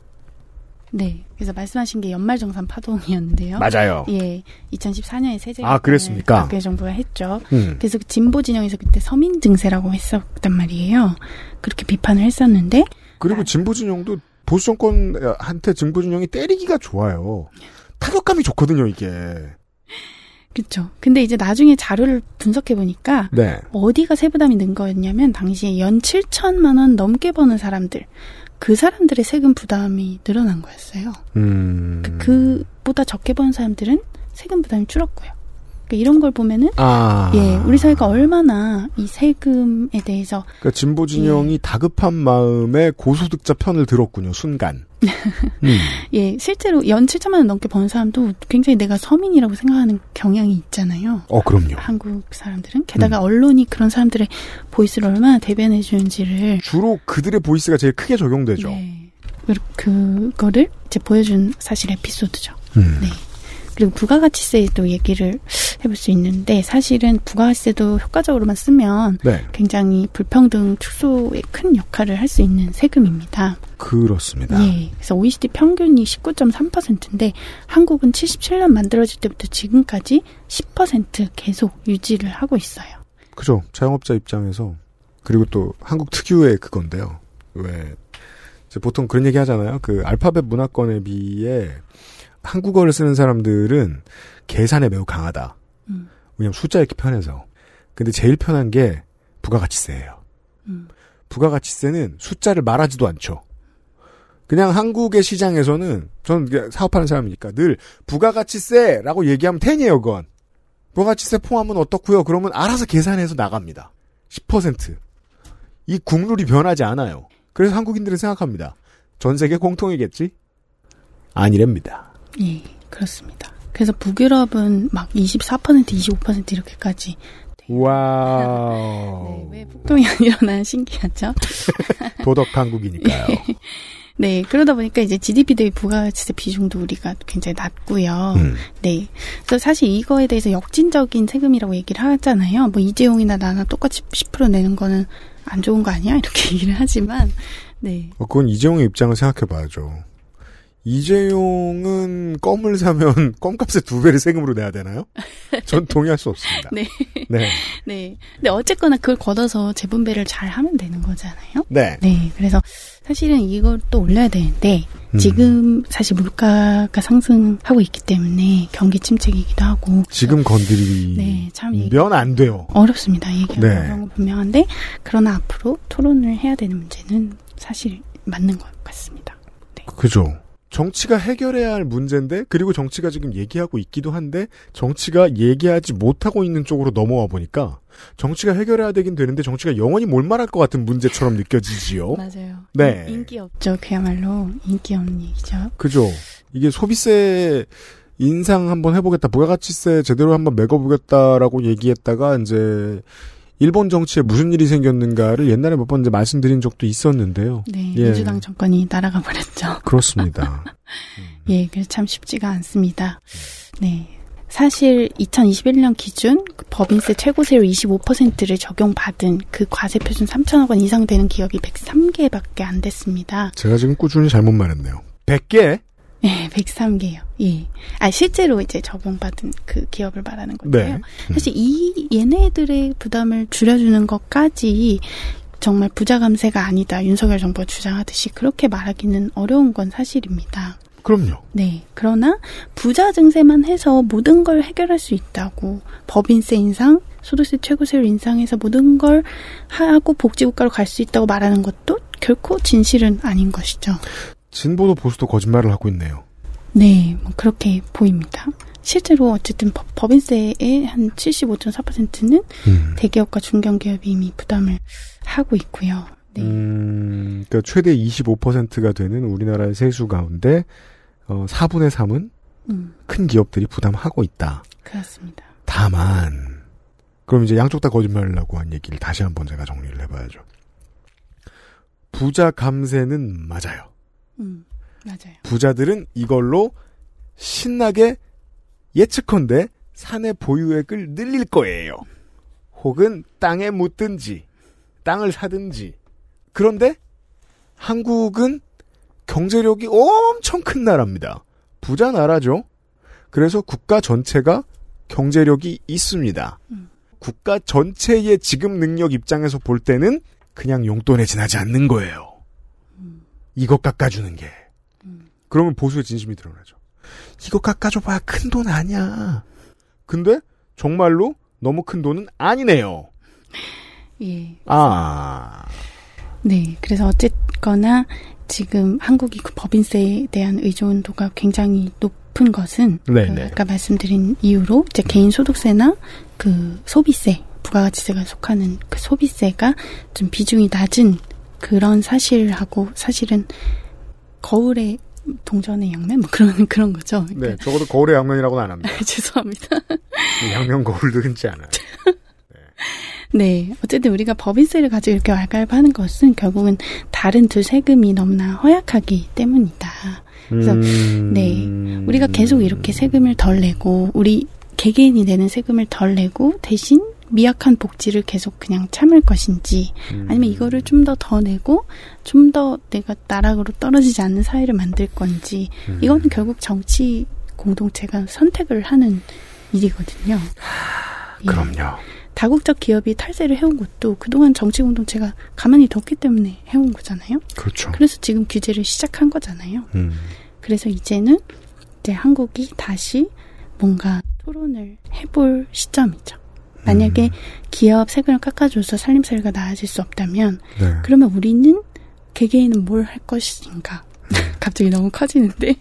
네. 그래서 말씀하신 게 연말정산 파동이었는데요. 맞아요. 예. 2014년에 세제 아, 그랬습니까? 박근혜 정부가 했죠. 음. 그래서 그 진보 진영에서 그때 서민 증세라고 했었단 말이에요. 그렇게 비판을 했었는데 그리고 진보 진영도 보수 정권한테 진보 진영이 때리기가 좋아요. 타격감이 좋거든요, 이게. 그렇죠. 근데 이제 나중에 자료를 분석해 보니까 네. 어디가 세부담이 는 거였냐면 당시에 연 7천만 원 넘게 버는 사람들 그 사람들의 세금 부담이 늘어난 거였어요. 음. 그, 그보다 적게 버는 사람들은 세금 부담이 줄었고요. 그러니까 이런 걸 보면은 아. 예, 우리 사회가 얼마나 이 세금에 대해서 그러니까 진보 진영이 다급한 마음에 고소득자 편을 들었군요, 순간. [LAUGHS] 음. 예, 실제로 연 7천만 원 넘게 버는 사람도 굉장히 내가 서민이라고 생각하는 경향이 있잖아요. 어, 그럼요. 한국 사람들은 게다가 언론이 그런 사람들의 보이스를 얼마나 대변해 주는지를 주로 그들의 보이스가 제일 크게 적용되죠. 네. 그- 그거를 이제 보여준 사실 에피소드죠. 음. 네. 그리고 부가가치세도 얘기를 해볼 수 있는데 사실은 부가가치세도 효과적으로만 쓰면 네. 굉장히 불평등 축소에 큰 역할을 할 수 있는 세금입니다. 그렇습니다. 예. 그래서 OECD 평균이 19.3%인데 한국은 77년 만들어질 때부터 지금까지 10% 계속 유지를 하고 있어요. 그죠. 자영업자 입장에서. 그리고 또 한국 특유의 그건데요. 왜, 보통 그런 얘기 하잖아요. 그 알파벳 문화권에 비해 한국어를 쓰는 사람들은 계산에 매우 강하다. 음. 왜냐면 숫자 읽기 편해서. 근데 제일 편한 게 부가가치세예요. 음. 부가가치세는 숫자를 말하지도 않죠. 그냥 한국의 시장에서는 저는 사업하는 사람이니까 늘 부가가치세라고 얘기하면 텐이에요, 그건. 부가가치세 포함은 어떻고요? 그러면 알아서 계산해서 나갑니다. 10%. 이 국룰이 변하지 않아요. 그래서 한국인들은 생각합니다. 전 세계 공통이겠지? 아니랍니다. 예, 그렇습니다. 그래서 북유럽은 막 24% 25% 이렇게까지 wow. 폭동이 안 일어나는 신기하죠? [LAUGHS] 도덕 한국이니까요. 네, 그러다 보니까 이제 GDP 대비 부가가치세 비중도 우리가 굉장히 낮고요. 음. 네. 그래서 사실 이거에 대해서 역진적인 세금이라고 얘기를 하잖아요. 뭐 이재용이나 나나 똑같이 10% 내는 거는 안 좋은 거 아니야? 이렇게 [LAUGHS] 얘기를 하지만, 네. 어, 그건 이재용의 입장을 생각해 봐야죠. 이재용은 껌을 사면 [LAUGHS] 껌값의 두 배를 세금으로 내야 되나요? 전 동의할 수 없습니다. 네. 네. 네. 근데 어쨌거나 그걸 걷어서 재분배를 잘 하면 되는 거잖아요. 네. 네. 그래서 사실은 이걸 또 올려야 되는데 음. 지금 사실 물가가 상승하고 있기 때문에 경기 침체이기도 하고 지금 건드리면 네, 참 얘기- 안 돼요. 어렵습니다. 얘기하기 네. 건 분명한데 그러나 앞으로 토론을 해야 되는 문제는 사실 맞는 것 같습니다. 그죠. 정치가 해결해야 할 문제인데 그리고 정치가 지금 얘기하고 있기도 한데 정치가 얘기하지 못하고 있는 쪽으로 넘어와 보니까 정치가 해결해야 되긴 되는데 정치가 영원히 몰말할 것 같은 문제처럼 느껴지지요. [LAUGHS] 맞아요. 네. 인기 없죠. 그야말로 인기 없는 얘기죠. 그죠. 이게 소비세 인상 한번 해보겠다, 부가가치세 제대로 한번 매겨보겠다라고 얘기했다가 이제 일본 정치에 무슨 일이 생겼는가를 옛날에 몇 번 이제 말씀드린 적도 있었는데요. 네, 예. 민주당 정권이 날아가 버렸죠. 그렇습니다. [LAUGHS] 예, 그래서 참 쉽지가 않습니다. 네. 사실 2021년 기준 그 법인세 최고세율 25%를 적용받은 그 과세 표준 3천억 원 이상 되는 기업이 103개밖에 안 됐습니다. 제가 지금 꾸준히 잘못 말했네요. 100개? 예, 103개요. 예. 아, 실제로 이제 적용받은 그 기업을 말하는 건데요. 네. 사실 이 얘네들의 부담을 줄여주는 것까지 정말 부자 감세가 아니다. 윤석열 정부가 주장하듯이 그렇게 말하기는 어려운 건 사실입니다. 그럼요. 네. 그러나 부자 증세만 해서 모든 걸 해결할 수 있다고 법인세 인상, 소득세 최고세율 인상해서 모든 걸 하고 복지국가로 갈 수 있다고 말하는 것도 결코 진실은 아닌 것이죠. 진보도 보수도 거짓말을 하고 있네요. 네, 뭐 그렇게 보입니다. 실제로 어쨌든 법, 법인세의 한 75.4%는 음. 대기업과 중견기업이 이미 부담을 하고 있고요. 음, 그러니까 최대 25%가 되는 우리나라의 세수 가운데 어, 4분의 3은 음, 큰 기업들이 부담하고 있다. 그렇습니다. 다만 그럼 이제 양쪽 다 거짓말이라고 한 얘기를 다시 한번 제가 정리를 해봐야죠. 부자 감세는 맞아요. 음, 맞아요. 부자들은 이걸로 신나게 예측컨대 산의 보유액을 늘릴 거예요. 혹은 땅에 묻든지 땅을 사든지. 그런데 한국은 경제력이 엄청 큰 나라입니다. 부자 나라죠. 그래서 국가 전체가 경제력이 있습니다. 국가 전체의 지급 능력 입장에서 볼 때는 그냥 용돈에 지나지 않는 거예요. 이것 깎아주는 게. 그러면 보수의 진심이 드러나죠. 이거 깎아줘봐야 큰 돈 아니야. 근데 정말로 너무 큰 돈은 아니네요. 예. 아, 네. 그래서 어쨌거나 지금 한국이 그 법인세에 대한 의존도가 굉장히 높은 것은 네, 그 네. 아까 말씀드린 이유로 이제 개인 소득세나 그 소비세, 부가가치세가 속하는 그 소비세가 좀 비중이 낮은 그런 사실하고 사실은 거울의 동전의 양면 뭐 그런 [LAUGHS] 그런 거죠. 네, 적어도 거울의 양면이라고는 안 합니다. [LAUGHS] 죄송합니다. 양면 거울도 흔치 않아요. [LAUGHS] 네. 어쨌든 우리가 법인세를 가지고 이렇게 왈가왈부하는 것은 결국은 다른 두 세금이 너무나 허약하기 때문이다. 그래서 음. 네. 우리가 계속 이렇게 세금을 덜 내고 우리 개개인이 내는 세금을 덜 내고 대신 미약한 복지를 계속 그냥 참을 것인지 아니면 이거를 좀 더 더 내고 좀 더 내가 나락으로 떨어지지 않는 사회를 만들 건지 음. 이거는 결국 정치 공동체가 선택을 하는 일이거든요. 예. 그럼요. 다국적 기업이 탈세를 해온 것도 그동안 정치 공동체가 가만히 뒀기 때문에 해온 거잖아요. 그렇죠. 그래서 지금 규제를 시작한 거잖아요. 음. 그래서 이제는 이제 한국이 다시 뭔가 토론을 해볼 시점이죠. 만약에 음. 기업 세금을 깎아줘서 살림살이가 나아질 수 없다면 네. 그러면 우리는 개개인은 뭘 할 것인가? [LAUGHS] 갑자기 너무 커지는데.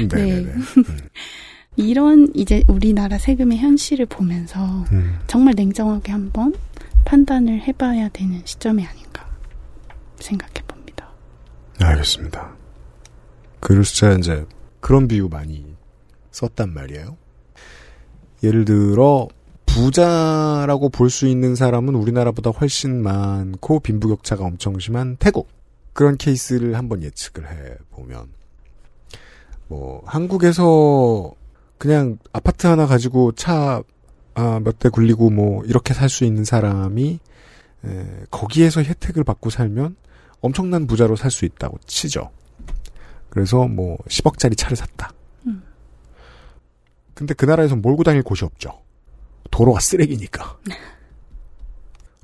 음. 네네네. [LAUGHS] 이런 이제 우리나라 세금의 현실을 보면서 음. 정말 냉정하게 한번 판단을 해봐야 되는 시점이 아닌가 생각해 봅니다. 알겠습니다. 그래서 이제 그런 비유 많이 썼단 말이에요. 예를 들어 부자라고 볼 수 있는 사람은 우리나라보다 훨씬 많고 빈부격차가 엄청 심한 태국 그런 케이스를 한번 예측을 해 보면 뭐 한국에서 그냥 아파트 하나 가지고 차 아, 몇대 굴리고 뭐 이렇게 살 수 있는 사람이 에, 거기에서 혜택을 받고 살면 엄청난 부자로 살 수 있다고 치죠. 그래서 뭐 10억짜리 차를 샀다. 음. 근데 그 나라에서 몰고 다닐 곳이 없죠. 도로가 쓰레기니까.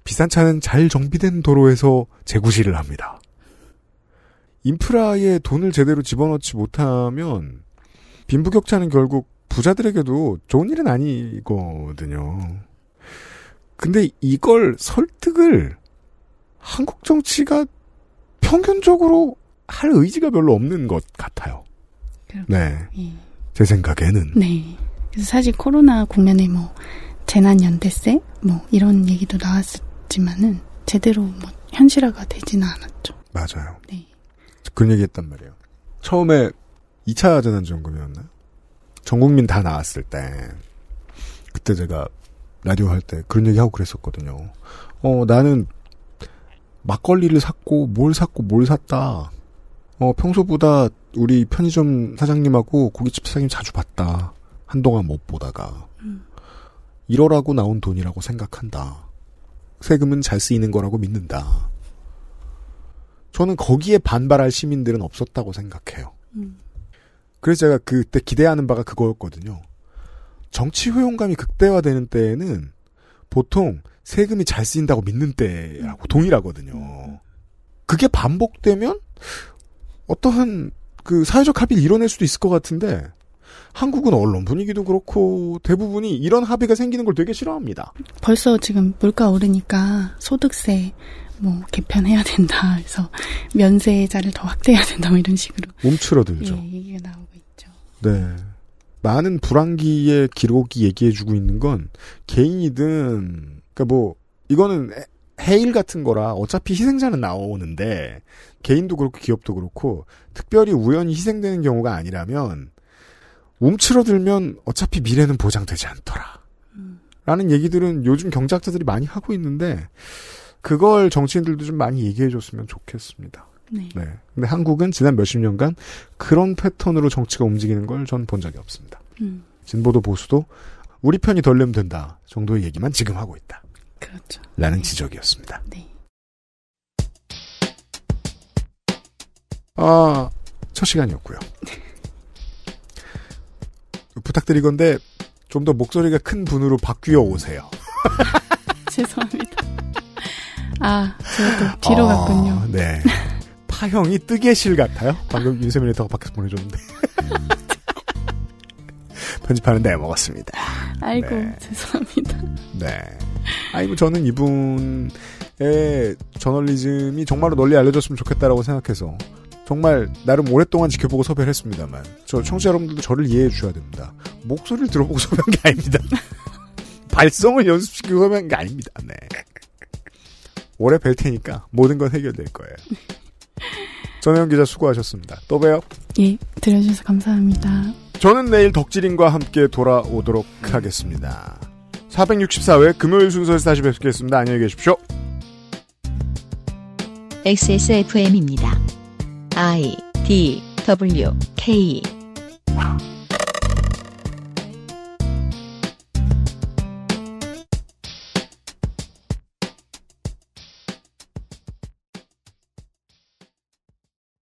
비싼 차는 잘 정비된 도로에서 재구시를 합니다. 인프라에 돈을 제대로 집어넣지 못하면 빈부격차는 결국 부자들에게도 좋은 일은 아니거든요. 근데 이걸 설득을 한국 정치가 평균적으로 할 의지가 별로 없는 것 같아요. 네. 제 생각에는. 네. 그래서 사실 코로나 국면에 뭐 재난연대세 뭐 이런 얘기도 나왔었지만은 제대로 뭐 현실화가 되지는 않았죠. 맞아요. 네. 그런 얘기 했단 말이에요. 처음에 2차 재난지원금이었나요? 전 국민 다 나왔을 때, 그때 제가 라디오 할 때 그런 얘기 하고 그랬었거든요. 어, 나는 막걸리를 샀고, 뭘 샀고, 뭘 샀다. 어, 평소보다 우리 편의점 사장님하고 고깃집 사장님 자주 봤다. 한동안 못 보다가. 이러라고 나온 돈이라고 생각한다. 세금은 잘 쓰이는 거라고 믿는다. 저는 거기에 반발할 시민들은 없었다고 생각해요. 그래서 제가 그때 기대하는 바가 그거였거든요. 정치 효용감이 극대화되는 때에는 보통 세금이 잘 쓰인다고 믿는 때라고 동일하거든요. 그게 반복되면 어떠한 그 사회적 합의를 이뤄낼 수도 있을 것 같은데 한국은 언론 분위기도 그렇고 대부분이 이런 합의가 생기는 걸 되게 싫어합니다. 벌써 지금 물가 오르니까 소득세 뭐 개편해야 된다. 그래서 면세자를 더 확대해야 된다. 뭐 이런 식으로 움츠러들죠. 예, 얘기가 나오고 있죠. 네. 많은 불황기의 기록이 얘기해주고 있는 건 개인이든 그러니까 뭐 이거는 해- 해일 같은 거라 어차피 희생자는 나오는데 개인도 그렇고 기업도 그렇고 특별히 우연히 희생되는 경우가 아니라면 움츠러들면 어차피 미래는 보장되지 않더라. 라는 얘기들은 요즘 경제학자들이 많이 하고 있는데 그걸 정치인들도 좀 많이 얘기해 줬으면 좋겠습니다. 네. 근데 한국은 지난 몇십 년간 그런 패턴으로 정치가 움직이는 걸 전 본 적이 없습니다. 음, 진보도 보수도 우리 편이 덜 내면 된다 정도의 얘기만 지금 하고 있다. 그렇죠. 라는 지적이었습니다. 네. 아, 첫 시간이었고요. [LAUGHS] 부탁드리건데 좀 더 목소리가 큰 분으로 바뀌어 오세요. [LAUGHS] 죄송합니다. 아, 제가 또 뒤로 아, 갔군요. 네. 파형이 뜨개실 같아요. 방금 윤세민이 더 밖에서 보내줬는데. [LAUGHS] 편집하는데 먹었습니다. 아이고, 네. 죄송합니다. 네. 아이고, 저는 이분의 저널리즘이 정말로 널리 알려졌으면 좋겠다라고 생각해서 정말 나름 오랫동안 지켜보고 섭외를 했습니다만 저 청취자 여러분들도 저를 이해해 주셔야 됩니다. 목소리를 들어보고 [LAUGHS] 섭외한 게 아닙니다. [LAUGHS] 발성을 연습시키고 섭외한 게 아닙니다. 네. 오래 뵐 테니까 모든 건 해결될 거예요. 전혜영 기자 수고하셨습니다. 또 봬요. 예, 들어주셔서 감사합니다. 저는 내일 덕질인과 함께 돌아오도록 하겠습니다. 464회 금요일 순서에서 다시 뵙겠습니다. 안녕히 계십시오. XSFM입니다. I D W K